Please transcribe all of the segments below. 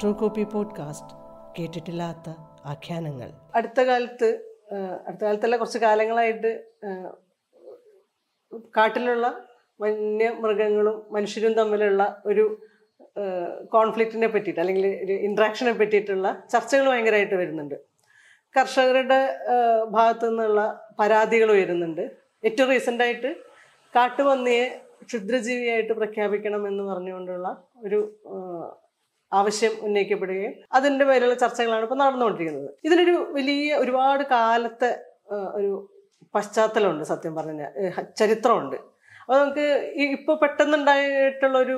True copy podcast കേട്ടിട്ടില്ലാത്ത ആഖ്യാനങ്ങൾ. അടുത്ത കാലത്ത് അടുത്ത കാലത്തല്ല കുറച്ച് കാലങ്ങളായിട്ട് കാട്ടിലുള്ള വന്യമൃഗങ്ങളും മനുഷ്യരും തമ്മിലുള്ള ഒരു കോൺഫ്ലിക്റ്റിനെ പറ്റിയിട്ട് അല്ലെങ്കിൽ ഒരു ഇൻട്രാക്ഷനെ പറ്റിയിട്ടുള്ള ചർച്ചകൾ ഭയങ്കരമായിട്ട് വരുന്നുണ്ട്. കർഷകരുടെ ഭാഗത്തു നിന്നുള്ള പരാതികൾ ഉയരുന്നുണ്ട്. ഏറ്റവും റീസെന്റായിട്ട് കാട്ടുപന്നിയെ ക്ഷുദ്രജീവിയായിട്ട് പ്രഖ്യാപിക്കണം എന്ന് പറഞ്ഞുകൊണ്ടുള്ള ഒരു ആവശ്യം ഉന്നയിക്കപ്പെടുകയും അതിന്റെ പേരിലുള്ള ചർച്ചകളാണ് ഇപ്പോൾ നടന്നുകൊണ്ടിരിക്കുന്നത്. ഇതിനൊരു വലിയ ഒരുപാട് കാലത്തെ ഒരു പശ്ചാത്തലമുണ്ട് സത്യം പറഞ്ഞ ചരിത്രമുണ്ട്. അപ്പോൾ നമുക്ക് ഇപ്പോൾ പെട്ടെന്നുണ്ടായിട്ടുള്ള ഒരു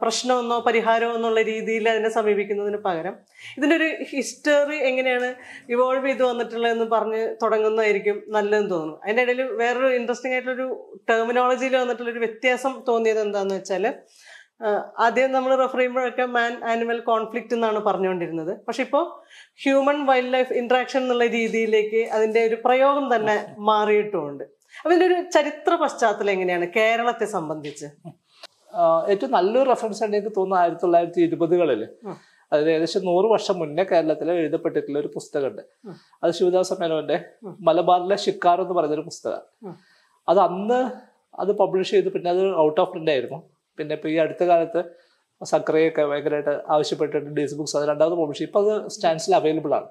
പ്രശ്നമെന്നോ പരിഹാരമോ എന്നുള്ള രീതിയിൽ അതിനെ സമീപിക്കുന്നതിന് പകരം ഇതിന്റെ ഒരു ഹിസ്റ്ററി എങ്ങനെയാണ് ഇവോൾവ് ചെയ്ത് വന്നിട്ടുള്ളതെന്ന് പറഞ്ഞ് തുടങ്ങുന്നതായിരിക്കും നല്ലതെന്ന് തോന്നുന്നു. അതിന്റെ ഇടയിൽ വേറൊരു ഇൻട്രസ്റ്റിംഗ് ആയിട്ടുള്ളൊരു ടെർമിനോളജിയിൽ വന്നിട്ടുള്ളൊരു വ്യത്യാസം തോന്നിയത് എന്താണെന്ന് വെച്ചാൽ ആദ്യം നമ്മൾ റെഫർ ചെയ്യുമ്പോഴൊക്കെ മാൻ ആനിമൽ കോൺഫ്ലിക്റ്റ് എന്നാണ് പറഞ്ഞുകൊണ്ടിരുന്നത്. പക്ഷെ ഇപ്പോൾ ഹ്യൂമൻ വൈൽഡ് ലൈഫ് ഇൻട്രാക്ഷൻ എന്നുള്ള രീതിയിലേക്ക് അതിന്റെ ഒരു പ്രയോഗം തന്നെ മാറിയിട്ടുമുണ്ട്. അതിന്റെ ഒരു ചരിത്ര പശ്ചാത്തലം എങ്ങനെയാണ് കേരളത്തെ സംബന്ധിച്ച്? ഏറ്റവും നല്ലൊരു റെഫറൻസ് ആയിട്ട് എനിക്ക് തോന്നുന്നു ആയിരത്തി തൊള്ളായിരത്തി ഇരുപതുകളിൽ അതായത് ഏകദേശം നൂറ് വർഷം മുന്നേ കേരളത്തിൽ എഴുതപ്പെട്ടിട്ടുള്ള ഒരു പുസ്തകമുണ്ട്. അത് ശിവദാസ മേനോന്റെ മലബാറിലെ ഷിക്കാർ എന്ന് പറഞ്ഞൊരു പുസ്തകമാണ്. അത് അന്ന് അത് പബ്ലിഷ് ചെയ്ത് പിന്നെ അത് ഔട്ട് ഓഫ് പ്രിന്റ് ആയിരുന്നു. പിന്നെ ഇപ്പൊ ഈ അടുത്ത കാലത്ത് സക്രയൊക്കെ ഭയങ്കരമായിട്ട് ആവശ്യപ്പെട്ടിട്ട് ഡീസ് ബുക്സ് അത് രണ്ടാമത് പബ്ലിഷ് ഇപ്പം അത് സ്റ്റാൻഡ്സിൽ അവൈലബിൾ ആണ്.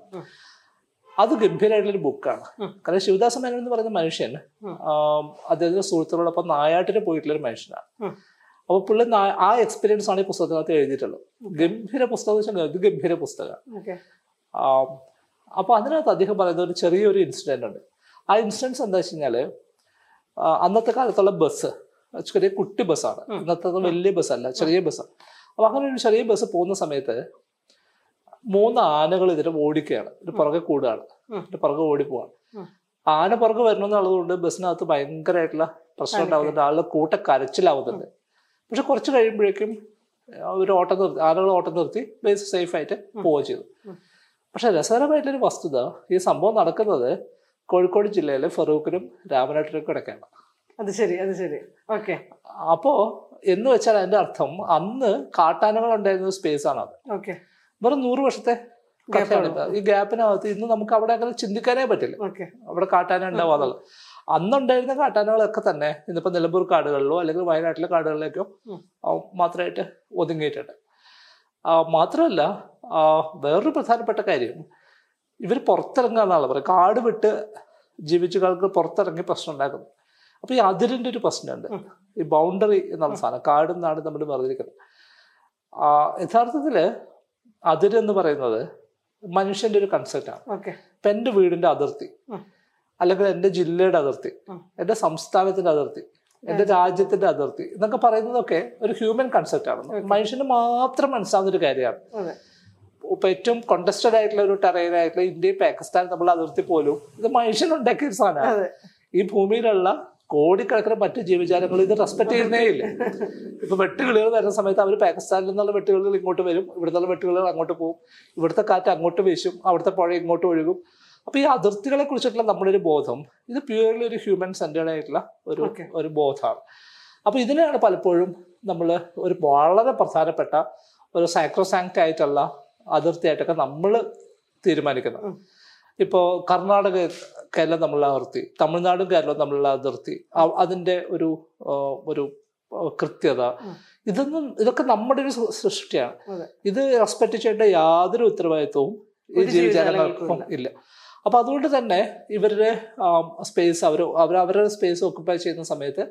അത് ഗംഭീരമായിട്ടുള്ളൊരു ബുക്കാണ് കാരണം ശിവദാസ മേനോൻ എന്ന് പറയുന്ന മനുഷ്യൻ അദ്ദേഹത്തിന്റെ സുഹൃത്തുക്കളോടൊപ്പം നായാട്ടിന് പോയിട്ടുള്ള ഒരു മനുഷ്യനാണ്. അപ്പോൾ അപ്പൊ പുള്ളി ആ എക്സ്പീരിയൻസ് ആണ് ഈ പുസ്തകത്തിനകത്ത് എഴുതിയിട്ടുള്ളത്. ഗംഭീര പുസ്തകം എന്ന് വെച്ചാൽ ഇത് ഗംഭീര പുസ്തകമാണ്. അപ്പൊ അതിനകത്ത് അദ്ദേഹം പറയുന്ന ഒരു ചെറിയൊരു ഇൻസിഡന്റ് ഉണ്ട്. ആ ഇൻസിഡൻസ് എന്താ വെച്ച് കഴിഞ്ഞാൽ അന്നത്തെ കാലത്തുള്ള ബസ് ചെറിയ കുട്ടി ബസ്സാണ് ഇന്നത്തെ വലിയ ബസ്സല്ല ചെറിയ ബസ്സാണ് അപ്പൊ അങ്ങനെ ഒരു ചെറിയ ബസ് പോകുന്ന സമയത്ത് മൂന്ന് ആനകൾ ഇതിനെ ഓടിക്കുകയാണ് ഒരു പുറകെ കൂടുകയാണ്. ഒരു പുറകെ ഓടി പോവാണ് ആന പുറകെ വരണമെന്നുള്ളതുകൊണ്ട് ബസ്സിനകത്ത് ഭയങ്കരമായിട്ടുള്ള പ്രശ്നം ഉണ്ടാവുന്നുണ്ട്. ആളുടെ കൂട്ട കരച്ചിലാവുന്നുണ്ട്. പക്ഷെ കുറച്ച് കഴിയുമ്പോഴേക്കും ഒരു ഓട്ടം നിർത്തി ആനകൾ ഓട്ടം നിർത്തി ബസ് സേഫ് ആയിട്ട് പോവുക ചെയ്തു. പക്ഷെ പക്ഷെ രസകരമായിട്ടൊരു വസ്തുത ഈ സംഭവം നടക്കുന്നത് കോഴിക്കോട് ജില്ലയിലെ ഫറൂഖിനും രാമനാട്ടിനും കിടക്കാണ് അത് ശരി അത് ശരി. ഓക്കെ അപ്പോ എന്ന് വെച്ചാൽ അതിന്റെ അർത്ഥം അന്ന് കാട്ടാനകൾ ഉണ്ടായിരുന്ന സ്പേസ് ആണ് അത്. ഓക്കെ വെറും നൂറ് വർഷത്തെ. ഈ ഗ്യാപ്പിനകത്ത് ഇന്ന് നമുക്ക് അവിടെ അങ്ങനെ ചിന്തിക്കാനേ പറ്റില്ല. അവിടെ കാട്ടാന ഉണ്ടാവാതെ അന്നുണ്ടായിരുന്ന കാട്ടാനകളൊക്കെ തന്നെ ഇന്നിപ്പോ നിലമ്പൂർ കാടുകളിലോ അല്ലെങ്കിൽ വയനാട്ടിലെ കാടുകളിലേക്കോ മാത്രമായിട്ട് ഒതുങ്ങിയിട്ടുണ്ട്. ആ, മാത്രമല്ല വേറൊരു പ്രധാനപ്പെട്ട കാര്യം. ഇവർ പുറത്തിറങ്ങുക എന്നാണ് പറയുക. കാട് വിട്ട് ജീവിച്ചുകൾക്ക് പുറത്തിറങ്ങി പ്രശ്നം ഉണ്ടാക്കുന്നു. അപ്പൊ ഈ അതിരിന്റെ ഒരു പ്രശ്നമുണ്ട്. ഈ ബൗണ്ടറി എന്നുള്ള സാധനം കാടും നാടും നമ്മൾ പറഞ്ഞിരിക്കുന്നത് ആ യഥാർത്ഥത്തിൽ അതിരെന്ന് പറയുന്നത് മനുഷ്യന്റെ ഒരു കൺസെപ്റ്റാണ് ആണ്. ഇപ്പൊ എന്റെ വീടിന്റെ അതിർത്തി അല്ലെങ്കിൽ എന്റെ ജില്ലയുടെ അതിർത്തി എന്റെ എന്റെ സംസ്ഥാനത്തിന്റെ അതിർത്തി എന്റെ രാജ്യത്തിന്റെ അതിർത്തി എന്നൊക്കെ പറയുന്നതൊക്കെ ഒരു ഹ്യൂമൻ കൺസെപ്റ്റ് ആണ്. മനുഷ്യന് മാത്രം മനസ്സിലാവുന്ന ഒരു കാര്യമാണ്. ഇപ്പൊ ഏറ്റവും കോണ്ടസ്റ്റഡ് ആയിട്ടുള്ള ഒരു ടെറൈൻ ആയിട്ടുള്ള ഇന്ത്യയും പാകിസ്ഥാൻ തമ്മിലുള്ള അതിർത്തി പോലും ഇത് മനുഷ്യനുണ്ടാക്കിയ ഒരു സാധനമാണ്. ഈ ഭൂമിയിലുള്ള കോടിക്കണക്കിന് മറ്റു ജീവജാലങ്ങൾ ഇത് റെസ്പെക്ട് ചെയ്യുന്നേ ഇല്ല ഇപ്പൊ വെട്ടുകിളികൾ വരുന്ന സമയത്ത് അവർ പാകിസ്ഥാനിൽ നിന്നുള്ള വെട്ടുകിളികൾ ഇങ്ങോട്ട് വരും ഇവിടുത്തെ വെട്ടുകിളികൾ അങ്ങോട്ട് പോകും. ഇവിടുത്തെ കാറ്റ് അങ്ങോട്ട് വീശും അവിടുത്തെ പുഴ ഇങ്ങോട്ട് ഒഴുകും. അപ്പൊ ഈ അതിർത്തികളെ കുറിച്ചിട്ടുള്ള നമ്മുടെ ഒരു ബോധം ഇത് പ്യൂർലി ഒരു ഹ്യൂമൻ സെന്റേഡ് ആയിട്ടുള്ള ഒരു ഒരു ബോധമാണ്. അപ്പൊ ഇതിനെയാണ് പലപ്പോഴും നമ്മൾ ഒരു വളരെ പ്രധാനപ്പെട്ട ഒരു സൈക്രോസാങ്ക്റ്റ് ആയിട്ടുള്ള അതിർത്തിയായിട്ടൊക്കെ നമ്മൾ തീരുമാനിക്കുന്നത്. ഉം. ഇപ്പോ കർണാടക കേരളം തമ്മിലുള്ള അതിർത്തി തമിഴ്നാടും കേരളവും തമ്മിലുള്ള അതിർത്തി അതിന്റെ അതിന്റെ ഒരു ഒരു കൃത്യത. ഇതൊന്നും ഇതൊക്കെ നമ്മുടെ ഒരു സൃഷ്ടിയാണ്. ഇത് റെസ്പെക്ട് ചെയ്യേണ്ട യാതൊരു ഉത്തരവാദിത്വവും ഈ ജീവജാലങ്ങൾക്കും ഇല്ല. അപ്പൊ അതുകൊണ്ട് തന്നെ ഇവരുടെ സ്പേസ് അവർ അവർ അവരുടെ സ്പേസ് ഓക്കുപ്പൈ ചെയ്യുന്ന സമയത്ത്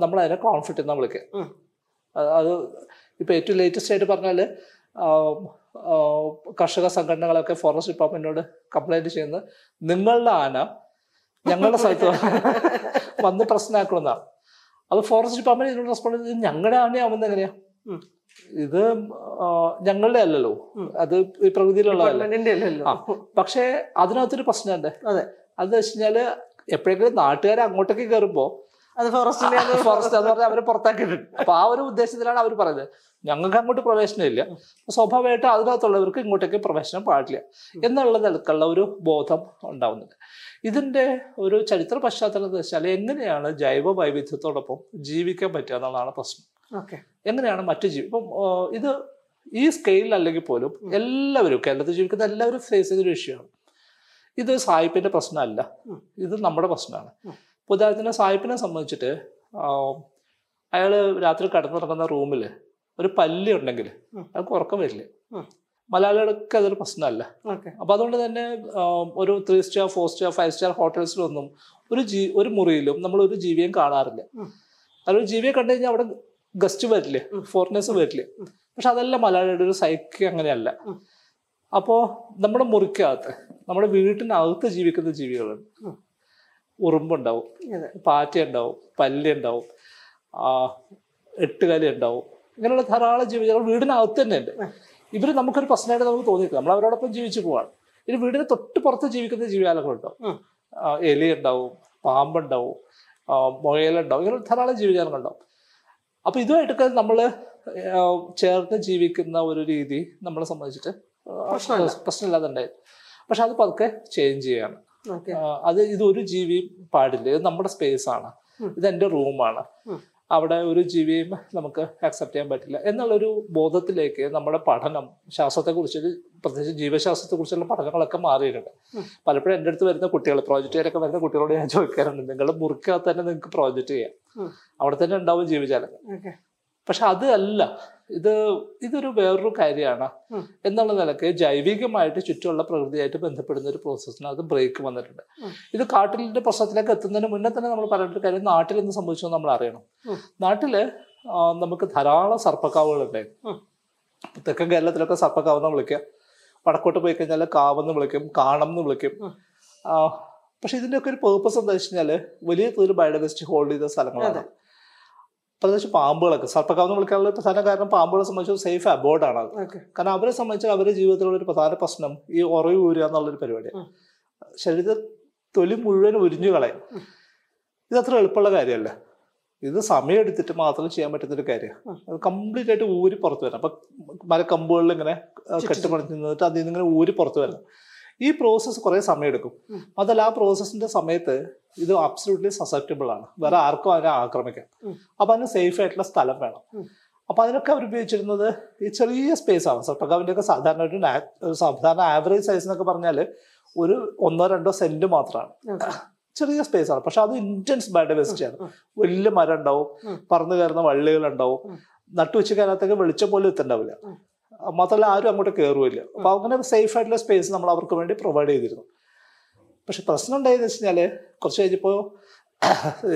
നമ്മൾ അതിനെ കോൺഫ്ലിക്റ്റ് എന്നാ വിളിക്കുക അത് ഇപ്പൊ ഏറ്റവും ലേറ്റസ്റ്റ് ആയിട്ട് ആ, കർഷക സംഘടനകളൊക്കെ ഫോറസ്റ്റ് ഡിപ്പാർട്ട്മെന്റിനോട് കംപ്ലൈന്റ് ചെയ്യുന്നത് നിങ്ങളുടെ ആന ഞങ്ങളുടെ സ്ഥലത്ത് വന്ന് പ്രശ്നമാക്കണമെന്നാണ് അപ്പൊ ഫോറസ്റ്റ് ഡിപ്പാർട്ട്മെന്റ് ഇതിനോട് റെസ്പോണ്ട് ചെയ്ത് ഞങ്ങളുടെ ആനയാവുന്ന എങ്ങനെയാ? ഇത് ഞങ്ങളുടെ അല്ലല്ലോ. അത് ഈ പ്രകൃതിയിലുള്ളതല്ലോ? ആ. പക്ഷേ അതിനകത്തൊരു പ്രശ്നമുണ്ട്. അതെ. അത് വെച്ച് കഴിഞ്ഞാൽ എപ്പോഴെങ്കിലും നാട്ടുകാർ അങ്ങോട്ടേക്ക് കയറുമ്പോ അത് ഫോറസ്റ്റ് അത് ഫോറസ്റ്റ് എന്ന് പറഞ്ഞാൽ അവരെ പുറത്താക്കിയിട്ടുണ്ട് അപ്പൊ ആ ഒരു ഉദ്ദേശത്തിലാണ് അവർ പറയുന്നത്. ഞങ്ങൾക്ക് അങ്ങോട്ട് പ്രവേശനമില്ല സ്വാഭാവികമായിട്ട് അതിനകത്തുള്ളവർക്ക് ഇങ്ങോട്ടേക്ക് പ്രവേശനം പാടില്ല. എന്നുള്ള നിലക്കുള്ള ഒരു ബോധം ഉണ്ടാവുന്നുണ്ട്. ഇതിന്റെ ഒരു ചരിത്ര പശ്ചാത്തലം എന്ന് വെച്ചാൽ എങ്ങനെയാണ് ജൈവ വൈവിധ്യത്തോടൊപ്പം ജീവിക്കാൻ പറ്റുക എന്നുള്ളതാണ് പ്രശ്നം. ഓക്കെ. എങ്ങനെയാണ് മറ്റു ജീവി ഇപ്പം ഇത് ഈ സ്കെയിലിൽ അല്ലെങ്കിൽ പോലും എല്ലാവരും കേരളത്തിൽ ജീവിക്കുന്ന എല്ലാവരും ഫേസ് ചെയ്തൊരു വിഷയമാണ് ഇത് സായിപ്പിന്റെ പ്രശ്നമല്ല. ഇത് നമ്മുടെ പ്രശ്നമാണ്. ഉദാഹരണത്തിന് സായിപ്പിനെ സംബന്ധിച്ചിട്ട് അയാൾ രാത്രി കടന്നിറങ്ങുന്ന റൂമിൽ ഒരു പല്ലി ഉണ്ടെങ്കിൽ അയാൾക്ക് ഉറക്കം വരില്ല. മലയാളികൾക്ക് അതൊരു പ്രശ്നമല്ല. അപ്പൊ അതുകൊണ്ട് തന്നെ ഒരു three star four star five star ഹോട്ടൽസിലൊന്നും ഒരു ജീ ഒരു മുറിയിലും നമ്മൾ ഒരു ജീവിയും കാണാറില്ല. അതൊരു ജീവിയെ കണ്ടു കഴിഞ്ഞാൽ അവിടെ ഗസ്റ്റ് വരില്ലേ? ഫോറിനേഴ്സ് വരില്ലേ? പക്ഷെ അതല്ല മലയാളിയുടെ ഒരു സൈക്ക് അങ്ങനെയല്ല. അപ്പോ നമ്മുടെ മുറിക്കകത്ത് നമ്മുടെ വീട്ടിനകത്ത് ജീവിക്കുന്ന ജീവികളുണ്ട്. ഉറുമ്പുണ്ടാവും പാറ്റ ഉണ്ടാവും പല്ലി ഉണ്ടാവും എട്ടുകാലി ഉണ്ടാവും ഇങ്ങനെയുള്ള ധാരാളം ജീവികൾ വീടിനകത്ത് തന്നെ ഉണ്ട്. ഇവർ നമുക്കൊരു പ്രശ്നമായിട്ട് നമുക്ക് തോന്നിയിട്ടില്ല നമ്മൾ അവരോടൊപ്പം ജീവിച്ചു പോവാണ്. ഇനി വീടിന് തൊട്ട് പുറത്ത് ജീവിക്കുന്ന ജീവിജാലങ്ങളുണ്ടാവും എലി ഉണ്ടാവും പാമ്പുണ്ടാവും മുയലുണ്ടാവും ഇങ്ങനെ ധാരാളം ജീവിജാലങ്ങളുണ്ടാവും അപ്പൊ ഇതുമായിട്ടൊക്കെ നമ്മൾ ചേർന്ന് ജീവിക്കുന്ന ഒരു രീതി നമ്മളെ സംബന്ധിച്ചിട്ട് പ്രശ്നമില്ലാതുണ്ടായിരുന്നു പക്ഷെ അത് പതുക്കെ ചേഞ്ച് ചെയ്യാണ്. അത് ഇത് ഒരു ജീവിയും പാടില്ല. ഇത് നമ്മുടെ സ്പേസ് ആണ്. ഇത് എന്റെ റൂമാണ്. അവിടെ ഒരു ജീവിയും നമുക്ക് അക്സെപ്റ്റ് ചെയ്യാൻ പറ്റില്ല എന്നുള്ളൊരു ബോധത്തിലേക്ക് നമ്മുടെ പഠനം ശാസ്ത്രത്തെ കുറിച്ച് പ്രത്യേകിച്ച് ജീവശാസ്ത്രത്തെ കുറിച്ചുള്ള പഠനങ്ങളൊക്കെ മാറിയിട്ടുണ്ട്. പലപ്പോഴും എന്റെ അടുത്ത് വരുന്ന കുട്ടികൾ പ്രോജക്റ്റുകാരൊക്കെ വരുന്ന കുട്ടികളോട് ഞാൻ ചോദിക്കാറുണ്ട് നിങ്ങൾ മുറിക്കകത്ത് തന്നെ നിങ്ങൾക്ക് പ്രോജക്റ്റ് ചെയ്യാം അവിടെ തന്നെ ഉണ്ടാവും ജീവജാലങ്ങൾ പക്ഷെ അത് അല്ല ഇത് ഇതൊരു വേറൊരു കാര്യമാണ്. എന്നുള്ള നിലയ്ക്ക് ജൈവികമായിട്ട് ചുറ്റുമുള്ള പ്രകൃതിയായിട്ട് ബന്ധപ്പെടുന്ന ഒരു പ്രോസസ്സിന് അത് ബ്രേക്ക് വന്നിട്ടുണ്ട്. ഇത് കാട്ടിലിന്റെ പ്രശ്നത്തിലേക്ക് എത്തുന്നതിന് മുന്നേ തന്നെ നമ്മൾ പറയേണ്ട കാര്യം നാട്ടിൽ എന്ത് സംഭവിച്ചു നമ്മൾ അറിയണം. നാട്ടിൽ നമുക്ക് ധാരാളം സർപ്പക്കാവുകൾ ഉണ്ടായിരുന്നു. തെക്കൻ കേരളത്തിലൊക്കെ സർപ്പക്കാവെന്ന് വിളിക്കുക. വടക്കോട്ട് പോയി കഴിഞ്ഞാൽ കാവെന്ന് വിളിക്കും കാണം എന്ന് വിളിക്കും. പക്ഷെ ഇതിന്റെ പക്ഷെ ഇതിന്റെയൊക്കെ ഒരു പേർപ്പസ് എന്താ വെച്ച് കഴിഞ്ഞാൽ വലിയ തോതിൽ ബയോഡൈവേഴ്സിറ്റി ഹോൾഡ് ചെയ്ത സ്ഥലങ്ങളാണ്. പ്രത്യേകിച്ച് പാമ്പുകളൊക്കെ. സർപ്പക്കാവെന്ന് വിളിക്കാനുള്ള പ്രധാന കാരണം പാമ്പുകളെ സംബന്ധിച്ച് സേഫ് അബോർഡാണ് അത് കാരണം അവരെ സംബന്ധിച്ച് അവരുടെ ജീവിതത്തിലുള്ള ഒരു പ്രധാന പ്രശ്നം ഈ ഉറവ് ഊരുക എന്നുള്ളൊരു പരിപാടിയാണ് ശരീര തൊലി മുഴുവൻ ഉരിഞ്ഞു കളയും. ഇത് അത്ര എളുപ്പമുള്ള കാര്യമല്ല. ഇത് സമയം എടുത്തിട്ട് മാത്രം ചെയ്യാൻ പറ്റുന്ന ഒരു കാര്യമാണ് അത് കംപ്ലീറ്റ് ആയിട്ട് ഊരി പുറത്തു വരണം. അപ്പൊ മരക്കമ്പുകളിൽ ഇങ്ങനെ കെട്ടിപ്പണിച്ച് നിന്നിട്ട് അതിൽ നിന്ന് ഇങ്ങനെ ഊരി പുറത്തു വരണം. ഈ പ്രോസസ്സ് കുറേ സമയം എടുക്കും അതല്ല ആ പ്രോസസ്സിന്റെ സമയത്ത് ഇത് അബ്സല്യൂട്ട്ലി സസെപ്റ്റബിൾ ആണ്. വേറെ ആർക്കും അതിനെ ആക്രമിക്കാം. അപ്പൊ അതിന് സേഫ് ആയിട്ടുള്ള സ്ഥലം വേണം. അപ്പൊ അതിനൊക്കെ അവർ ഉപയോഗിച്ചിരുന്നത് ഈ ചെറിയ സ്പേസ് ആണ്. സർപ്പക്കാവിന്റെ ഒക്കെ സാധാരണ ഒരു സാധാരണ ആവറേജ് സൈസ് എന്നൊക്കെ പറഞ്ഞാൽ ഒരു ഒന്നോ രണ്ടോ സെന്റ് മാത്രമാണ്. ചെറിയ സ്പേസ് ആണ്. പക്ഷെ അത് ഇന്റൻസ് ബയോഡൈവേഴ്സിറ്റി ആണ്. വലിയ മരം ഉണ്ടാവും. പറന്നു കയറുന്ന വള്ളികൾ ഉണ്ടാവും നട്ടുവെച്ച് നട്ടുവെച്ചതിനകത്തേക്ക് വെളിച്ചം പോലും എത്തണ്ടാവില്ല. മാത്രമല്ല ആരും അങ്ങോട്ട് കയറുമില്ല അപ്പൊ അങ്ങനെ സേഫ് ആയിട്ടുള്ള സ്പേസ് നമ്മൾ അവർക്ക് വേണ്ടി പ്രൊവൈഡ് ചെയ്തിരുന്നു. പക്ഷെ പ്രശ്നം ഉണ്ടായെന്ന് വെച്ച് കഴിഞ്ഞാൽ കുറച്ച് കഴിഞ്ഞപ്പോ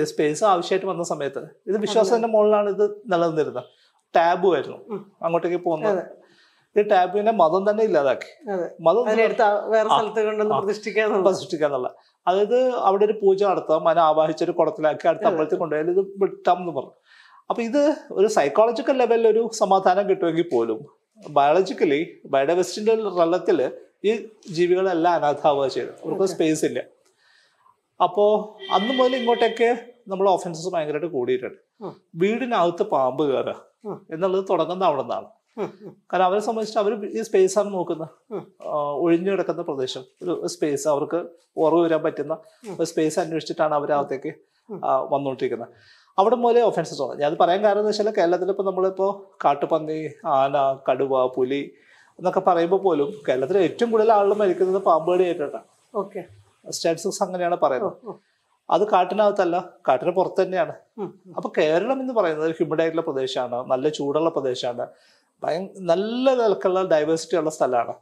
സ്പേസ് ആവശ്യമായിട്ട് വന്ന സമയത്ത് ഇത് വിശ്വാസത്തിന്റെ മുകളിലാണ് ഇത് നിലനിന്നിരുന്നത്. ടാബു ആയിരുന്നു. അങ്ങോട്ടേക്ക് പോകുന്നത്. ഈ ടാബുവിനെ മതം തന്നെ ഇല്ലാതാക്കി. മതം വേറെ സ്ഥലത്ത് സൃഷ്ടിക്കാന്നുള്ള അതായത് അവിടെ ഒരു പൂജ നടത്താം അതിനെ ആവാഹിച്ചൊരു കുടത്തിലാക്കി അടുത്ത അമ്പലത്തിൽ കൊണ്ടുപോയാൽ ഇത് വിട്ടാം എന്ന് പറഞ്ഞു. അപ്പൊ ഇത് ഒരു സൈക്കോളജിക്കൽ ലെവലിൽ ഒരു സമാധാനം കിട്ടുമെങ്കിൽ പോലും ബയോളജിക്കലി ബയോഡൈവേഴ്സിറ്റിന്റെ റള്ളത്തിൽ ഈ ജീവികളെല്ലാം അനാഥാവുക ചെയ്തു. അവർക്ക് സ്പേസ് ഇല്ല. അപ്പോ അന്ന് മുതൽ ഇങ്ങോട്ടേക്ക് നമ്മൾ ഓഫൻസസ് ഭയങ്കരമായിട്ട് കൂടിയിട്ടുണ്ട്. വീടിനകത്ത് പാമ്പ് കയറുക. എന്നുള്ളത് തുടങ്ങുന്ന അവിടെ നിന്നാണ്. കാരണം അവരെ സംബന്ധിച്ചിട്ട് അവർ ഈ സ്പേസ് ആണ് നോക്കുന്നത്. ഒഴിഞ്ഞു കിടക്കുന്ന പ്രദേശം. ഒരു സ്പേസ് അവർക്ക് ഉറവ് വരാൻ പറ്റുന്ന ഒരു സ്പേസ് അന്വേഷിച്ചിട്ടാണ് അവരകത്തേക്ക് വന്നുകൊണ്ടിരിക്കുന്നത് അവിടെ മുതലേ ഒഫൻസസ് തുടങ്ങി ഞാൻ അത് പറയാൻ കാരണം എന്ന് വെച്ചാൽ കേരളത്തിൽ ഇപ്പോൾ നമ്മളിപ്പോൾ കാട്ടുപന്നി ആന കടുവ പുലി എന്നൊക്കെ പറയുമ്പോൾ പോലും കേരളത്തിൽ ഏറ്റവും കൂടുതൽ ആളുകൾ മരിക്കുന്നത് പാമ്പുകടി ആയിട്ടാണ് ഓക്കെ. സ്റ്റാറ്റിസ്റ്റിക്സ് അങ്ങനെയാണ് പറയുന്നത്. അത് കാട്ടിനകത്തല്ല കാട്ടിന് പുറത്ത് തന്നെയാണ്. അപ്പൊ കേരളം എന്ന് പറയുന്നത് ഹ്യൂമിഡ് ആയിട്ടുള്ള പ്രദേശമാണ് നല്ല ചൂടുള്ള പ്രദേശമാണ് ഭയ നല്ല നിലക്കുള്ള ഡൈവേഴ്സിറ്റി ഉള്ള സ്ഥലമാണ്.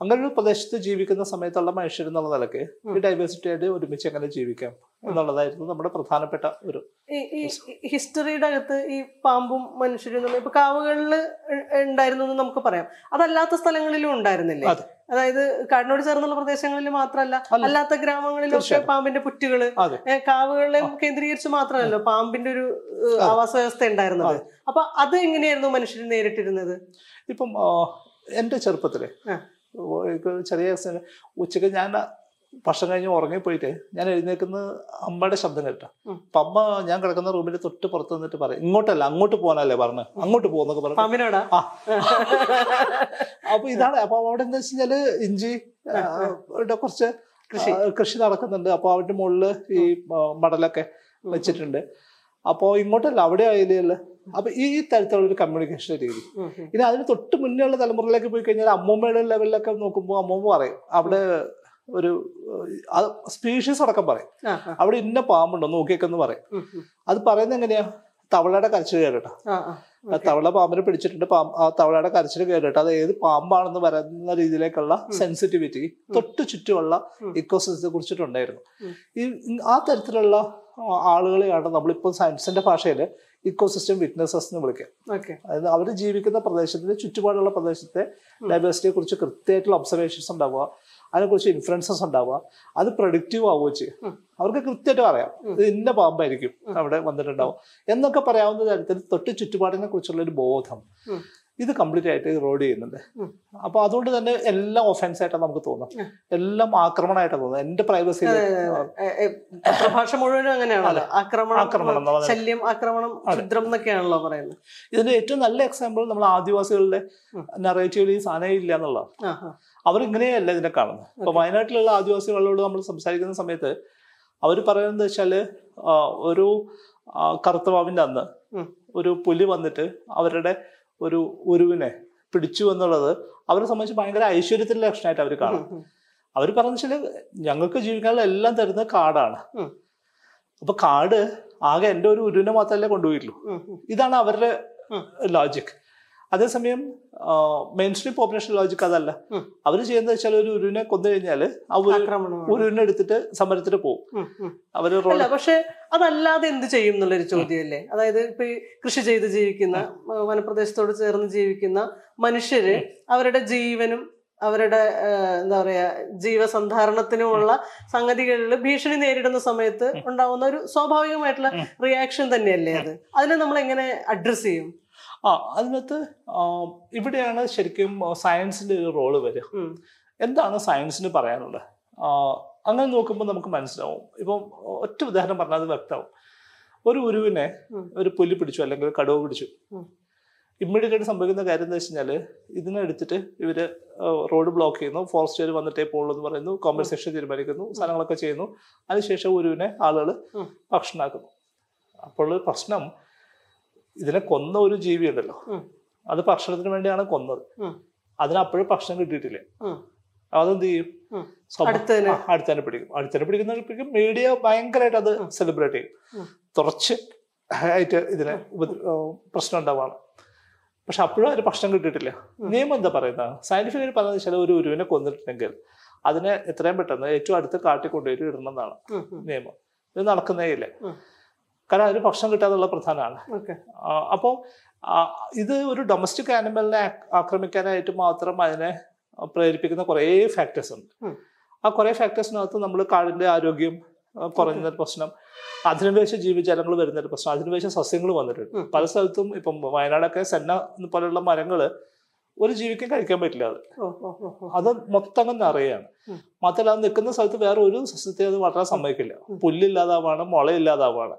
അങ്ങനെ ഒരു പ്രദേശത്ത് ജീവിക്കുന്ന സമയത്തുള്ള മനുഷ്യർ എന്നുള്ള നിലയ്ക്ക് ഈ ഡൈവേഴ്സിറ്റി ആയിട്ട് ഒരുമിച്ച് എങ്ങനെ ജീവിക്കാം എന്നുള്ളതായിരുന്നു നമ്മുടെ പ്രധാനപ്പെട്ട ഒരു ഈ ഹിസ്റ്ററിയുടെ അകത്ത് ഈ പാമ്പും മനുഷ്യരും തമ്മിൽ ഇപ്പൊ കാവുകളിൽ ഉണ്ടായിരുന്നു എന്ന് നമുക്ക് പറയാം. അതല്ലാത്ത സ്ഥലങ്ങളിലും ഉണ്ടായിരുന്നില്ല? അതായത് കാടിനോട് ചേർന്നുള്ള പ്രദേശങ്ങളിൽ മാത്രമല്ല അല്ലാത്ത ഗ്രാമങ്ങളിലും ഒക്കെ പാമ്പിന്റെ പുറ്റുകൾ കാവുകളെ കേന്ദ്രീകരിച്ച് മാത്രമല്ലോ പാമ്പിന്റെ ഒരു ആവാസ വ്യവസ്ഥ ഉണ്ടായിരുന്നത്. അപ്പൊ അത് എങ്ങനെയായിരുന്നു മനുഷ്യർ നേരിട്ടിരുന്നത്? ഇപ്പം എന്റെ ചെറുപ്പത്തിൽ ചെറിയ ഉച്ചയ്ക്ക് ഞാൻ ഭക്ഷണം കഴിഞ്ഞ് ഉറങ്ങിപ്പോയിട്ട് ഞാൻ എഴുന്നേക്കുന്ന അമ്മയുടെ ശബ്ദം കേട്ടോ. അപ്പൊ അമ്മ ഞാൻ കിടക്കുന്ന റൂമിൽ തൊട്ട് പുറത്ത് നിന്നിട്ട് പറയും ഇങ്ങോട്ടല്ല അങ്ങോട്ട് പോകാനല്ലേ പറഞ്ഞു? അങ്ങോട്ട് പോകുന്നൊക്കെ പറഞ്ഞു ആ. അപ്പൊ ഇതാണ് അപ്പൊ അവിടെ എന്താ വെച്ച് കഴിഞ്ഞാൽ ഇഞ്ചി കുറച്ച് കൃഷി. കൃഷി നടക്കുന്നുണ്ട്. അപ്പൊ അവരുടെ മുകളിൽ ഈ മടലൊക്കെ വെച്ചിട്ടുണ്ട്. അപ്പോ ഇങ്ങോട്ടല്ല അവിടെ ആയാലേ അപ്പൊ ഈ തരത്തിലുള്ള ഒരു കമ്മ്യൂണിക്കേഷൻ രീതി. ഇനി അതിന് തൊട്ട് മുന്നേ ഉള്ള തലമുറയിലേക്ക് പോയി കഴിഞ്ഞാൽ അമ്മൂമ്മയുടെ ലെവലിലൊക്കെ നോക്കുമ്പോൾ അമ്മൂമ്മ പറയും അവിടെ ഒരു സ്പീഷീസ് അടക്കം പറയും. അവിടെ ഇന്ന പാമ്പുണ്ടോ നോക്കിയൊക്കെ എന്ന് പറയും. അത് പറയുന്നത് എങ്ങനെയാ തവളയുടെ കരച്ചിൽ കേട്ടോ തവള പാമ്പിനെ പിടിച്ചിട്ടുണ്ട്. പാമ്പ് ആ തവളയുടെ കരച്ചിൽ കേട്ടിട്ട് അത് ഏത് പാമ്പാണെന്ന് വരുന്ന രീതിയിലേക്കുള്ള സെൻസിറ്റിവിറ്റി തൊട്ട് ചുറ്റുമുള്ള ഇക്കോസിസ്റ്റത്തെ കുറിച്ചിട്ടുണ്ടായിരുന്നു ഈ ആ തരത്തിലുള്ള ആളുകളെയാണ് നമ്മളിപ്പോൾ സയൻസിന്റെ ഭാഷയിൽ ഇക്കോസിസ്റ്റം വിറ്റ്നസസ് എന്ന് വിളിക്കുക. അതായത് അവർ ജീവിക്കുന്ന പ്രദേശത്തിന്റെ ചുറ്റുപാടുള്ള പ്രദേശത്തെ ഡൈവേഴ്സിറ്റിയെ കുറിച്ച് കൃത്യമായിട്ടുള്ള ഒബ്സർവേഷൻസ് ഉണ്ടാവുക. അതിനെക്കുറിച്ച് ഇൻഫ്ലുവൻസസ് ഉണ്ടാവുക. അത് പ്രൊഡക്റ്റീവ് ആവുകയോ ചെയ്യും. അവർക്ക് കൃത്യമായിട്ട് പറയാം. ഇത് ഇന്ന പാമ്പായിരിക്കും അവിടെ വന്നിട്ടുണ്ടാവും. എന്നൊക്കെ പറയാവുന്ന തരത്തിൽ തൊട്ട് ചുറ്റുപാടിനെ കുറിച്ചുള്ള ഒരു ബോധം. ഇത് കംപ്ലീറ്റ് ആയിട്ട് റോഡ് ചെയ്യുന്നുണ്ട്. അപ്പൊ അതുകൊണ്ട് തന്നെ എല്ലാം ഒഫൻസ് ആയിട്ടാണ് നമുക്ക് തോന്നും എല്ലാം ആക്രമണമായിട്ടാണ് തോന്നുന്നത്. എന്റെ പ്രൈവസി പ്രഭാഷ മുഴുവനും അങ്ങനെയാണല്ലോ. ആക്രമണം ആക്രമണം എന്നുള്ളത്. ശല്യം ആക്രമണം ക്ഷുദ്രം എന്നൊക്കെയാണല്ലോ പറയുന്നത്. ഇതിന്റെ ഏറ്റവും നല്ല എക്സാമ്പിൾ നമ്മൾ ആദിവാസികളുടെ. നറേറ്റീവിൽ ഈ സാധനം ഇല്ല എന്നുള്ളതാണ്. അവരിങ്ങനെയല്ല ഇതിനെ കാണുന്നത് ഇപ്പൊ വയനാട്ടിലുള്ള ആദിവാസികളോട് നമ്മൾ സംസാരിക്കുന്ന സമയത്ത് അവർ പറയുന്നത് വെച്ചാൽ ഒരു കറുത്തമാവിന്റെ കറുത്തവാവിന്റെ അന്ന് ഒരു പുലി വന്നിട്ട് അവരുടെ ഒരു ഉരുവിനെ പിടിച്ചു എന്നുള്ളത് അവരെ സംബന്ധിച്ച് ഭയങ്കര ഐശ്വര്യത്തിന്റെ ലക്ഷണമായിട്ട് അവർ കാണും. അവർ പറഞ്ഞ വെച്ചാൽ ഞങ്ങൾക്ക് ജീവിക്കാനുള്ള എല്ലാം തരുന്നത് കാടാണ്. അപ്പൊ കാട് ആകെ എന്റെ ഒരു ഉരുവിനെ മാത്രമല്ലേ കൊണ്ടുപോയിട്ടുള്ളൂ. ഇതാണ് അവരുടെ. ലോജിക് അതേസമയം മെയിൻ സ്ട്രീം പോപ്പുലേഷൻ ലോജിക് അതല്ല. അവർ ചെയ്യുന്നത് വെച്ചാൽ ഒരു ഉരുവിനെ കൊന്നു കഴിഞ്ഞാൽ ആ. ഉരുവിനെ എടുത്തിട്ട് സമരത്തിന് പോകും. അവർ പക്ഷെ അതല്ലാതെ എന്ത് ചെയ്യും എന്നുള്ളൊരു ചോദ്യമല്ലേ? അതായത് ഇപ്പൊ കൃഷി ചെയ്ത് ജീവിക്കുന്ന വനപ്രദേശത്തോട് ചേർന്ന് ജീവിക്കുന്ന മനുഷ്യര് അവരുടെ ജീവനും അവരുടെ എന്താ പറയാ ജീവസന്ധാരണത്തിനുമുള്ള സംഗതികളിൽ ഭീഷണി നേരിടുന്ന സമയത്ത് ഉണ്ടാവുന്ന ഒരു സ്വാഭാവികമായിട്ടുള്ള റിയാക്ഷൻ തന്നെയല്ലേ അത്? അതിനെ നമ്മൾ എങ്ങനെ അഡ്രസ് ചെയ്യും? ആ അതിനകത്ത് ഇവിടെയാണ് ശരിക്കും സയൻസിന്റെ ഒരു റോൾ വരിക. എന്താണ് സയൻസിന് പറയാനുള്ളത്? അങ്ങനെ നോക്കുമ്പോൾ നമുക്ക് മനസ്സിലാവും. ഇപ്പം ഒറ്റ ഉദാഹരണം പറഞ്ഞാൽ അത് വ്യക്തമാവും. ഒരു ഉരുവിനെ ഒരു പുല്ല് പിടിച്ചു അല്ലെങ്കിൽ കടുവ പിടിച്ചു. ഇമ്മീഡിയറ്റ് ആയിട്ട് സംഭവിക്കുന്ന കാര്യം എന്താ വെച്ച് കഴിഞ്ഞാൽ ഇതിനെ എടുത്തിട്ട് ഇവർ റോഡ് ബ്ലോക്ക് ചെയ്യുന്നു ഫോറസ്റ്റുകാർ വന്നിട്ടേ പോകുള്ളൂ എന്ന് പറയുന്നു കോമ്പൻസേഷൻ തീരുമാനിക്കുന്നു സാധനങ്ങളൊക്കെ ചെയ്യുന്നു. അതിനുശേഷം ഉരുവിനെ ആളുകൾ. ഭക്ഷണമാക്കുന്നു അപ്പോൾ പ്രശ്നം ഇതിനെ കൊന്ന ഒരു ജീവി ഉണ്ടല്ലോ. അത് ഭക്ഷണത്തിന് വേണ്ടിയാണ് കൊന്നത്. അതിനപ്പോഴും അതിന് അപ്പോഴും ഭക്ഷണം കിട്ടിയിട്ടില്ല. അതെന്ത് ചെയ്യും? ഉം. സ്വഭാവം- അടുത്ത് തന്നെ. ആ, അടുത്ത് തന്നെ പിടിക്കും. അടുത്തന്നെ പിടിക്കുന്ന മീഡിയ ഭയങ്കരമായിട്ട് അത് സെലിബ്രേറ്റ് ചെയ്യും. തുറച്ച് ആയിട്ട് ഇതിന് പ്രശ്നം ഉണ്ടാവാണ് പക്ഷെ അപ്പോഴും അതിന് ഭക്ഷണം കിട്ടിയിട്ടില്ല. നിയമം എന്താ പറയുന്നത് സയന്റിഫിക് പറയുന്നത് വെച്ചാൽ ഒരു ഉരുവിനെ കൊന്നിട്ടുണ്ടെങ്കിൽ അതിനെ എത്രയും പെട്ടെന്ന് ഏറ്റവും അടുത്ത് കാട്ടി കൊണ്ടുപോയിട്ട് ഇടണം എന്നാണ്. നിയമം. ഇത് നടക്കുന്നേ ഇല്ല. കാരണം അതിന് ഭക്ഷണം കിട്ടാന്നുള്ള പ്രധാനമാണ്. അപ്പോൾ ഇത് ഒരു ഡൊമസ്റ്റിക് ആനിമലിനെ ആക്- ആക്രമിക്കാനായിട്ട് മാത്രം അതിനെ പ്രേരിപ്പിക്കുന്ന കുറേ ഫാക്ടേഴ്സ് ഉണ്ട്. ആ കുറേ ഫാക്ടേഴ്സിനകത്ത് നമ്മൾ കാടിന്റെ ആരോഗ്യം കുറഞ്ഞൊരു പ്രശ്നം അധിനിവേശ ജീവജാലങ്ങൾ വരുന്നൊരു പ്രശ്നം അധിനിവേശ സസ്യങ്ങൾ വന്നിട്ടുണ്ട്. പല സ്ഥലത്തും ഇപ്പം വയനാടൊക്കെ സെന്ന പോലെയുള്ള മരങ്ങൾ ഒരു ജീവിക്കും കഴിക്കാൻ പറ്റില്ല അത്. അത് മൊത്തം അങ്ങ് നിറയാണ്. മാത്രമല്ല അത് നിൽക്കുന്ന സ്ഥലത്ത് വേറെ ഒരു സസ്യത്തെ അത് വളരാൻ സമ്മതിക്കില്ല. പുല്ലില്ലാതാവാണ് മുളയില്ലാതാവാണ്.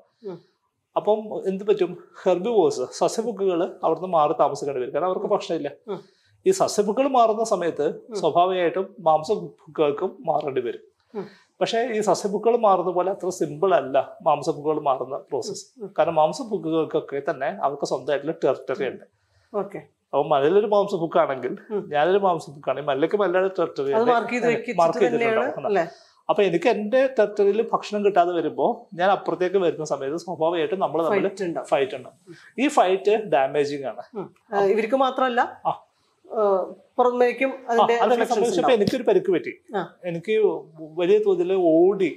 അപ്പം എന്ത് പറ്റും? ഹെർബിവോഴ്സ് സസ്യബുക്കുകൾ അവിടുന്ന് മാറി താമസിക്കേണ്ടി വരും. കാരണം അവർക്ക് ഭക്ഷണമില്ല ഈ സസ്യബുക്കുകൾ മാറുന്ന സമയത്ത് സ്വാഭാവികമായിട്ടും മാംസബുക്കുകൾക്കും മാറേണ്ടി വരും. പക്ഷെ ഈ സസ്യബുക്കുകൾ മാറുന്ന പോലെ അത്ര സിമ്പിൾ അല്ല മാംസബുക്കുകൾ മാറുന്ന പ്രോസസ്സ് കാരണം മാംസബുക്കുകൾക്കൊക്കെ തന്നെ അവർക്ക് സ്വന്തമായിട്ടുള്ള ടെറിട്ടറി ഉണ്ട്. ഓക്കെ. അപ്പൊ മലയിലൊരു മാംസ ബുക്കാണെങ്കിൽ ഉം. ഞാനൊരു മാംസ ബുക്കാണെങ്കിൽ മല്ലയ്ക്ക് മല്ലയുടെ ടെറിട്ടറി മാർക്ക് ചെയ്തിട്ടുണ്ടാവും. അപ്പൊ എനിക്ക് എന്റെ ടെറിട്ടറിയിൽ ഭക്ഷണം കിട്ടാതെ വരുമ്പോൾ ഞാൻ അപ്പുറത്തേക്ക് വരുന്ന സമയത്ത് സ്വാഭാവികമായിട്ടും നമ്മൾ തമ്മിൽ ഫൈറ്റ് ഉണ്ടാവും. ഈ ഫൈറ്റ് ഡാമേജിങ് ആണ്. ഇവർക്ക് മാത്രമല്ല പുറമേക്കും സംബന്ധിച്ചപ്പോ. എനിക്കൊരു പരിക്ക് പറ്റി. എനിക്ക് വലിയ തോതിൽ ഓടി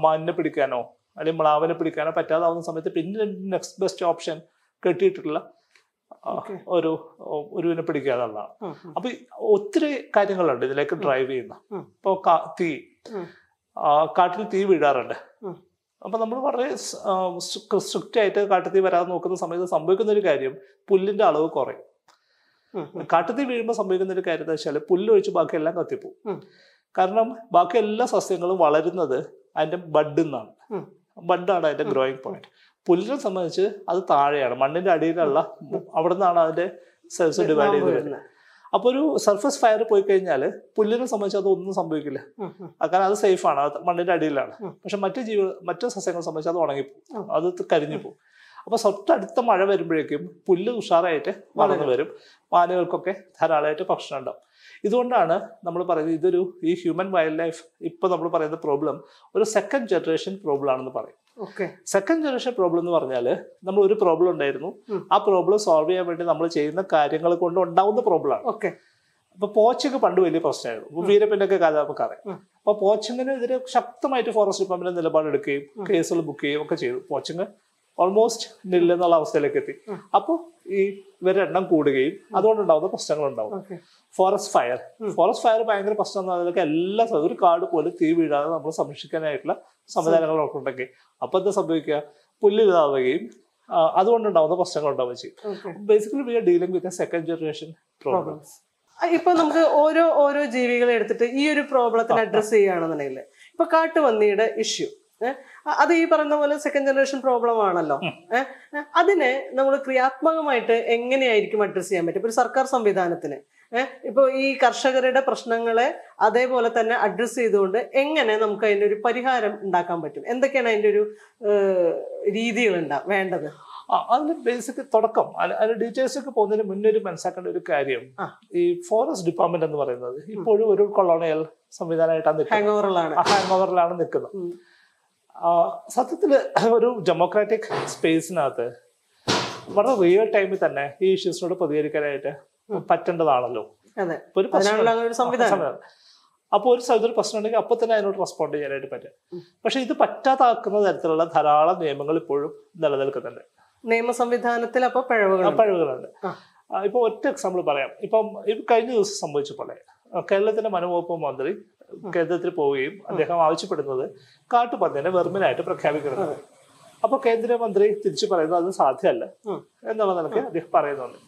മാനിനെ പിടിക്കാനോ അല്ലെങ്കിൽ മ്ലാവിനെ പിടിക്കാനോ പറ്റാതാവുന്ന സമയത്ത് പിന്നെ നെക്സ്റ്റ് ബെസ്റ്റ് ഓപ്ഷൻ കെട്ടിയിട്ടുള്ള ഒരു ഒരുവിനെ പിടിക്കുക എന്നുള്ളതാണ് ഉം, ഉം, അപ്പൊ ഒത്തിരി കാര്യങ്ങളുണ്ട് ഇതിലേക്ക് ഡ്രൈവ് ചെയ്യുന്ന. ഇപ്പൊ തീ കാട്ടിൽ തീ വീഴാറുണ്ട്. അപ്പൊ നമ്മൾ വളരെ സ്ട്രിക്റ്റ് ആയിട്ട് കാട്ടുതീ വരാതെ നോക്കുന്ന സമയത്ത് സംഭവിക്കുന്ന ഒരു കാര്യം പുല്ലിന്റെ അളവ് കുറയും. കാട്ടിൽ. കാട്ടുതീ വീഴുമ്പോൾ സംഭവിക്കുന്ന ഒരു കാര്യം എന്താ വെച്ചാൽ പുല്ലൊഴിച്ച് ബാക്കി എല്ലാം കത്തിപ്പോവും. ഉം. കാരണം ബാക്കി എല്ലാ സസ്യങ്ങളും വളരുന്നത് അതിന്റെ ബഡ് നിന്നാണ് ബഡാണ് അതിന്റെ ഗ്രോയിങ് പോയിന്റ് പുല്ലിനെ സംബന്ധിച്ച് അത് താഴെയാണ്. മണ്ണിന്റെ അടിയിലുള്ള അവിടെ നിന്നാണ് അതിന്റെ സെൽസ് ഡിവൈഡ് ചെയ്ത് വരുന്നത്. വരുന്നത്. അപ്പൊ ഒരു സർഫസ് ഫയർ പോയി കഴിഞ്ഞാൽ പുല്ലിനെ സംബന്ധിച്ച് അതൊന്നും സംഭവിക്കില്ല. ഉം, ഉം. കാരണം അത് സേഫ് ആണ്. അത് മണ്ണിന്റെ അടിയിലാണ്. പക്ഷെ മറ്റു ജീവ മറ്റു സസ്യങ്ങളെ സംബന്ധിച്ച് അത് ഉണങ്ങിപ്പോകും അത് കരിഞ്ഞു പോകും അപ്പൊ തൊട്ടടുത്ത മഴ വരുമ്പോഴേക്കും പുല്ല് ഉഷാറായിട്ട് വളർന്നു വരും. മാനുകൾക്കൊക്കെ ധാരാളമായിട്ട് ഭക്ഷണം ഉണ്ടാവും. ഇതുകൊണ്ടാണ് നമ്മൾ പറയുന്നത് ഇതൊരു ഈ ഹ്യൂമൻ വൈൽഡ് ലൈഫ് ഇപ്പൊ നമ്മൾ പറയുന്ന പ്രോബ്ലം ഒരു സെക്കൻഡ് ജനറേഷൻ പ്രോബ്ലം ആണെന്ന് പറയും. സെക്കൻഡ് ജനറേഷൻ പ്രോബ്ലം എന്ന് പറഞ്ഞാൽ നമ്മൾ ഒരു പ്രോബ്ലം ഉണ്ടായിരുന്നു. ആ പ്രോബ്ലം സോൾവ് ചെയ്യാൻ വേണ്ടി നമ്മൾ ചെയ്യുന്ന കാര്യങ്ങൾ കൊണ്ട് ഉണ്ടാവുന്ന പ്രോബ്ലമാണ് ഓക്കെ അപ്പൊ പോച്ചൊക്കെ പണ്ട് വലിയ പ്രശ്നമായിരുന്നു. വീരപ്പന്റെ ഒക്കെ കഥ നമുക്ക് അറിയാം ഉം. അപ്പൊ പോച്ചിങ്ങിനെതിരെ ശക്തമായിട്ട് ഫോറസ്റ്റ് ഡിപ്പാർട്ട്മെന്റ് നിലപാടെടുക്കുകയും കേസുകൾ ബുക്ക് ചെയ്യുകയും ഒക്കെ ചെയ്തു. പോച്ചിങ് ഓൾമോസ്റ്റ് നില്ലെന്നുള്ള അവസ്ഥയിലേക്ക് എത്തി. അപ്പോൾ ഈ ഇവരുടെ എണ്ണം കൂടുകയും അതുകൊണ്ടുണ്ടാവുന്ന പ്രശ്നങ്ങൾ ഉണ്ടാവും ഫോറസ്റ്റ് ഫയർ ഫോറസ്റ്റ് ഫയർ ഭയങ്കര പ്രശ്നം എന്ന് പറഞ്ഞാൽ എല്ലാ ഒരു കാട് പോലും തീ വീഴാതെ നമ്മൾ സംരക്ഷിക്കാനായിട്ടുള്ള സംവിധാനങ്ങൾ ഉണ്ടെങ്കിൽ അപ്പൊ എന്താ സംഭവിക്കുക? പുല്ല് ഇതാവുകയും ആ, അതുകൊണ്ടുണ്ടാവുന്ന പ്രശ്നങ്ങൾ ഉണ്ടാവുകയും ചെയ്യും basically we are dealing with second generation problems ഇപ്പൊ നമുക്ക് ഓരോ ഓരോ ജീവികളെ എടുത്തിട്ട് ഈ ഒരു പ്രോബ്ലത്തിന് അഡ്രസ് ചെയ്യുകയാണെന്നുണ്ടെങ്കിൽ ഇപ്പൊ കാട്ടുപന്നിയുടെ ഇഷ്യൂ അത് ഈ പറയുന്ന പോലെ സെക്കൻഡ് ജനറേഷൻ പ്രോബ്ലം ആണല്ലോ. അതിനെ നമ്മൾ ക്രിയാത്മകമായിട്ട് എങ്ങനെയായിരിക്കും അഡ്രസ് ചെയ്യാൻ പറ്റും? ഒരു സർക്കാർ സംവിധാനത്തിന്. ഇപ്പൊ ഈ കർഷകരുടെ പ്രശ്നങ്ങളെ അതേപോലെ തന്നെ അഡ്രസ് ചെയ്തുകൊണ്ട് എങ്ങനെ നമുക്ക് അതിന്റെ ഒരു പരിഹാരം ഉണ്ടാക്കാൻ പറ്റും? എന്തൊക്കെയാണ് അതിന്റെ ഒരു രീതികൾ ഉണ്ടാ വേണ്ടത്? അതിന് ബേസിക് തുടക്കം. അതിന് അതിന്റെ ഡീറ്റെയിൽസ് പോകുന്നതിന് മുന്നേ ഒരു മനസ്സിലാക്കേണ്ട ഒരു കാര്യം. ഈ ഫോറസ്റ്റ് ഡിപ്പാർട്ട്മെന്റ് എന്ന് പറയുന്നത്. ഇപ്പോഴും ഒരു കൊളോണിയൽ സംവിധാനമായിട്ടാണ് നിൽക്കുന്നത്. ഹാങ് ഓവറിലാണ് നിൽക്കുന്നത്. ആ, ഒരു ഡെമോക്രാറ്റിക് സ്പേസിനകത്ത് വളരെ റിയൽ ടൈമിൽ തന്നെ ഈ ഇഷ്യൂസിനോട് പ്രതികരിക്കാനായിട്ട് പറ്റേണ്ടതാണല്ലോ. ഒരു അപ്പോൾ ഒരു സ്ഥലത്ത് ഒരു പ്രശ്നം ഉണ്ടെങ്കിൽ അപ്പൊ തന്നെ അതിനോട് റെസ്പോണ്ട് ചെയ്യാനായിട്ട് പറ്റും. പക്ഷെ ഇത് പറ്റാതാക്കുന്ന തരത്തിലുള്ള ധാരാളം നിയമങ്ങൾ ഇപ്പോഴും നിലനിൽക്കുന്നുണ്ട്. നിയമ സംവിധാനത്തിൽ അപ്പൊ പിഴവുകൾ പിഴവുകളുണ്ട്. ഇപ്പൊ ഒറ്റ എക്സാമ്പിൾ പറയാം. ഇപ്പം കഴിഞ്ഞ ദിവസം സംഭവിച്ച പോലെ കേരളത്തിന്റെ വനംവകുപ്പ് മന്ത്രി കേന്ദ്രത്തിൽ പോവുകയും അദ്ദേഹം ആവശ്യപ്പെടുന്നത് കാട്ടുപന്നിനെ വെർമിനായിട്ട് പ്രഖ്യാപിക്കുന്നത് അപ്പൊ കേന്ദ്രമന്ത്രി തിരിച്ചു പറയുന്നത് അത് സാധ്യമല്ല. എന്നുള്ള നിലയ്ക്ക് അദ്ദേഹം പറയുന്നുണ്ട്.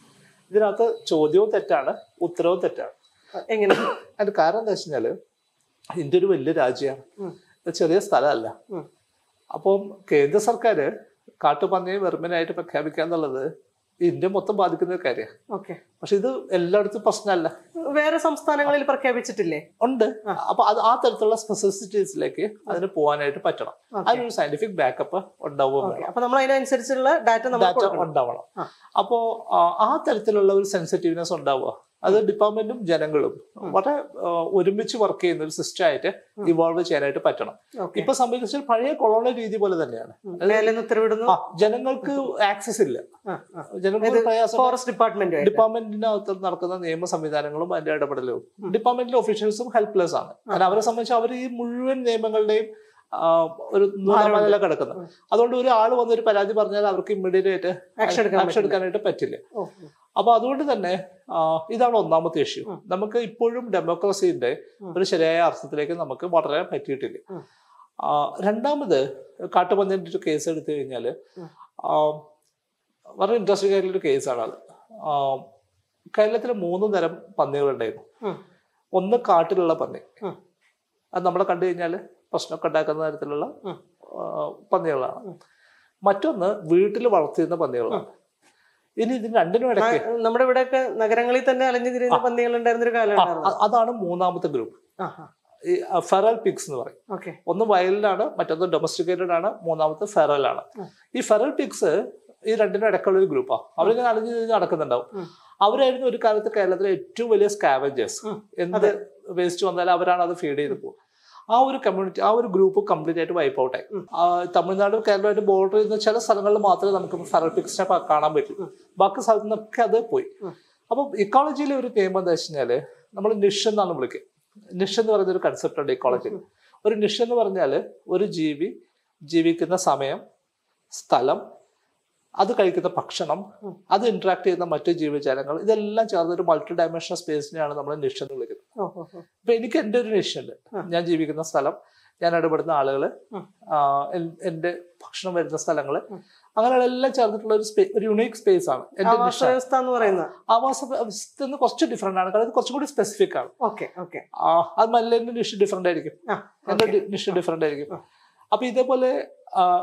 ഇതിനകത്ത് ചോദ്യവും തെറ്റാണ് ഉത്തരവും തെറ്റാണ്. എങ്ങനെ? അതിന്റെ കാരണം എന്താ വെച്ചാൽ ഇന്ത്യ ഒരു വലിയ രാജ്യമാണ്. ചെറിയ സ്ഥലമല്ല. അപ്പം കേന്ദ്ര സർക്കാർ കാട്ടുപന്നിയെ വെർമിനായിട്ട് പ്രഖ്യാപിക്കുക എന്നുള്ളത് ഇന്ത്യ മൊത്തം ബാധിക്കുന്ന ഒരു കാര്യമാണ് ഓക്കെ. പക്ഷെ ഇത് എല്ലായിടത്തും പ്രശ്നമല്ല. വേറെ സംസ്ഥാനങ്ങളിൽ പ്രഖ്യാപിച്ചിട്ടില്ലേ? ഉണ്ട്. അപ്പൊ അത് ആ തരത്തിലുള്ള സ്പെസിഫിസിറ്റീസിലേക്ക് അതിന് പോകാനായിട്ട് പറ്റണം. അതിനൊരു സയന്റിഫിക് ബാക്കപ്പ് ഉണ്ടാവുക അപ്പൊ നമ്മൾ അതിനനുസരിച്ചുള്ള ഡാറ്റ ഡാറ്റ ഉണ്ടാവണം. അപ്പോ ആ തരത്തിലുള്ള ഒരു സെൻസിറ്റീവ്നെസ് ഉണ്ടാവുക. അത് ഡിപ്പാർട്ട്മെന്റും ജനങ്ങളും വളരെ ഒരുമിച്ച് വർക്ക് ചെയ്യുന്ന ഒരു സിസ്റ്റം ആയിട്ട് ഇവോൾവ് ചെയ്യാനായിട്ട് പറ്റണം. ഇപ്പൊ സംബന്ധിച്ചാൽ പഴയ കൊളോണിയൽ രീതി പോലെ തന്നെയാണ്. ജനങ്ങൾക്ക് ആക്സസ് ഇല്ല. ജനങ്ങൾക്ക് പ്രയാസം ഫോറസ്റ്റ് ഡിപ്പാർട്ട്മെന്റ് ഡിപ്പാർട്ട്മെന്റിനകത്ത് നടക്കുന്ന നിയമ സംവിധാനങ്ങളും അതിന്റെ ഇടപെടലും ഡിപ്പാർട്ട്മെന്റിലെ ഒഫീഷ്യൽസും ഹെൽപ്ലെസ് ആണ്. കാരണം അവരെ സംബന്ധിച്ച് അവർ ഈ മുഴുവൻ നിയമങ്ങളുടെയും ഒരു നൂലാമല കിടക്കുന്നത്. അതുകൊണ്ട് ഒരു ആൾ വന്ന് ഒരു പരാതി പറഞ്ഞാൽ അവർക്ക് ഇമ്മീഡിയറ്റ് ആയിട്ട് ആക്ഷൻ എടുക്കാനായിട്ട് പറ്റില്ല. അപ്പൊ അതുകൊണ്ട് തന്നെ ഇതാണ് ഒന്നാമത്തെ ഇഷ്യൂ നമുക്ക് ഇപ്പോഴും ഡെമോക്രസിന്റെ ഒരു ശരിയായ അർത്ഥത്തിലേക്ക് നമുക്ക് വളരാൻ പറ്റിയിട്ടില്ല. രണ്ടാമത് കാട്ടുപന്നിന്റെ ഒരു കേസ് എടുത്തു കഴിഞ്ഞാൽ വളരെ ഇൻട്രസ്റ്റിംഗ് ആയിട്ടുള്ള ഒരു കേസാണ് അത്. കേരളത്തിൽ മൂന്ന് തരം പന്നികളുണ്ടായിരുന്നു. ഒന്ന് കാട്ടിലുള്ള പന്നി. അത് നമ്മളെ കണ്ടു കഴിഞ്ഞാൽ പ്രശ്നമൊക്കെ ഉണ്ടാക്കുന്ന തരത്തിലുള്ള. പന്നികളാണ്. മറ്റൊന്ന് വീട്ടിൽ വളർത്തിയിരുന്ന പന്നികളാണ്. ഇനി ഇതിന് രണ്ടിനും ഇടയ്ക്ക്. നമ്മുടെ ഇവിടെയൊക്കെ നഗരങ്ങളിൽ തന്നെ അലഞ്ഞു തിരിയുന്ന പന്നികൾ ഉണ്ടായിരുന്ന ഒരു കാലം അതാണ് മൂന്നാമത്തെ ഗ്രൂപ്പ്. ഈ ഫെറൽ പിക്സ് എന്ന് പറയും. ഒന്ന് വയലിലാണ് മറ്റൊന്ന് ഡൊമസ്റ്റിക്കേറ്റഡ് ആണ് മൂന്നാമത്തെ ഫെറൽ ആണ് ഈ ഫെറൽ പിക്സ് ഈ രണ്ടിനും ഇടയ്ക്കുള്ള ഒരു ഗ്രൂപ്പാണ് അവരിങ്ങനെ അലഞ്ഞു തിരിഞ്ഞ് നടക്കുന്നുണ്ടാവും. അവരായിരുന്നു ഒരു കാലത്ത് കേരളത്തിലെ ഏറ്റവും വലിയ സ്കാവഞ്ചേഴ്സ്. എന്ത് വേസ്റ്റ് വന്നാലും അവരാണ് അത് ഫീഡ് ചെയ്ത് പോകും ആ ഒരു കമ്മ്യൂണിറ്റി ആ ഒരു ഗ്രൂപ്പ് കംപ്ലീറ്റ് ആയിട്ട് വൈപ്പ് ഔട്ട് ആയി. തമിഴ്നാട് കേരളമായിട്ട് ബോർഡർ ചെയ്യുന്ന ചില സ്ഥലങ്ങളിൽ മാത്രമേ നമുക്ക് സ്റ്റെപ്പ് കാണാൻ പറ്റൂ. ബാക്കി സ്ഥലത്തു നിന്നൊക്കെ അത് പോയി. അപ്പൊ ഇക്കോളജിയിലെ ഒരു നിയമം എന്താ വെച്ച് നമ്മൾ നിഷ് എന്നാണ് വിളിക്കുക. നിഷ് എന്ന് പറയുന്ന ഒരു കൺസെപ്റ്റ് ഉണ്ട് ഇക്കോളജിയിൽ ഒരു നിഷ് എന്ന് പറഞ്ഞാൽ ഒരു ജീവി ജീവിക്കുന്ന സമയം സ്ഥലം അത് കഴിക്കുന്ന ഭക്ഷണം അത് ഇന്ററാക്ട് ചെയ്യുന്ന മറ്റു ജീവജാലങ്ങൾ ഇതെല്ലാം ചേർന്ന ഒരു മൾട്ടി ഡയമെൻഷണൽ സ്പേസിനെയാണ് നമ്മൾ നിഷൻ എന്ന് വിളിക്കുന്നത്. ഇപ്പൊ എനിക്ക് എന്റെ ഒരു നിഷ് ഞാൻ ജീവിക്കുന്ന സ്ഥലം ഞാൻ ഇടപെടുന്ന ആളുകൾ എന്റെ എന്റെ ഭക്ഷണം വരുന്ന സ്ഥലങ്ങൾ അങ്ങനെയുള്ളതെല്ലാം അങ്ങനെയുള്ള എല്ലാം ചേർന്നിട്ടുള്ള ഒരു സ്പേ ഒരു യുണീക് സ്പേസ് ആണ് ആവാസ വ്യവസ്ഥ എന്ന് പറയുന്നത് ആവാസ വ്യവസ്ഥ എന്ന് കുറച്ച് ഡിഫറെന്റ് ആണ്. കാരണം കുറച്ചും കൂടി സ്പെസിഫിക് ആണ്. Okay okay. അത് മല്ലേന്റെ നിഷ് ഡിഫറെന്റ് ആയിരിക്കും. എന്റെ നിഷ് ഡിഫറെന്റ് ആയിരിക്കും. അപ്പൊ ഇതേപോലെ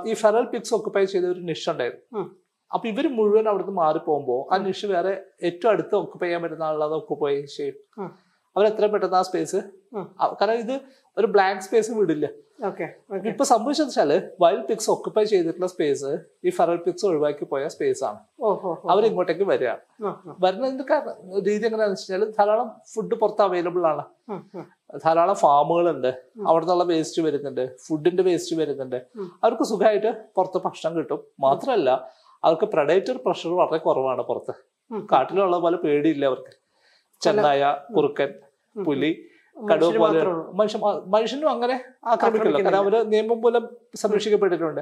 ഈ ഫെറൽ പിക്സ് ഒക്കുപ്പൈ ചെയ്ത ഒരു നിഷ ഉണ്ടായിരുന്നു. അപ്പൊ ഇവർ മുഴുവൻ അവിടുന്ന് മാറി പോകുമ്പോൾ ആ നിഷ വേറെ ഏറ്റവും അടുത്ത് ഒക്കുപ്പൈ ചെയ്യാൻ പറ്റുന്ന ആളത് ഒക്കുപ്പൈ ചെയ്യും. എത്രയും പെട്ടെന്ന് ആ സ്പേസ് കാരണം ഇത് ഒരു ബ്ലാങ്ക് സ്പേസ് വിടില്ല. ഇപ്പൊ സംഭവിച്ചത് വെച്ചാൽ വൈൽഡ് പിക്സ് ഒക്കുപ്പൈ ചെയ്തിട്ടുള്ള സ്പേസ് ഈ ഫെറൽ പിക്സ് ഒഴിവാക്കി പോയ സ്പേസ് ആണ്. അവർ ഇങ്ങോട്ടേക്ക് വരികയാണ് വരുന്നതിന്റെ രീതി എങ്ങനെയാണെന്ന് വെച്ചാൽ ധാരാളം ഫുഡ് പുറത്ത് അവൈലബിൾ ആണ്. ധാരാളം ഫാമുകളുണ്ട്. അവിടെ ഉള്ള വേസ്റ്റ് വരുന്നുണ്ട്. ഫുഡിന്റെ വേസ്റ്റ് വരുന്നുണ്ട്. അവർക്ക് സുഖമായിട്ട് പുറത്ത് ഭക്ഷണം കിട്ടും. മാത്രമല്ല അവർക്ക് പ്രഡേറ്റർ പ്രഷർ വളരെ കുറവാണ് പുറത്ത്. കാട്ടിലുള്ള പോലെ പേടിയില്ല അവർക്ക്. ചെന്നായ കുറുക്കൻ പുലി കടുവ പോലെ. മനുഷ്യ മനുഷ്യനും അങ്ങനെ ആക്രമിക്കില്ല. കാരണം അവർ നിയമം മൂലം സംരക്ഷിക്കപ്പെട്ടിട്ടുണ്ട്.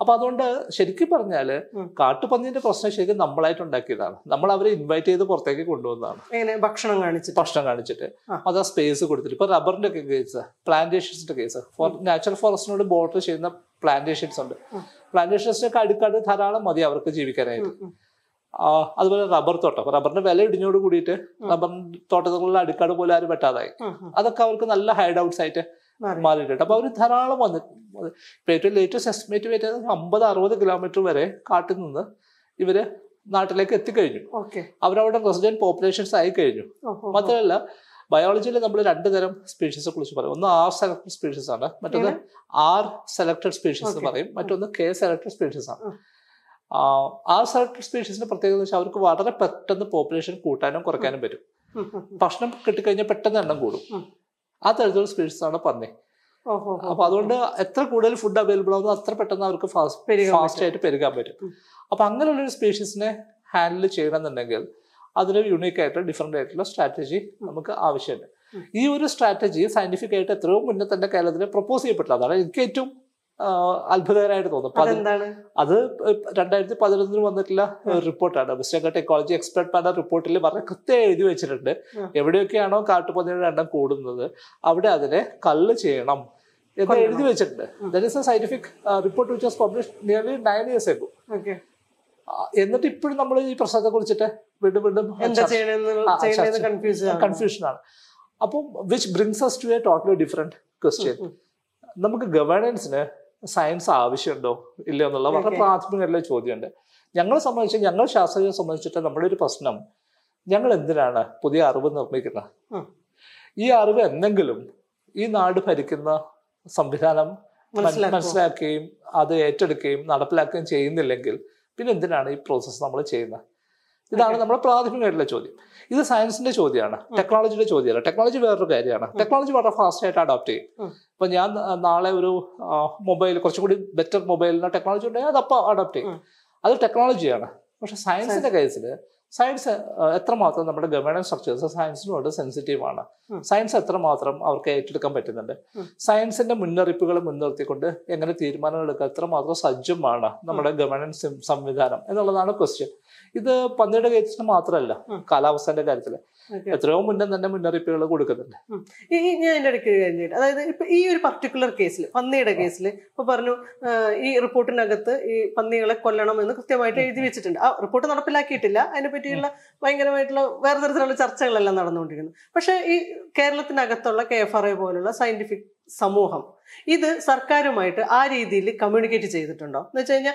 അപ്പൊ അതുകൊണ്ട് ശരിക്കും പറഞ്ഞാൽ കാട്ടുപന്നിന്റെ പ്രശ്നം ശരിക്കും നമ്മളായിട്ട് ഉണ്ടാക്കിയതാണ്. നമ്മൾ അവരെ ഇൻവൈറ്റ് ചെയ്ത് പുറത്തേക്ക് കൊണ്ടുവന്നതാണ്. ഭക്ഷണം കാണിച്ചിട്ട്. ഭക്ഷണം കാണിച്ചിട്ട്. അത് ആ സ്പേസ് കൊടുത്തിട്ട്. ഇപ്പൊ റബ്ബറിന്റെ ഒക്കെ കേസ് പ്ലാന്റേഷൻസിന്റെ കേസ് നാച്ചുറൽ ഫോറസ്റ്റിനോട് ബോർഡർ ചെയ്യുന്ന പ്ലാന്റേഷൻസ് ഉണ്ട്. പ്ലാന്റേഷൻസിന്റെ ഒക്കെ അടുക്കാട് ധാരാളം മതി അവർക്ക് ജീവിക്കാനായിട്ട്. അതുപോലെ റബ്ബർ തോട്ടം. റബ്ബറിന്റെ വില ഇടിഞ്ഞോട് കൂടിയിട്ട് റബ്ബർ തോട്ടത്തിലുള്ള അടുക്കാട് പോലെ ആരും ഉം. അതൊക്കെ അവർക്ക് നല്ല ഹൈഡ് ഔട്ട്സ് ആയിട്ട്. മാറിയിട്ടുണ്ട്. അപ്പൊ അവർ ധാരാളം വന്നിട്ടുണ്ട് ഇപ്പൊ ഏറ്റവും ലേറ്റസ്റ്റ് എസ്റ്റിമേറ്റ് വരുന്നത് അമ്പത് അറുപത് കിലോമീറ്റർ വരെ കാട്ടിൽ നിന്ന് ഇവർ നാട്ടിലേക്ക് എത്തിക്കഴിഞ്ഞു. ഓക്കെ. അവരവിടെ റെസിഡന്റ് പോപ്പുലേഷൻസ് ആയി കഴിഞ്ഞു. മാത്രമല്ല ബയോളജിയിൽ നമ്മൾ രണ്ട് തരം സ്പീഷീസിനെ കുറിച്ച് പറയും. ഒന്ന് ആർ സെലക്ടഡ് സ്പീഷീസ് ആണ്. മറ്റൊന്ന് ആർ സെലക്ടഡ് സ്പീഷീസ് എന്ന് പറയും. മറ്റൊന്ന് കെ സെലക്ടഡ് സ്പീഷീസ് ആണ്. ആർ സെലക്ടഡ് സ്പീഷീസിന്റെ പ്രത്യേകത എന്ന് വെച്ചാൽ അവർക്ക് വളരെ പെട്ടെന്ന് പോപ്പുലേഷൻ കൂട്ടാനും കുറയ്ക്കാനും പറ്റും. ഭക്ഷണം കിട്ടിക്കഴിഞ്ഞാൽ പെട്ടെന്ന് എണ്ണം കൂടും. ആ തരത്തിലുള്ള സ്പിരിറ്റ്സ് ആണ് പന്നി. അപ്പൊ അതുകൊണ്ട് എത്ര കൂടുതൽ ഫുഡ് അവൈലബിൾ ആവുന്നു അത്ര പെട്ടെന്ന് അവർക്ക് ഫാസ്റ്റ് ഫാസ്റ്റ് ആയിട്ട് പെരുകാൻ പറ്റും. അപ്പൊ അങ്ങനെയുള്ള ഒരു സ്പീഷീസിനെ ഹാൻഡിൽ ചെയ്യണമെന്നുണ്ടെങ്കിൽ അതിന് യുണീക്ക് ആയിട്ട് ഡിഫറെന്റ് ആയിട്ടുള്ള സ്ട്രാറ്റജി നമുക്ക് ആവശ്യമുണ്ട്. ഈ ഒരു സ്ട്രാറ്റജി സയന്റിഫിക് ആയിട്ട് എത്രയോ മുന്നേ തന്നെ കേരളത്തിൽ പ്രപ്പോസ് ചെയ്യപ്പെട്ടത് അതാണ് എനിക്ക് ഏറ്റവും അത്ഭുതകരമായിട്ട് തോന്നുന്നു അതെന്താണ്? അത് രണ്ടായിരത്തി പതിനൊന്നിന് വന്നിട്ടുള്ള റിപ്പോർട്ടാണ്. വെസ്റ്റേൺ ടെക്നോളജി എക്സ്പെർട്ട് പാനൽ റിപ്പോർട്ടിൽ വളരെ കൃത്യമായി എഴുതി വെച്ചിട്ടുണ്ട്. എവിടെയൊക്കെയാണോ കാട്ടുപന്നിയുടെ എണ്ണം കൂടുന്നത് അവിടെ അതിനെ കല്ല് ചെയ്യണം എന്ന് എഴുതി വെച്ചിട്ടുണ്ട്. That is a scientific report which was publish nearly nine years okay എന്നിട്ട് ഇപ്പോഴും നമ്മൾ ഈ പ്രശ്നത്തെ കുറിച്ചിട്ട് വീണ്ടും വീണ്ടും ആണ്. അപ്പം which brings us to a totally different question. നമുക്ക് ഗവേണൻസിന് സയൻസ് ആവശ്യമുണ്ടോ? ഇല്ല എന്നുള്ള വളരെ. പ്രാഥമികമായിട്ടുള്ള ചോദ്യമുണ്ട്. ഞങ്ങളെ സംബന്ധിച്ച് ഞങ്ങൾ ശാസ്ത്രജ്ഞരെ സംബന്ധിച്ചിട്ട് നമ്മുടെ ഒരു പ്രശ്നം. ഞങ്ങൾ എന്തിനാണ് പുതിയ അറിവ് നിർമ്മിക്കുന്നത്? ഈ അറിവ് എന്തെങ്കിലും ഈ നാട് ഭരിക്കുന്ന സംവിധാനം മനസ്സിലാക്കുകയും അത് ഏറ്റെടുക്കുകയും നടപ്പിലാക്കുകയും ചെയ്യുന്നില്ലെങ്കിൽ പിന്നെ എന്തിനാണ് ഈ പ്രോസസ്സ് നമ്മൾ ചെയ്യുന്നത്? ഇതാണ് നമ്മുടെ പ്രാഥമികമായിട്ടുള്ള ചോദ്യം. ഇത് സയൻസിന്റെ ചോദ്യമാണ്. ടെക്നോളജിയുടെ ചോദ്യമല്ല. ടെക്നോളജി വേറൊരു കാര്യമാണ്. ടെക്നോളജി വളരെ ഫാസ്റ്റ് ആയിട്ട് അഡോപ്റ്റ് ചെയ്യും. ഇപ്പൊ ഞാൻ നാളെ ഒരു മൊബൈൽ കുറച്ചും കൂടി ബെറ്റർ മൊബൈലിന് ടെക്നോളജി ഉണ്ടെങ്കിൽ അത് അഡോപ്റ്റ് ചെയ്യും. അത് ടെക്നോളജിയാണ് പക്ഷെ സയൻസിന്റെ കേസിൽ സയൻസ് എത്രമാത്രം നമ്മുടെ ഗവേണൻസ് സ്ട്രക്ചേഴ്സ് സയൻസിനോട് സെൻസിറ്റീവ് ആണ്. സയൻസ് എത്രമാത്രം അവർക്ക് ഏറ്റെടുക്കാൻ പറ്റുന്നുണ്ട്. സയൻസിന്റെ മുന്നറിയിപ്പുകൾ മുൻനിർത്തിക്കൊണ്ട് എങ്ങനെ തീരുമാനങ്ങൾ എടുക്കുക എത്രമാത്രം സജ്ജമാണ് നമ്മുടെ ഗവേണൻസ് സംവിധാനം എന്നുള്ളതാണ് ക്വസ്റ്റ്യൻ ഇത് പന്നിയുടെ കേസിന് മാത്രമല്ല. കാലാവസ്ഥന്റെ കാര്യത്തിൽ. എത്രയോ മുന്നേ തന്നെ മുന്നറിയിപ്പുകൾ കൊടുക്കുന്നുണ്ട്. ഈ ഈ ഞാൻ എന്റെ ഇടയ്ക്ക് കഴിഞ്ഞിട്ട് അതായത് ഇപ്പൊ ഈ ഒരു പർട്ടിക്കുലർ കേസിൽ പന്നിയുടെ കേസിൽ ഇപ്പൊ പറഞ്ഞു ഈ റിപ്പോർട്ടിനകത്ത് ഈ പന്നികളെ കൊല്ലണം എന്ന് കൃത്യമായിട്ട് എഴുതി വെച്ചിട്ടുണ്ട്. ആ റിപ്പോർട്ട് നടപ്പിലാക്കിയിട്ടില്ല. അതിനെ പറ്റിയുള്ള ഭയങ്കരമായിട്ടുള്ള വേറെ തരത്തിലുള്ള ചർച്ചകളെല്ലാം നടന്നുകൊണ്ടിരിക്കുന്നു. പക്ഷെ ഈ കേരളത്തിനകത്തുള്ള കെ എഫ് ആർ എ പോലുള്ള സയന്റിഫിക് സമൂഹം. ഇത് സർക്കാരുമായിട്ട് ആ രീതിയിൽ കമ്മ്യൂണിക്കേറ്റ് ചെയ്തിട്ടുണ്ടോ? എന്ന് വെച്ച് കഴിഞ്ഞാൽ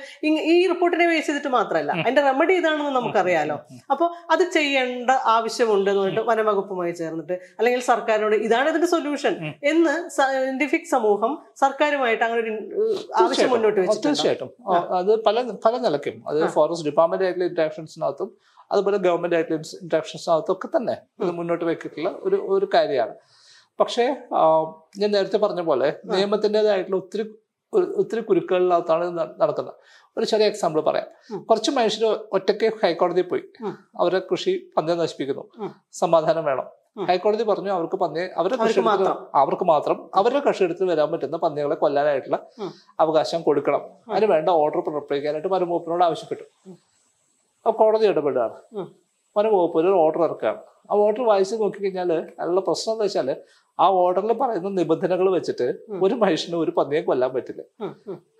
ഈ റിപ്പോർട്ടിനെ ബേസ് ചെയ്തിട്ട് മാത്രമല്ല അതിന്റെ റെമഡി ഇതാണെന്ന് നമുക്കറിയാലോ. അപ്പോൾ അത് ചെയ്യേണ്ട ആവശ്യമുണ്ട് എന്ന് പറഞ്ഞിട്ട് വനംവകുപ്പുമായി ചേർന്നിട്ട് അല്ലെങ്കിൽ സർക്കാരിനോട് ഇതാണ് ഇതിന്റെ സൊല്യൂഷൻ എന്ന് സയന്റിഫിക് സമൂഹം സർക്കാരുമായിട്ട് അങ്ങനെ ഒരു ആവശ്യം മുന്നോട്ട് വെച്ചു തീർച്ചയായിട്ടും. അത് പല പല നിലയ്ക്കും. അത് ഫോറസ്റ്റ് ഡിപ്പാർട്ട്മെന്റ് ആയിട്ടുള്ള ഇന്ററാക്ഷൻസിനകത്തും അതുപോലെ ഗവൺമെന്റ് ആയിട്ടുള്ള ഇന്ററാക്ഷൻസിനകത്തും ഒക്കെ തന്നെ ഇത് മുന്നോട്ട് വെച്ചിട്ടുള്ള ഒരു ഒരു കാര്യമാണ്. പക്ഷേ ഞാൻ നേരത്തെ പറഞ്ഞ പോലെ നിയമത്തിന്റെതായിട്ടുള്ള ഒത്തിരി ഒത്തിരി കുരുക്കളിനകത്താണ് നടക്കുന്നത്. ഒരു ചെറിയ എക്സാമ്പിൾ പറയാം. കുറച്ച് മനുഷ്യർ ഒറ്റയ്ക്ക് ഹൈക്കോടതിയിൽ പോയി. അവരെ കൃഷി പന്നിയെ നശിപ്പിക്കുന്നു. സമാധാനം വേണം. ഹൈക്കോടതി പറഞ്ഞു അവർക്ക് പന്നിയെ അവരുടെ കൃഷി മാത്രം. അവർക്ക് മാത്രം അവരുടെ കൃഷി എടുത്ത് വരാൻ പറ്റുന്ന പന്നികളെ കൊല്ലാനായിട്ടുള്ള. അവകാശം കൊടുക്കണം. അതിന് വേണ്ട ഓർഡർ പുറപ്പെടുവിക്കാനായിട്ട് വനംവകുപ്പിനോട് ആവശ്യപ്പെട്ടു. അപ്പൊ കോടതി ഇടപെടുകയാണ്. ഉം. വനംവകുപ്പ് ഒരു ഓർഡർ ഇറക്കുകയാണ്. ആ ഓർഡർ വായിച്ച് നോക്കിക്കഴിഞ്ഞാൽ അതിനുള്ള പ്രശ്നം എന്താ വെച്ചാൽ ആ ഓർഡറിൽ പറയുന്ന നിബന്ധനകൾ വെച്ചിട്ട് ഒരു മനുഷ്യന് ഒരു പന്നിയെ കൊല്ലാൻ പറ്റില്ല.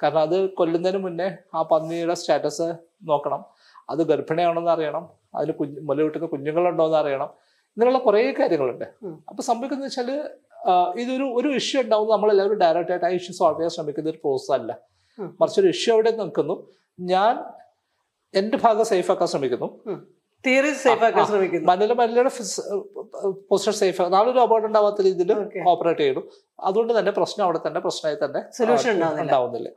കാരണം അത് കൊല്ലുന്നതിന് മുന്നേ ആ പന്നിയുടെ സ്റ്റാറ്റസ് നോക്കണം. അത് ഗർഭിണിയാണോ എന്ന് അറിയണം. അതിന് കുഞ്ഞ് മുലയൂട്ടുന്ന കുഞ്ഞുങ്ങളുണ്ടോ എന്ന് അറിയണം. ഇങ്ങനെയുള്ള കുറേ കാര്യങ്ങളുണ്ട്. അപ്പൊ സംഭവിക്കുന്നത് വെച്ചാൽ ആ, ഇതൊരു ഒരു ഇഷ്യൂ ഉണ്ടാവും. നമ്മളെല്ലാവരും ഡയറക്റ്റ് ആയിട്ട് ആ ഇഷ്യൂ സോൾവ് ചെയ്യാൻ ശ്രമിക്കുന്ന ഒരു പ്രോസസ് അല്ല. മറിച്ചൊരു ഇഷ്യൂ അവിടെ നിൽക്കുന്നു. ഞാൻ എന്റെ ഭാഗം സേഫ് ആക്കാൻ ശ്രമിക്കുന്നു. തിയറി സേഫ് ആക്കാൻ ശ്രമിക്കുന്നു. മണ്ണിലെ മല്ലിയുടെ പൊസിഷൻ സേഫ് നാളൊരു അപകടം ഉണ്ടാവാത്ത രീതിയിൽ ഓപ്പറേറ്റ് ചെയ്യണം അതുകൊണ്ട് തന്നെ പ്രശ്നം അവിടെ തന്നെ പ്രശ്നമായി തന്നെ സൊല്യൂഷൻ ഉണ്ടാവുന്നില്ല.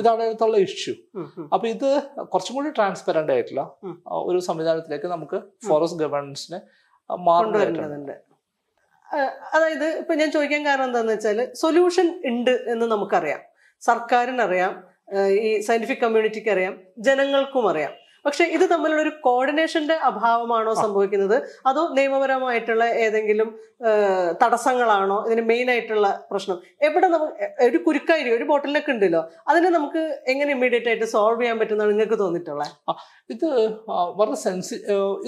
ഇതാണ് അതിനകത്തുള്ള ഇഷ്യൂ. അപ്പൊ ഇത് കുറച്ചും കൂടി ട്രാൻസ്പെറന്റ് ആയിട്ടുള്ള ഒരു സംവിധാനത്തിലേക്ക് നമുക്ക് ഫോറസ്റ്റ് ഗവേണൻസിനെ മാറേണ്ടതുണ്ട് അതായത് ഇപ്പൊ ഞാൻ ചോദിക്കാൻ കാരണം എന്താന്ന് വെച്ചാൽ സൊല്യൂഷൻ ഉണ്ട് എന്ന് നമുക്കറിയാം. സർക്കാരിനറിയാം ഈ സയന്റിഫിക് കമ്മ്യൂണിറ്റിക്ക് അറിയാം ജനങ്ങൾക്കും അറിയാം. പക്ഷെ ഇത് തമ്മിലുള്ള ഒരു കോർഡിനേഷന്റെ അഭാവമാണോ സംഭവിക്കുന്നത്? അതോ നിയമപരമായിട്ടുള്ള ഏതെങ്കിലും തടസ്സങ്ങളാണോ ഇതിന് മെയിൻ ആയിട്ടുള്ള പ്രശ്നം? എവിടെ നമുക്ക് ഒരു കുരുക്കായിരിക്കും ഒരു ബോട്ടിലൊക്കെ ഉണ്ടല്ലോ അതിനെ നമുക്ക് എങ്ങനെ ഇമ്മീഡിയറ്റ് ആയിട്ട് സോൾവ് ചെയ്യാൻ പറ്റുന്നതാണ് നിങ്ങൾക്ക് തോന്നിയിട്ടുള്ളത്? ഇത് വളരെ സെൻസി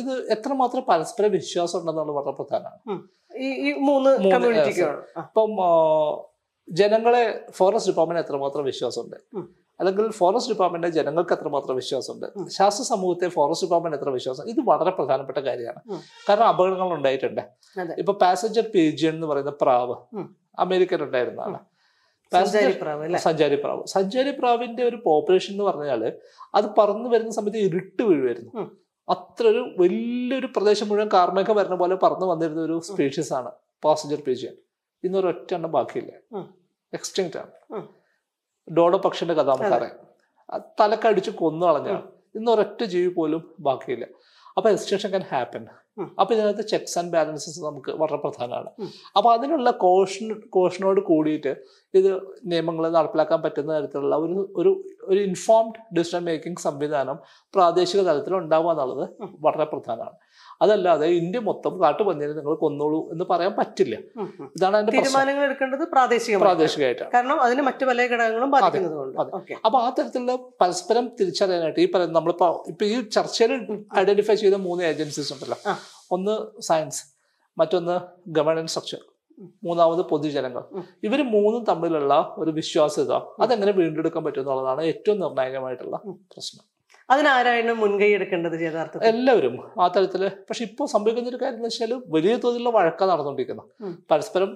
ഇത് എത്രമാത്രം പരസ്പര വിശ്വാസം ഉണ്ടെന്നുള്ള വളരെ പ്രധാനമാണ്. ഈ ഈ മൂന്ന് കമ്മ്യൂണിറ്റിക്കാണ് ഇപ്പം ജനങ്ങളെ ഫോറസ്റ്റ് ഡിപ്പാർട്ട്മെന്റ് എത്രമാത്രം വിശ്വാസമുണ്ട്. അല്ലെങ്കിൽ ഫോറസ്റ്റ് ഡിപ്പാർട്ട്മെന്റ് ജനങ്ങൾക്ക് എത്രമാത്രം വിശ്വാസമുണ്ട്? ശാസ്ത്ര സമൂഹത്തെ ഫോറസ്റ്റ് ഡിപ്പാർട്ട്മെന്റ് എത്ര വിശ്വാസം? ഇത് വളരെ പ്രധാനപ്പെട്ട കാര്യമാണ്. കാരണം അപകടങ്ങൾ ഉണ്ടായിട്ടുണ്ട്. ഇപ്പൊ പാസഞ്ചർ പേജിയൻ എന്ന് പറയുന്ന പ്രാവ് അമേരിക്കൻ ഉണ്ടായിരുന്നതാണ് സഞ്ചാരി പ്രാവ് സഞ്ചാരി പ്രാവിന്റെ ഒരു പോപ്പുലേഷൻ എന്ന് പറഞ്ഞാൽ അത് പറന്നു വരുന്ന സമയത്ത് ഇരുട്ട് വീഴുമായിരുന്നു അത്ര ഒരു വലിയൊരു പ്രദേശം മുഴുവൻ കാർമേഘം വരുന്ന പോലെ പറന്നു വന്നിരുന്ന ഒരു സ്പീഷീസ് ആണ് പാസഞ്ചർ പേജിയൻ ഇന്നൊരു ഒറ്റ എണ്ണം ബാക്കിയില്ല എക്സ്റ്റിങ്റ്റ് ആണ് ഡോഡോ പക്ഷിന്റെ കഥ നമുക്കറിയാം അത് തലക്കടിച്ച് കൊന്നു കളഞ്ഞാണ് ഇന്ന് ഒരൊറ്റ ജീവി പോലും ബാക്കിയില്ല. അപ്പൊ എക്സ്റ്റൻഷൻ ക്യാൻ ഹാപ്പൻ. അപ്പൊ ഇതിനകത്ത് ചെക്സ് ആൻഡ് ബാലൻസസ് നമുക്ക് വളരെ പ്രധാനമാണ്. അപ്പൊ അതിനുള്ള കോഷൻ കോഷനോട് കൂടിയിട്ട് ഇത് നിയമങ്ങൾ നടപ്പിലാക്കാൻ പറ്റുന്ന തരത്തിലുള്ള ഒരു ഒരു ഒരു ഇൻഫോംഡ് ഡിസിഷൻ മേക്കിംഗ് സംവിധാനം പ്രാദേശിക തലത്തിൽ ഉണ്ടാവുക എന്നുള്ളത് വളരെ പ്രധാനമാണ്. അതല്ലാതെ ഇന്ത്യ മൊത്തം കാട്ടുപന്നിനെ നിങ്ങൾ കൊന്നോളൂ എന്ന് പറയാൻ പറ്റില്ല. ഇതാണ് അതിന്റെ തീരുമാനങ്ങൾ എടുക്കേണ്ടത് പ്രാദേശിക പ്രാദേശികമായിട്ടാണ്. കാരണം അതിന് മറ്റു പല ഘടകങ്ങളും ബാധിക്കുന്നതുകൊണ്ട്. അപ്പൊ ആ തരത്തിലുള്ള പരസ്പരം തിരിച്ചറിയാനായിട്ട് ഈ പറയുന്ന നമ്മളിപ്പോ ഇപ്പൊ ഈ ചർച്ചയിൽ ഐഡന്റിഫൈ ചെയ്ത മൂന്ന് ഏജൻസീസ് ഉണ്ടല്ലോ. ഒന്ന് സയൻസ് മറ്റൊന്ന് ഗവേണൻസ് സ്ട്രക്ചർ മൂന്നാമത് പൊതുജനങ്ങൾ. ഇവർ ഇവർ മൂന്നും തമ്മിലുള്ള ഒരു വിശ്വാസ്യത അതെങ്ങനെ വീണ്ടെടുക്കാൻ പറ്റും എന്നുള്ളതാണ് ഏറ്റവും നിർണായകമായിട്ടുള്ള പ്രശ്നം. അതിനാരാണ് മുൻകൈ എടുക്കേണ്ടത് യഥാർത്ഥത്തിൽ? എല്ലാവരും ആ തരത്തിൽ. പക്ഷെ ഇപ്പോൾ സംഭവിക്കുന്ന ഒരു കാര്യം എന്ന് വെച്ചാൽ വലിയ തോതിലുള്ള വഴക്ക നടന്നുകൊണ്ടിരിക്കുന്നത്. പരസ്പരം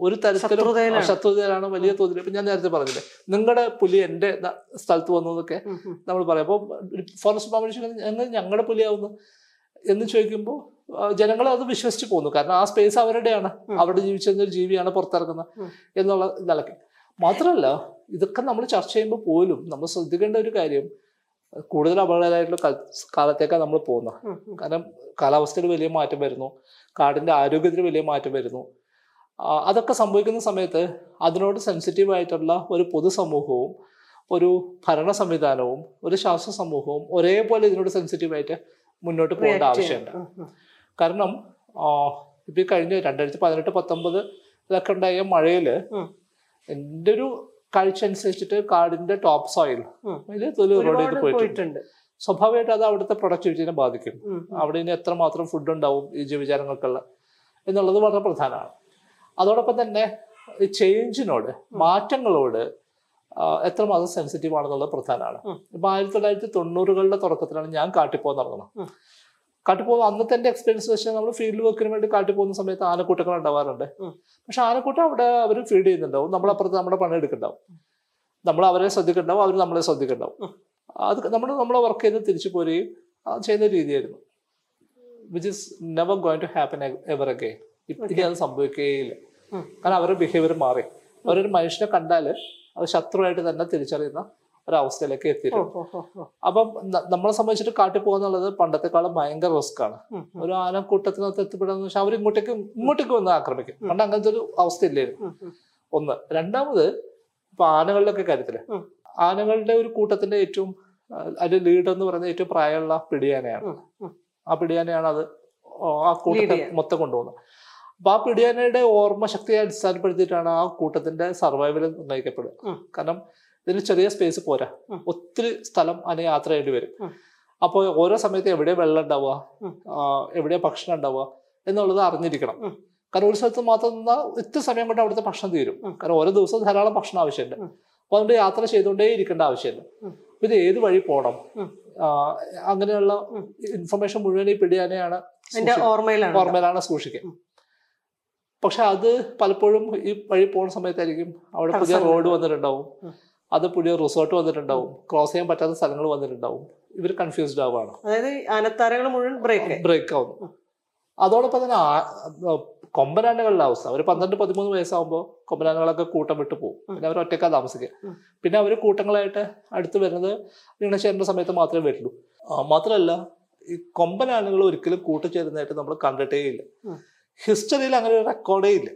ഒരു തരത്തിലും ശത്രുതയിലാണ്. വലിയ തോതിൽ ഇപ്പൊ ഞാൻ നേരത്തെ പറഞ്ഞില്ലേ നിങ്ങളുടെ പുലി എന്റെ സ്ഥലത്ത് വന്നു എന്നൊക്കെ. നമ്മൾ പറയാം. അപ്പോൾ ഫോറസ്റ്റ് ഡിപ്പാർട്ട്മെന്റ് ഞങ്ങൾ ഞങ്ങളുടെ പുലിയാവുന്നു എന്ന് ചോദിക്കുമ്പോൾ ജനങ്ങൾ അത് വിശ്വസിച്ച് പോകുന്നു കാരണം ആ സ്പേസ് അവരുടെയാണ്. അവിടെ ജീവിച്ചിരുന്ന ഒരു ജീവിയാണ് പുറത്തിറക്കുന്നത് എന്നുള്ള നിലയ്ക്ക് മാത്രമല്ല ഇതൊക്കെ നമ്മൾ ചർച്ച ചെയ്യുമ്പോൾ പോലും നമ്മൾ ശ്രദ്ധിക്കേണ്ട ഒരു കാര്യം കൂടുതൽ അപകടകരമായിട്ടുള്ള കാല- കാലത്തേക്കാണ് നമ്മൾ പോകുന്നത്. കാരണം കാലാവസ്ഥയിൽ വലിയ മാറ്റം വരുന്നു കാടിന്റെ ആരോഗ്യത്തിന് വലിയ മാറ്റം വരുന്നു അതൊക്കെ സംഭവിക്കുന്ന സമയത്ത് അതിനോട് സെൻസിറ്റീവ് ആയിട്ടുള്ള ഒരു പൊതുസമൂഹവും ഒരു ഭരണ സംവിധാനവും ഒരു ശാസ്ത്ര സമൂഹവും ഒരേപോലെ ഇതിനോട് സെൻസിറ്റീവ് ആയിട്ട് മുന്നോട്ട് പോകേണ്ട ആവശ്യമുണ്ട്. കാരണം ഇപ്പൊ കഴിഞ്ഞ രണ്ടായിരത്തി പതിനെട്ട് പത്തൊമ്പത് ഇതൊക്കെ ഉണ്ടായ മഴയിൽ. എന്റെ ഒരു കാഴ്ച അനുസരിച്ചിട്ട് കാടിന്റെ ടോപ്പ് സോയിൽ തൊലി ഒരുപാട് പോയിട്ടുണ്ട്. സ്വാഭാവികമായിട്ട് അത് അവിടുത്തെ പ്രൊഡക്ടിവിറ്റിനെ ബാധിക്കും. അവിടെ ഇനി എത്രമാത്രം ഫുഡ് ഉണ്ടാവും ഈ ജീവജാലങ്ങൾക്കുള്ള എന്നുള്ളത് വളരെ പ്രധാനമാണ്. അതോടൊപ്പം തന്നെ ചേഞ്ചിനോട് മാറ്റങ്ങളോട് എത്രമാത്രം സെൻസിറ്റീവ് ആണെന്നുള്ളത് പ്രധാനമാണ്. ഇപ്പൊ ആയിരത്തി തൊള്ളായിരത്തി തൊണ്ണൂറുകളുടെ തുടക്കത്തിലാണ് ഞാൻ കാട്ടിപ്പോ നടന്നത് ഉം. പോകുന്ന അന്നത്തെ എന്റെ എക്സ്പീരിയൻസ് വെച്ച് നമ്മൾ ഫീൽഡ് വർക്കിന് വേണ്ടി കാട്ടി പോകുന്ന സമയത്ത് ആനക്കൂട്ടങ്ങൾ ഉണ്ടാവാറുണ്ട്. പക്ഷെ ആനക്കൂട്ടം അവിടെ അവർ ഫീഡ് ചെയ്യുന്നുണ്ടാവും. നമ്മളപ്പുറത്ത് നമ്മുടെ പണി എടുക്കുന്നുണ്ടാവും നമ്മൾ അവരെ ശ്രദ്ധിക്കുന്നുണ്ടാവും അവർ നമ്മളെ ശ്രദ്ധിക്കുന്നുണ്ടാവും. അത് നമ്മൾ നമ്മളെ വർക്ക് ചെയ്ത് തിരിച്ചു പോരുകയും ചെയ്യുന്ന രീതിയായിരുന്നു. Which is never going to happen ever again ഇപ്പോഴത്തേക്ക് അത് സംഭവിക്കുകയില്ല. കാരണം അവരുടെ ബിഹേവിയർ മാറി. അവരൊരു മനുഷ്യനെ കണ്ടാൽ അത് ശത്രുവായിട്ട് തന്നെ തിരിച്ചറിയുന്ന ഒരവസ്ഥയിലേക്ക് എത്തിയിട്ടുണ്ട്. അപ്പം നമ്മളെ സംബന്ധിച്ചിട്ട് കാട്ടിൽ പോകുന്നുള്ളത് പണ്ടത്തെക്കാളും ഭയങ്കര റിസ്ക് ആണ്. ഒരു ആന ഒരു ആനക്കൂട്ടത്തിനകത്ത് എത്തിപ്പെടുന്ന വെച്ചാൽ അവർ ഇങ്ങോട്ടേക്ക് ഇങ്ങോട്ടേക്ക് വന്ന് ആക്രമിക്കും. പണ്ട് അങ്ങനത്തെ ഒരു അവസ്ഥ ഇല്ലായിരുന്നു. ഒന്ന്. രണ്ടാമത് ഇപ്പൊ ആനകളിലൊക്കെ കാര്യത്തിൽ ആനകളുടെ ഒരു കൂട്ടത്തിന്റെ ഏറ്റവും അതിന്റെ ലീഡർ എന്ന് പറയുന്നത് ഏറ്റവും പ്രായമുള്ള പിടിയാനയാണ്. ആ പിടിയാനയാണ് അത് ആ കൂട്ടത്തെ മൊത്തം കൊണ്ടുപോകുന്നത്. അപ്പൊ ആ പിടിയാനയുടെ ഓർമ്മ ശക്തിയെ അടിസ്ഥാനപ്പെടുത്തിയിട്ടാണ് ആ കൂട്ടത്തിന്റെ സർവൈവൽ നിർണയിക്കപ്പെടുക. കാരണം ഇതിന് ചെറിയ സ്പേസ് പോരാ. ഒത്തിരി സ്ഥലം അതിന് യാത്ര ചെയ്യേണ്ടി വരും. അപ്പോൾ ഓരോ സമയത്ത് എവിടെ വെള്ളം ഉണ്ടാവുക. എവിടെ ഭക്ഷണം ഉണ്ടാവുക? എന്നുള്ളത് അറിഞ്ഞിരിക്കണം. കാരണം ഒരു സ്ഥലത്ത് മാത്രം നിന്നാൽ ഇത്ര സമയം കൊണ്ട് അവിടുത്തെ ഭക്ഷണം തീരും. കാരണം ഓരോ ദിവസവും ധാരാളം ഭക്ഷണം ആവശ്യമുണ്ട്. അപ്പോൾ അപ്പൊ അതുകൊണ്ട് യാത്ര ചെയ്തുകൊണ്ടേ ഇരിക്കേണ്ട ആവശ്യമില്ല. ഇത് ഏത് വഴി പോകണം അങ്ങനെയുള്ള ഇൻഫർമേഷൻ മുഴുവൻ ഈ പിടിയാനെയാണ് ഓർമ്മയിലാണ്. സൂക്ഷിക്കുക. പക്ഷെ അത് പലപ്പോഴും ഈ വഴി പോകുന്ന സമയത്തായിരിക്കും അവിടെ പുതിയ റോഡ് വന്നിട്ടുണ്ടാവും. അത് പുതിയ റിസോർട്ട് വന്നിട്ടുണ്ടാവും. ക്രോസ് ചെയ്യാൻ പറ്റാത്ത സ്ഥലങ്ങൾ വന്നിട്ടുണ്ടാവും. ഇവർ കൺഫ്യൂസ്ഡ് ആവുകയാണ് അതായത് മുഴുവൻ ബ്രേക്ക് ബ്രേക്ക് ആവുന്നു അതോടൊപ്പം തന്നെ കൊമ്പനാനകളുടെ അവസ്ഥ. ഒരു പന്ത്രണ്ട് പതിമൂന്ന് വയസ്സാകുമ്പോൾ കൊമ്പനാനകളൊക്കെ കൂട്ടം വിട്ടു പോകും. പിന്നെ അവർ ഒറ്റക്കാ താമസിക്കുക. പിന്നെ അവർ കൂട്ടങ്ങളായിട്ട് അടുത്ത് വരുന്നത് ഇണചേരുന്ന സമയത്ത് മാത്രമേ വരുള്ളൂ. മാത്രമല്ല ഈ കൊമ്പനാനകൾ ഒരിക്കലും കൂട്ടുചേരുന്നതായിട്ട് നമ്മൾ കണ്ടിട്ടേ ഇല്ല. ഹിസ്റ്ററിയിൽ അങ്ങനെ ഒരു റെക്കോർഡേ ഇല്ല.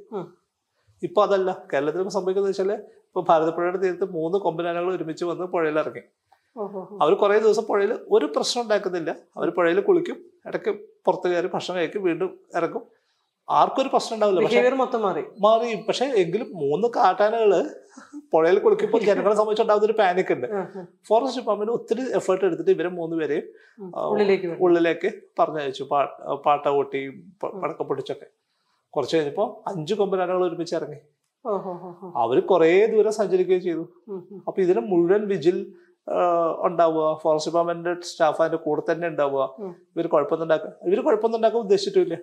ഇപ്പൊ അതല്ല. കേരളത്തിൽ സംഭവിക്കുന്നത് വെച്ചാൽ ഇപ്പൊ ഭാരതപ്പുഴയുടെ തീരത്ത് മൂന്ന് കൊമ്പനാനകൾ ഒരുമിച്ച് വന്ന് പുഴയിൽ ഇറങ്ങി. അവർ കുറേ ദിവസം പുഴയിൽ ഒരു പ്രശ്നം ഉണ്ടാക്കുന്നില്ല. അവർ പുഴയിൽ കുളിക്കും ഇടയ്ക്ക് പുറത്തു കയറി ഭക്ഷണം കഴിക്കും വീണ്ടും ഇറങ്ങും. ആർക്കും ഒരു പ്രശ്നം ഉണ്ടാവില്ല. പക്ഷേ മൊത്തം മാറി. മാറി പക്ഷെ എങ്കിലും മൂന്ന് കാട്ടാനകൾ പുഴയിൽ കുളിക്കുമ്പോൾ ജനങ്ങളെ സംബന്ധിച്ചുണ്ടാവുന്ന ഒരു പാനിക് ഉണ്ട്. ഫോറസ്റ്റ് ഡിപ്പാർട്ട്മെന്റ് ഒത്തിരി എഫേർട്ട് എടുത്തിട്ട് ഇവരെ മൂന്ന് പേരെയും ഉം. ആ, ഉള്ളിലേക്ക് പറഞ്ഞയച്ചു. പാട്ട പ- പടക്കം പൊട്ടിച്ചൊക്കെ. കുറച്ച് കഴിഞ്ഞപ്പോ അഞ്ചു കൊമ്പനാനകൾ ഒരുമിച്ച് ഇറങ്ങി. അവർ കുറേ ദൂരം സഞ്ചരിക്കുകയും ചെയ്തു. അപ്പൊ ഇതിന് മുഴുവൻ വിജിൽ ഉണ്ടാവുക. ഫോറസ്റ്റ് ഡിപ്പാർട്ട്മെന്റ് സ്റ്റാഫ് അതിന്റെ കൂടെ തന്നെ ഉണ്ടാവുക. ഇവർ കുഴപ്പമൊന്നും ഉണ്ടാക്കുക ഇവർ കുഴപ്പമൊന്നും ഉണ്ടാക്കാൻ ഉദ്ദേശിച്ചിട്ടില്ല.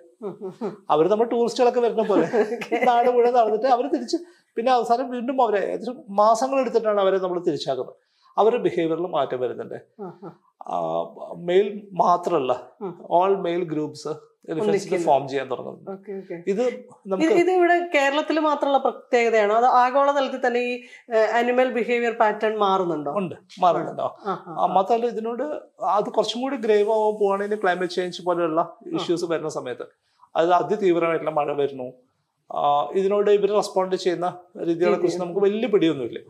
അവർ നമ്മൾ ടൂറിസ്റ്റുകളൊക്കെ വരുന്ന പോലെ. നാട് മുഴുവൻ നടന്നിട്ട് അവർ തിരിച്ച് പിന്നെ അവസാനം വീണ്ടും അവരെ ഏകദേശം മാസങ്ങൾ എടുത്തിട്ടാണ് അവരെ നമ്മൾ തിരിച്ചാക്കുന്നത്. അവരുടെ ബിഹേവിയറിൽ മാറ്റം വരുന്നുണ്ട്. മെയിൽ മാത്രമല്ല ഓൾ മെയിൽ ഗ്രൂപ്പ്സ് ഒന്നിക്കുന്നു. ഫോം ചെയ്യാൻ തുടങ്ങുന്നത് ഇത് ഇത് നമുക്ക് ഇത് ഇവിടെ കേരളത്തിൽ മാത്രമുള്ള പ്രത്യേകതയാണോ? അത് ആഗോള തലത്തിൽ തന്നെ ഈ അനിമൽ ബിഹേവിയർ പാറ്റേൺ മാറുന്നുണ്ടോ? ഉണ്ട്. മാറുന്നുണ്ടോ? മാത്രമല്ല ഇതിനോട് അത് കുറച്ചും കൂടി ഗ്രേവ് ആവാൻ പോവാണെങ്കിൽ ക്ലൈമറ്റ് ചേഞ്ച് പോലെയുള്ള ഇഷ്യൂസ് വരുന്ന സമയത്ത്. അത് അതിതീവ്രമായിട്ടുള്ള മഴ വരുന്നു. ഇതിനോട് ഇവർ റെസ്പോണ്ട് ചെയ്യുന്ന രീതികളെ കുറിച്ച് നമുക്ക് വലിയ പിടിയൊന്നുമില്ല.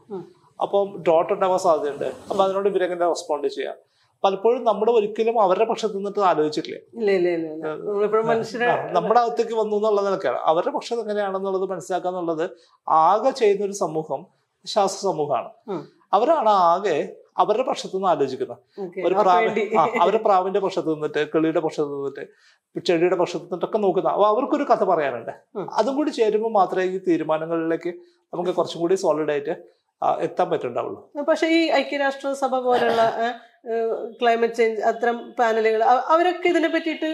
അപ്പം ഡോട്ട് ഉണ്ടാവാൻ സാധ്യതയുണ്ട്. അപ്പൊ അതിനോട് ഇവരെങ്ങനെ റെസ്പോണ്ട് ചെയ്യാം? പലപ്പോഴും നമ്മൾ ഒരിക്കലും അവരുടെ പക്ഷത്ത് നിന്നിട്ട് ആലോചിച്ചിട്ടില്ല. നമ്മുടെ അകത്തേക്ക് വന്നു എന്നുള്ളത് നിലക്കാണ്. അവരുടെ പക്ഷത്ത് എങ്ങനെയാണെന്നുള്ളത് മനസ്സിലാക്കുക എന്നുള്ളത് ആകെ ചെയ്യുന്ന ഒരു സമൂഹം ശാസ്ത്ര സമൂഹമാണ്. അവരാണ് ആകെ അവരുടെ പക്ഷത്തു നിന്ന് ആലോചിക്കുന്നത്. ഒരു പ്രാവ് അവരുടെ പ്രാവിന്റെ പക്ഷത്ത് നിന്നിട്ട് കിളിയുടെ പക്ഷത്ത് നിന്നിട്ട് ചെടിയുടെ പക്ഷത്ത് നിന്നിട്ടൊക്കെ നോക്കുന്ന. അപ്പൊ അവർക്കൊരു കഥ പറയാനുണ്ട്. അതും കൂടി ചേരുമ്പോൾ മാത്രമേ ഈ തീരുമാനങ്ങളിലേക്ക് നമുക്ക് കുറച്ചും കൂടി സോളിഡ് ആയിട്ട് എത്താൻ പറ്റുണ്ടാവുള്ളൂ പക്ഷേ ഈ ഐക്യരാഷ്ട്ര സഭ പോലുള്ള ക്ലൈമറ്റ് ചേഞ്ച് അത്തരം പാനലുകൾ അവരൊക്കെ ഇതിനെ പറ്റിയിട്ട്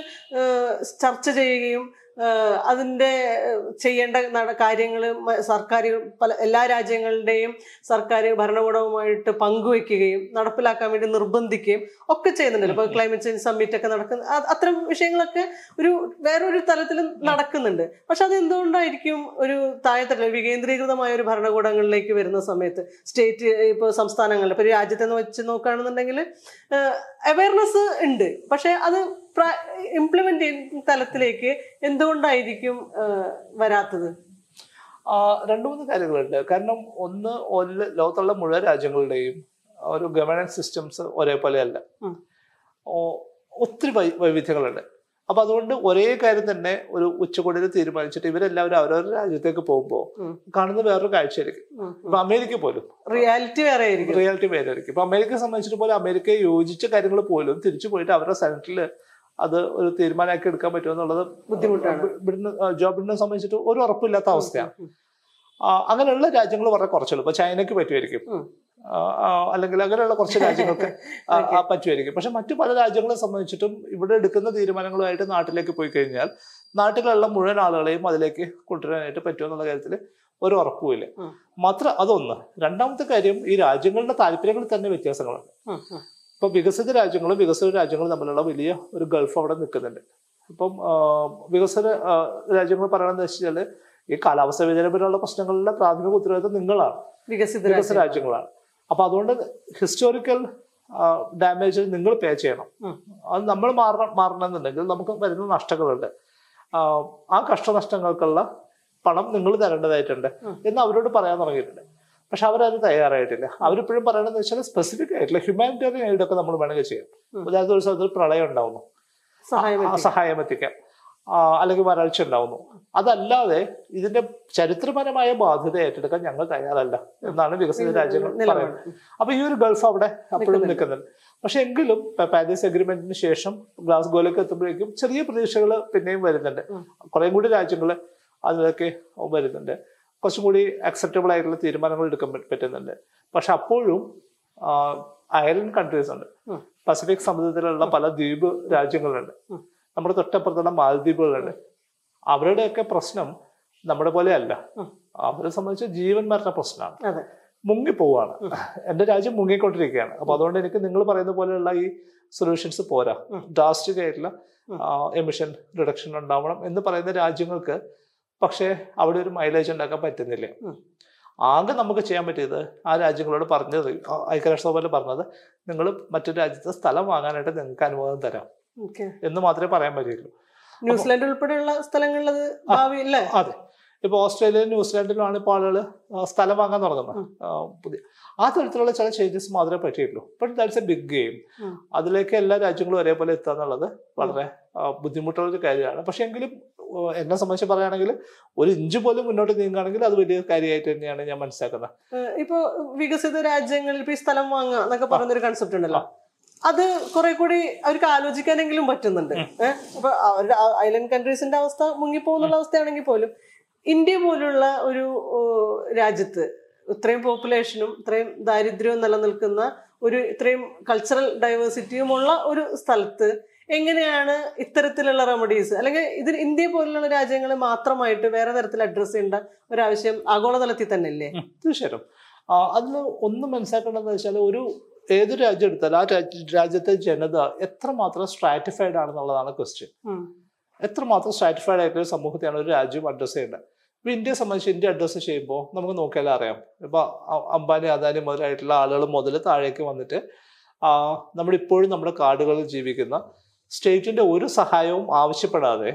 ചർച്ച ചെയ്യുകയും നട ചെയ്യേണ്ട കാര്യങ്ങൾ സർക്കാർ പല എല്ലാ രാജ്യങ്ങളുടെയും സർക്കാർ ഭരണകൂടവുമായിട്ട് പങ്കുവെക്കുകയും നടപ്പിലാക്കാൻ വേണ്ടി നിർബന്ധിക്കുകയും ഒക്കെ ചെയ്യുന്നുണ്ടല്ലോ. ഇപ്പോൾ ക്ലൈമറ്റ് ചേഞ്ച് സമ്മിറ്റ് ഒക്കെ നടക്കുന്ന അത് അത്തരം വിഷയങ്ങളൊക്കെ ഒരു വേറൊരു തലത്തിൽ നടക്കുന്നുണ്ട്. പക്ഷെ അത് എന്തുകൊണ്ടായിരിക്കും ഒരു താഴെത്തട്ടിൽ വികേന്ദ്രീകൃതമായ ഒരു ഭരണകൂടങ്ങളിലേക്ക് വരുന്ന സമയത്ത് സ്റ്റേറ്റ് ഇപ്പോൾ സംസ്ഥാനങ്ങളിൽ ഇപ്പോൾ രാജ്യത്തെ വെച്ച് നോക്കുകയാണെന്നുണ്ടെങ്കിൽ അവയർനെസ് ഉണ്ട്. പക്ഷെ അത് ഇംപ്ലിമെന്റ് തലത്തിലേക്ക് എന്തുകൊണ്ടായിരിക്കും വരാത്തത്? രണ്ടു മൂന്ന് കാര്യങ്ങളുണ്ട്. കാരണം ഒന്ന് ലോകത്തുള്ള മുഴുവൻ രാജ്യങ്ങളുടെയും ഒരു ഗവേണൻസ് സിസ്റ്റംസ് ഒരേപോലെ അല്ല ഒത്തിരി വൈവിധ്യങ്ങളുണ്ട്. അപ്പൊ അതുകൊണ്ട് ഒരേ കാര്യം തന്നെ ഒരു ഉച്ചകോടിയിൽ തീരുമാനിച്ചിട്ട് ഇവരെല്ലാവരും അവരവരുടെ രാജ്യത്തേക്ക് പോകുമ്പോൾ. കാണുന്ന വേറൊരു കാഴ്ചയായിരിക്കും. ഇപ്പൊ അമേരിക്ക പോലും. റിയാലിറ്റി വേറെ ആയിരിക്കും. റിയാലിറ്റി വേറായിരിക്കും ഇപ്പൊ അമേരിക്കയെ സംബന്ധിച്ചിട്ട് പോലും അമേരിക്കയെ യോജിച്ച കാര്യങ്ങൾ പോലും തിരിച്ചു പോയിട്ട് അവരുടെ സെനറ്റിൽ അത് ഒരു തീരുമാനമാക്കി എടുക്കാൻ പറ്റുമോ എന്നുള്ളത് ബുദ്ധിമുട്ടാണ്. ഇവിടുന്ന് ജോ ബിഡിനെ സംബന്ധിച്ചിട്ട് ഒരു ഉറപ്പില്ലാത്ത അവസ്ഥയാണ് അങ്ങനെയുള്ള രാജ്യങ്ങൾ വളരെ കുറച്ചുള്ളൂ. ഇപ്പൊ ചൈനക്ക് പറ്റുമായിരിക്കും. അല്ലെങ്കിൽ അങ്ങനെയുള്ള കുറച്ച് രാജ്യങ്ങൾക്ക് പറ്റുമായിരിക്കും. പക്ഷെ മറ്റു പല രാജ്യങ്ങളെ സംബന്ധിച്ചിട്ടും ഇവിടെ എടുക്കുന്ന തീരുമാനങ്ങളുമായിട്ട് നാട്ടിലേക്ക് പോയി കഴിഞ്ഞാൽ നാട്ടിലുള്ള മുഴുവൻ ആളുകളെയും അതിലേക്ക് കൊണ്ടുവരാനായിട്ട് പറ്റുമെന്നുള്ള കാര്യത്തിൽ ഒരു ഉറപ്പുമില്ല. മാത്രം അതൊന്ന്. രണ്ടാമത്തെ കാര്യം ഈ രാജ്യങ്ങളുടെ താല്പര്യങ്ങളിൽ തന്നെ വ്യത്യാസങ്ങളുണ്ട് ഉം, ഉം. ഇപ്പൊ വികസിത രാജ്യങ്ങളും വികസിത രാജ്യങ്ങളും തമ്മിലുള്ള വലിയ ഒരു ഗൾഫ് അവിടെ നിൽക്കുന്നുണ്ട്. ഇപ്പം വികസന രാജ്യങ്ങൾ പറയണമെന്ന് വെച്ചാൽ ഈ കാലാവസ്ഥ വ്യതിയാനപരമുള്ള പ്രശ്നങ്ങളുടെ പ്രാഥമിക ഉത്തരവാദിത്വം നിങ്ങളാണ്. വികസിത രാജ്യങ്ങളാണ്. അപ്പൊ അതുകൊണ്ട് ഹിസ്റ്റോറിക്കൽ ഡാമേജ് നിങ്ങൾ പേ ചെയ്യണം. അത് നമ്മൾ മാറണം മാറണമെന്നുണ്ടെങ്കിൽ നമുക്ക് വരുന്ന നഷ്ടങ്ങളുണ്ട്. ആ, ആ കഷ്ടനഷ്ടങ്ങൾക്കുള്ള പണം നിങ്ങൾ തരേണ്ടതായിട്ടുണ്ട് എന്ന് അവരോട് പറയാൻ തുടങ്ങിയിട്ടുണ്ട്. പക്ഷെ അവരത് തയ്യാറായിട്ടില്ല. അവരിപ്പോഴും പറയണമെന്ന് വെച്ചാൽ സ്പെസിഫിക് ആയിട്ടുള്ള ഹ്യൂമാനിറ്റേറിയൻ എയ്ഡ് ഒക്കെ നമ്മൾ വേണമെങ്കിൽ ചെയ്യാം. അതായത് ഒരു സ്ഥലത്ത് പ്രളയം ഉണ്ടാവുന്നു. സഹായം എത്തിക്കാം. അല്ലെങ്കിൽ വരൾച്ച ഉണ്ടാവുന്നു. അതല്ലാതെ ഇതിന്റെ ചരിത്രപരമായ ബാധ്യത ഏറ്റെടുക്കാൻ ഞങ്ങൾ തയ്യാറല്ല എന്നാണ് വികസിത രാജ്യങ്ങൾ പറയുന്നത്. അപ്പൊ ഈ ഒരു ഗൾഫ് അവിടെ അപ്പോഴും നിൽക്കുന്നുണ്ട്. പക്ഷെ എങ്കിലും പാരീസ് അഗ്രിമെന്റിന് ശേഷം ഗ്ലാസ്ഗോയിലേക്ക് എത്തുമ്പോഴേക്കും ചെറിയ പ്രതീക്ഷകൾ പിന്നെയും വരുന്നുണ്ട്. കുറേ കുറെ കൂടി രാജ്യങ്ങൾ അതിലൊക്കെ വരുന്നുണ്ട്. കുറച്ചും കൂടി അക്സെപ്റ്റബിൾ ആയിട്ടുള്ള തീരുമാനങ്ങൾ എടുക്കാൻ പറ്റുന്നുണ്ട്. പക്ഷെ അപ്പോഴും അയർലൻഡ് കൺട്രീസ് ഉണ്ട്. പസഫിക് സമുദ്രത്തിലുള്ള പല ദ്വീപ് രാജ്യങ്ങളുണ്ട്. നമ്മുടെ തൊട്ടപ്പുറത്തുള്ള മാലദ്വീപുകളുണ്ട്. അവരുടെയൊക്കെ പ്രശ്നം നമ്മുടെ പോലെ അല്ല അവരെ സംബന്ധിച്ച് ജീവൻ മരണ പ്രശ്നമാണ്. മുങ്ങി മുങ്ങിപ്പോവാണ്. എന്റെ രാജ്യം മുങ്ങിക്കൊണ്ടിരിക്കുകയാണ്. അപ്പൊ അതുകൊണ്ട് എനിക്ക് നിങ്ങൾ പറയുന്ന പോലെയുള്ള ഈ സൊല്യൂഷൻസ് പോരാ. ഡ്രാസ്റ്റിക് ആയിട്ടുള്ള എമിഷൻ റിഡക്ഷൻ ഉണ്ടാവണം എന്ന് പറയുന്ന രാജ്യങ്ങൾക്ക് പക്ഷേ അവിടെ ഒരു മൈലേജ് ഉണ്ടാക്കാൻ പറ്റുന്നില്ല. ആകെ നമുക്ക് ചെയ്യാൻ പറ്റിയത് ആ രാജ്യങ്ങളോട് പറഞ്ഞത് ഐക്യരാഷ്ട്രസഭയിൽ ഐക്യരാഷ്ട്ര സഭയിൽ പറഞ്ഞത് നിങ്ങൾ മറ്റൊരു രാജ്യത്ത് സ്ഥലം വാങ്ങാനായിട്ട് നിങ്ങൾക്ക് അനുവാദം തരാം. എന്ന് മാത്രമേ പറയാൻ പറ്റുള്ളൂ ന്യൂസിലാൻഡ് ഉൾപ്പെടെയുള്ള സ്ഥലങ്ങളിൽ അത് ഇപ്പൊ ഓസ്ട്രേലിയ ന്യൂസിലാൻഡിലുമാണ് ഇപ്പോൾ ആളുകൾ സ്ഥലം വാങ്ങാൻ തുടങ്ങുന്നത്. പുതിയ ആ തരത്തിലുള്ള ചില ചേഞ്ചസ് മാത്രമേ പറ്റിയിട്ടുള്ളൂ. But that's a big game. അതിലേക്ക് എല്ലാ രാജ്യങ്ങളും ഒരേപോലെ എത്തുക എന്നുള്ളത് വളരെ ബുദ്ധിമുട്ടുള്ള ഒരു കാര്യമാണ്. പക്ഷെ എങ്കിലും എന്നെ സംബന്ധിച്ച് പറയുകയാണെങ്കിൽ ഒരു ഇഞ്ച് പോലും മുന്നോട്ട് നീങ്ങുകയാണെങ്കിൽ അത് വലിയ കാര്യമായിട്ട് തന്നെയാണ് ഞാൻ മനസ്സിലാക്കുന്നത്. ഇപ്പൊ വികസിത രാജ്യങ്ങളിൽ ഇപ്പൊ ഈ സ്ഥലം വാങ്ങുക എന്നൊക്കെ ഒരു കൺസെപ്റ്റ് ഉണ്ടല്ലോ. അത് കുറെ കൂടി അവർക്ക് ആലോചിക്കാനെങ്കിലും പറ്റുന്നുണ്ട്. അപ്പൊ അവരുടെ ഐലൻഡ് കൺട്രീസിന്റെ അവസ്ഥ മുങ്ങിപ്പോകുന്നുള്ള അവസ്ഥയാണെങ്കിൽ പോലും ഇന്ത്യ പോലുള്ള ഒരു രാജ്യത്ത് ഇത്രയും പോപ്പുലേഷനും ഇത്രയും ദാരിദ്ര്യവും നിലനിൽക്കുന്ന ഒരു ഇത്രയും കൾച്ചറൽ ഡൈവേഴ്സിറ്റിയുമുള്ള ഒരു സ്ഥലത്ത് എങ്ങനെയാണ് ഇത്തരത്തിലുള്ള റെമഡീസ് അല്ലെങ്കിൽ ഇതിൽ ഇന്ത്യ പോലുള്ള രാജ്യങ്ങൾ മാത്രമായിട്ട് വേറെ തരത്തിൽ അഡ്രസ്സ് ചെയ്യേണ്ട ഒരാവശ്യം ആഗോളതലത്തിൽ തന്നെ അല്ലേ തീർച്ചയായിട്ടും. അതിൽ ഒന്ന് മനസ്സിലാക്കേണ്ടതെന്ന് വെച്ചാൽ ഒരു ഏത് രാജ്യം എടുത്താലും ആ രാജ്യത്തെ ജനത എത്രമാത്രം സ്ട്രാറ്റിഫൈഡ് ആണെന്നുള്ളതാണ് ക്വസ്റ്റ്യൻ എത്രമാത്രം സ്ട്രാറ്റിഫൈഡ് ആയിട്ടുള്ള ഒരു സമൂഹത്തെയാണ് ഒരു രാജ്യം അഡ്രസ്സ് ചെയ്യേണ്ടത്? ഇപ്പൊ ഇന്ത്യയെ സംബന്ധിച്ച് ഇന്ത്യ അഡ്രസ്സ് ചെയ്യുമ്പോൾ നമുക്ക് നോക്കിയാലും അറിയാം. ഇപ്പൊ അംബാനി അദാനി മുതലായിട്ടുള്ള ആളുകൾ മുതൽ താഴേക്ക് വന്നിട്ട് നമ്മൾ നമ്മളിപ്പോഴും നമ്മുടെ കാടുകളിൽ ജീവിക്കുന്ന സ്റ്റേറ്റിന്റെ ഒരു സഹായവും ആവശ്യപ്പെടാതെ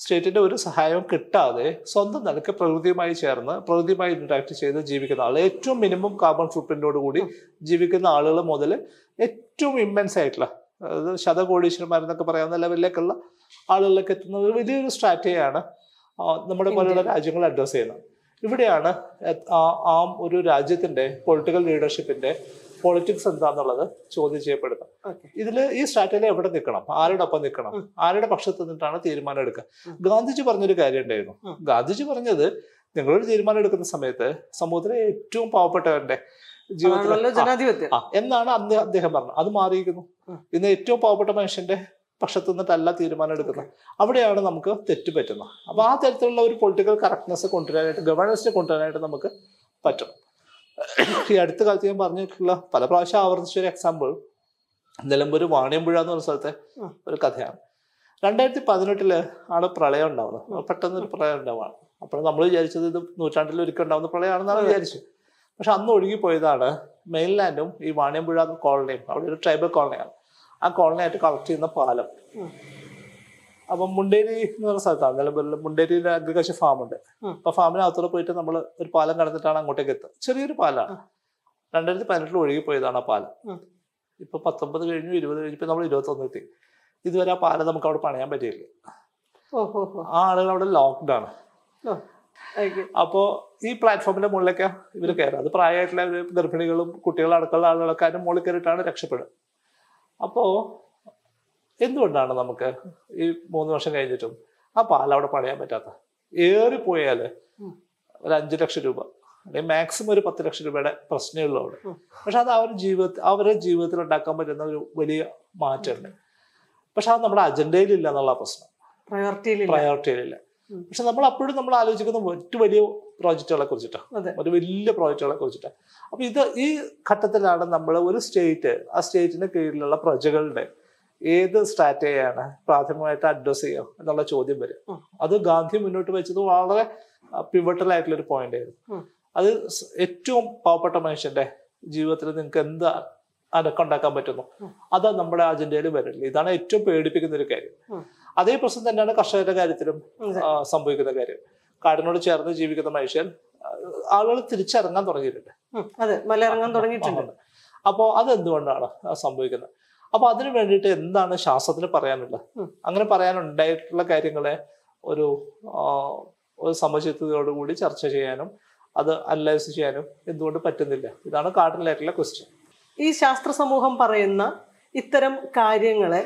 സ്റ്റേറ്റിന്റെ ഒരു സഹായവും കിട്ടാതെ സ്വന്തം നിലയ്ക്ക് പ്രകൃതിയുമായി ചേർന്ന് പ്രകൃതിയുമായി ഇൻട്രാക്ട് ചെയ്ത് ജീവിക്കുന്ന ആൾ ഏറ്റവും മിനിമം കാർബൺ ഫുട്പ്രിന്റോട് കൂടി ജീവിക്കുന്ന ആളുകൾ മുതൽ ഏറ്റവും ഇമ്മൻസ് ആയിട്ടുള്ള അതായത് ശതകോടീശ്വരന്മാരെന്നൊക്കെ പറയാവുന്ന ലെവലിലേക്കുള്ള ആളുകളിലേക്ക് എത്തുന്ന ഒരു വലിയൊരു സ്ട്രാറ്റജിയാണ് നമ്മുടെ പോലെയുള്ള രാജ്യങ്ങൾ അഡ്രസ്സ് ചെയ്യുന്നത്. ഇവിടെയാണ് ആ- ഒരു രാജ്യത്തിന്റെ പൊളിറ്റിക്കൽ ലീഡർഷിപ്പിന്റെ പൊളിറ്റിക്സ് എന്താന്നുള്ളത് ചോദ്യം ചെയ്യപ്പെടുന്നത് ഇതിൽ ഈ സ്ട്രാറ്റജി എവിടെ നിൽക്കണം? ആരുടെ ഒപ്പം നിൽക്കണം? ആരുടെ പക്ഷത്ത് നിന്നിട്ടാണ് തീരുമാനം എടുക്കുക? ഗാന്ധിജി പറഞ്ഞൊരു കാര്യം ഉണ്ടായിരുന്നു. ഗാന്ധിജി പറഞ്ഞത് നിങ്ങളൊരു തീരുമാനം എടുക്കുന്ന സമയത്ത് സമൂഹത്തിലെ ഏറ്റവും പാവപ്പെട്ടവരുടെ ജീവിതത്തിൽ എന്നാണ് അന്ന് അദ്ദേഹം പറഞ്ഞത്. അത് മാറിയിരിക്കുന്നു. ഇന്ന് ഏറ്റവും പാവപ്പെട്ട മനുഷ്യന്റെ പക്ഷത്ത് നിന്നിട്ടല്ല തീരുമാനം എടുക്കുന്നത്. അവിടെയാണ് നമുക്ക് തെറ്റ് പറ്റുന്നത്. അപ്പൊ ആ തരത്തിലുള്ള ഒരു പൊളിറ്റിക്കൽ കറക്റ്റ്നെസ് കൊണ്ടുവരാനായിട്ട് ഗവേണൻസിനെ കൊണ്ടുവരാനായിട്ട് നമുക്ക് പറ്റും. ഈ അടുത്ത കാലത്ത് ഞാൻ പറഞ്ഞിട്ടുള്ള പല പ്രാവശ്യം ആവർത്തിച്ച ഒരു എക്സാമ്പിൾ നിലമ്പൂർ വാണിയമ്പുഴ എന്ന് പറഞ്ഞ സ്ഥലത്തെ ഒരു കഥയാണ്. രണ്ടായിരത്തി പതിനെട്ടിൽ ആണ് പ്രളയം ഉണ്ടാവുന്നത്. പെട്ടെന്ന് ഒരു പ്രളയം ഉണ്ടാവുകയാണ്. അപ്പോൾ നമ്മൾ വിചാരിച്ചത് ഇത് നൂറ്റാണ്ടിൽ ഒരിക്കൽ ഉണ്ടാവുന്ന പ്രളയമാണെന്നാണ് വിചാരിച്ചത്. പക്ഷെ അന്ന് ഒഴുകിപ്പോയതാണ് മെയിൻലാൻഡും ഈ വാണിയമ്പുഴ കോളനിയും അവിടെ ഒരു ട്രൈബൽ കോളനിയാണ് ആ കോളനിയായിട്ട് കളക്ട് ചെയ്യുന്ന പാലം. അപ്പം മുണ്ടേരി എന്ന് പറഞ്ഞ സ്ഥലത്താണ് നിലമ്പൂരിൽ മുണ്ടേരിയിൽ അഗ്രികൾച്ചർ ഫാം ഉണ്ട്. അപ്പൊ ഫാമിനകത്തോടെ പോയിട്ട് നമ്മൾ ഒരു പാലം കടന്നിട്ടാണ് അങ്ങോട്ടേക്ക് എത്തുക. ചെറിയൊരു പാലാണ്. രണ്ടായിരത്തി പതിനെട്ടിൽ ഒഴുകി പോയതാണ് ആ പാലം. ഇപ്പൊ പത്തൊമ്പത് കഴിഞ്ഞു ഇരുപത് കഴിഞ്ഞു ഇപ്പൊ നമ്മൾ ഇരുപത്തൊന്ന് എത്തി. ഇതുവരെ ആ പാലം നമുക്ക് അവിടെ പണിയാൻ പറ്റിയില്ല. ആ ആളുകൾ അവിടെ ലോക്ക്ഡ് ആണ്. അപ്പോ ഈ പ്ലാറ്റ്ഫോമിന്റെ മുകളിലൊക്കെ ഇവർ കയറുക. അത് പ്രായമായിട്ടുള്ള ഗർഭിണികളും കുട്ടികളും അടക്കമുള്ള ആളുകളൊക്കെ അതിന്റെ മുകളിൽ കയറിയിട്ടാണ് രക്ഷപ്പെടുക. അപ്പോ എന്തുകൊണ്ടാണ് നമുക്ക് ഈ മൂന്ന് വർഷം കഴിഞ്ഞിട്ടും ആ പാലവിടെ അവിടെ പണിയാൻ പറ്റാത്ത? ഏറിപ്പോയാൽ. ഒരു അഞ്ചു ലക്ഷം രൂപ അല്ലെങ്കിൽ മാക്സിമം ഒരു പത്ത് ലക്ഷം രൂപയുടെ പ്രശ്നമേ ഉള്ളൂ അവിടെ. പക്ഷെ അത് അവരുടെ ജീവിതത്തിൽ അവരുടെ ജീവിതത്തിൽ ഉണ്ടാക്കാൻ പറ്റുന്ന ഒരു വലിയ മാറ്റമുണ്ട്. പക്ഷെ അത് നമ്മുടെ അജണ്ടയിലില്ല എന്നുള്ള പ്രശ്നം. പ്രയോറിറ്റിയിലില്ല പ്രയോറിറ്റിയിലില്ല പക്ഷെ നമ്മൾ അപ്പോഴും നമ്മൾ ആലോചിക്കുന്ന മറ്റു വലിയ പ്രോജക്റ്റുകളെ കുറിച്ചിട്ടാണ്. ഒരു വലിയ പ്രോജക്റ്റുകളെ കുറിച്ചിട്ടാണ്. അപ്പൊ ഇത് ഈ ഘട്ടത്തിലാണ് നമ്മൾ ഒരു സ്റ്റേറ്റ് ആ സ്റ്റേറ്റിന്റെ കീഴിലുള്ള പ്രജകളുടെ ഏത് സ്ട്രാറ്റജിയാണ് പ്രാഥമികമായിട്ട് അഡ്രസ് ചെയ്യുക എന്നുള്ള ചോദ്യം വരും. അത് ഗാന്ധി മുന്നോട്ട് വെച്ചത് വളരെ പിവട്ടൽ ആയിട്ടുള്ള ഒരു പോയിന്റ് ആയിരുന്നു. അത് ഏറ്റവും പാവപ്പെട്ട മനുഷ്യന്റെ ജീവിതത്തിൽ നിങ്ങൾക്ക് എന്ത് അനക്കുണ്ടാക്കാൻ പറ്റുന്നു. അത് നമ്മുടെ അജണ്ടയിൽ വരില്ല ഇതാണ് ഏറ്റവും പേടിപ്പിക്കുന്ന ഒരു കാര്യം. അതേ പ്രശ്നം തന്നെയാണ് കർഷകരുടെ കാര്യത്തിലും സംഭവിക്കുന്ന കാര്യം. കാടിനോട് ചേർന്ന് ജീവിക്കുന്ന മനുഷ്യൻ ആളുകൾ തിരിച്ചിറങ്ങാൻ തുടങ്ങിയിട്ടുണ്ട്. അതെ. ഇറങ്ങാൻ തുടങ്ങിയിട്ടുണ്ട്. ആണ്. അപ്പോ അതെന്തുകൊണ്ടാണ് സംഭവിക്കുന്നത്? അപ്പൊ അതിന് വേണ്ടിയിട്ട് എന്താണ് ശാസ്ത്രത്തിന് പറയാനുള്ളത്. അങ്ങനെ പറയാനുണ്ടായിട്ടുള്ള കാര്യങ്ങളെ ഒരു ഒരു സമചിത്തതയോടുകൂടി ചർച്ച ചെയ്യാനും അത് അനലൈസ് ചെയ്യാനും എന്തുകൊണ്ട് പറ്റുന്നില്ല. ഇതാണ് കാട്ടിലായിട്ടുള്ള ക്വസ്റ്റ്യൻ ഈ ശാസ്ത്ര സമൂഹം പറയുന്ന ഇത്തരം കാര്യങ്ങളെ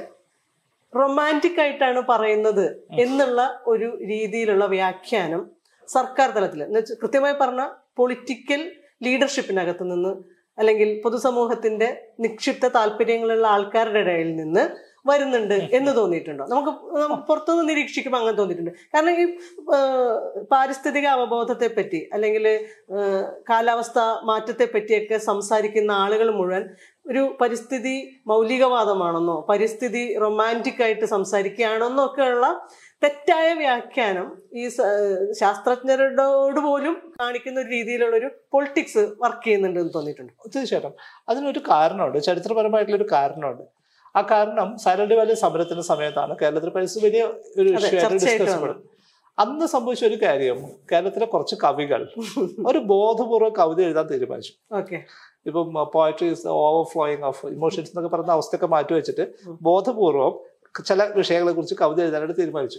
റൊമാന്റിക് ആയിട്ടാണ് പറയുന്നത് എന്നുള്ള ഒരു രീതിയിലുള്ള വ്യാഖ്യാനം സർക്കാർ തലത്തിൽ കൃത്യമായി പറഞ്ഞ പൊളിറ്റിക്കൽ ലീഡർഷിപ്പിനകത്ത് നിന്ന് അല്ലെങ്കിൽ പൊതുസമൂഹത്തിന്റെ നിക്ഷിപ്ത താല്പര്യങ്ങളുള്ള ആൾക്കാരുടെ ഇടയിൽ നിന്ന് വരുന്നുണ്ട് എന്ന് തോന്നിയിട്ടുണ്ടോ? നമുക്ക് പുറത്തുനിന്ന് നിരീക്ഷിക്കുമ്പോൾ അങ്ങനെ തോന്നിയിട്ടുണ്ട്. കാരണം ഈ പാരിസ്ഥിതിക അവബോധത്തെ പറ്റി അല്ലെങ്കിൽ കാലാവസ്ഥ മാറ്റത്തെ പറ്റിയൊക്കെ സംസാരിക്കുന്ന ആളുകൾ മുഴുവൻ ഒരു പരിസ്ഥിതി മൗലികവാദമാണെന്നോ പരിസ്ഥിതി റൊമാന്റിക് ആയിട്ട് സംസാരിക്കുകയാണെന്നോ ഒക്കെയുള്ള തെറ്റായ വ്യാഖ്യാനം ഈ ശാസ്ത്രജ്ഞരോട് പോലും കാണിക്കുന്ന ഒരു രീതിയിലുള്ള ഒരു പൊളിറ്റിക്സ് വർക്ക് ചെയ്യുന്നുണ്ട് എന്ന് തോന്നിയിട്ടുണ്ട്. തീർച്ചയായിട്ടും. അതിനൊരു കാരണമുണ്ട്. ചരിത്രപരമായിട്ടുള്ള ഒരു കാരണമുണ്ട്. ആ കാരണം സൈലന്റ് വാലി സമരത്തിന്റെ സമയത്താണ് കേരളത്തിൽ പരിസ്ഥിതി വലിയ ഒരു ഡിസ്കസ് അന്ന് സംഭവിച്ച ഒരു കാര്യം കേരളത്തിലെ കുറച്ച് കവികൾ ഒരു ബോധപൂർവ കവിത എഴുതാൻ തീരുമാനിച്ചു. ഓക്കെ. ഇപ്പം പോയട്രി ഓവർഫ്ലോയിങ് ഓഫ് ഇമോഷൻസ് എന്നൊക്കെ പറയുന്ന അവസ്ഥയൊക്കെ മാറ്റി വെച്ചിട്ട് ബോധപൂർവം ചില വിഷയങ്ങളെ കുറിച്ച് കവിത എഴുതാനായിട്ട് തീരുമാനിച്ചു.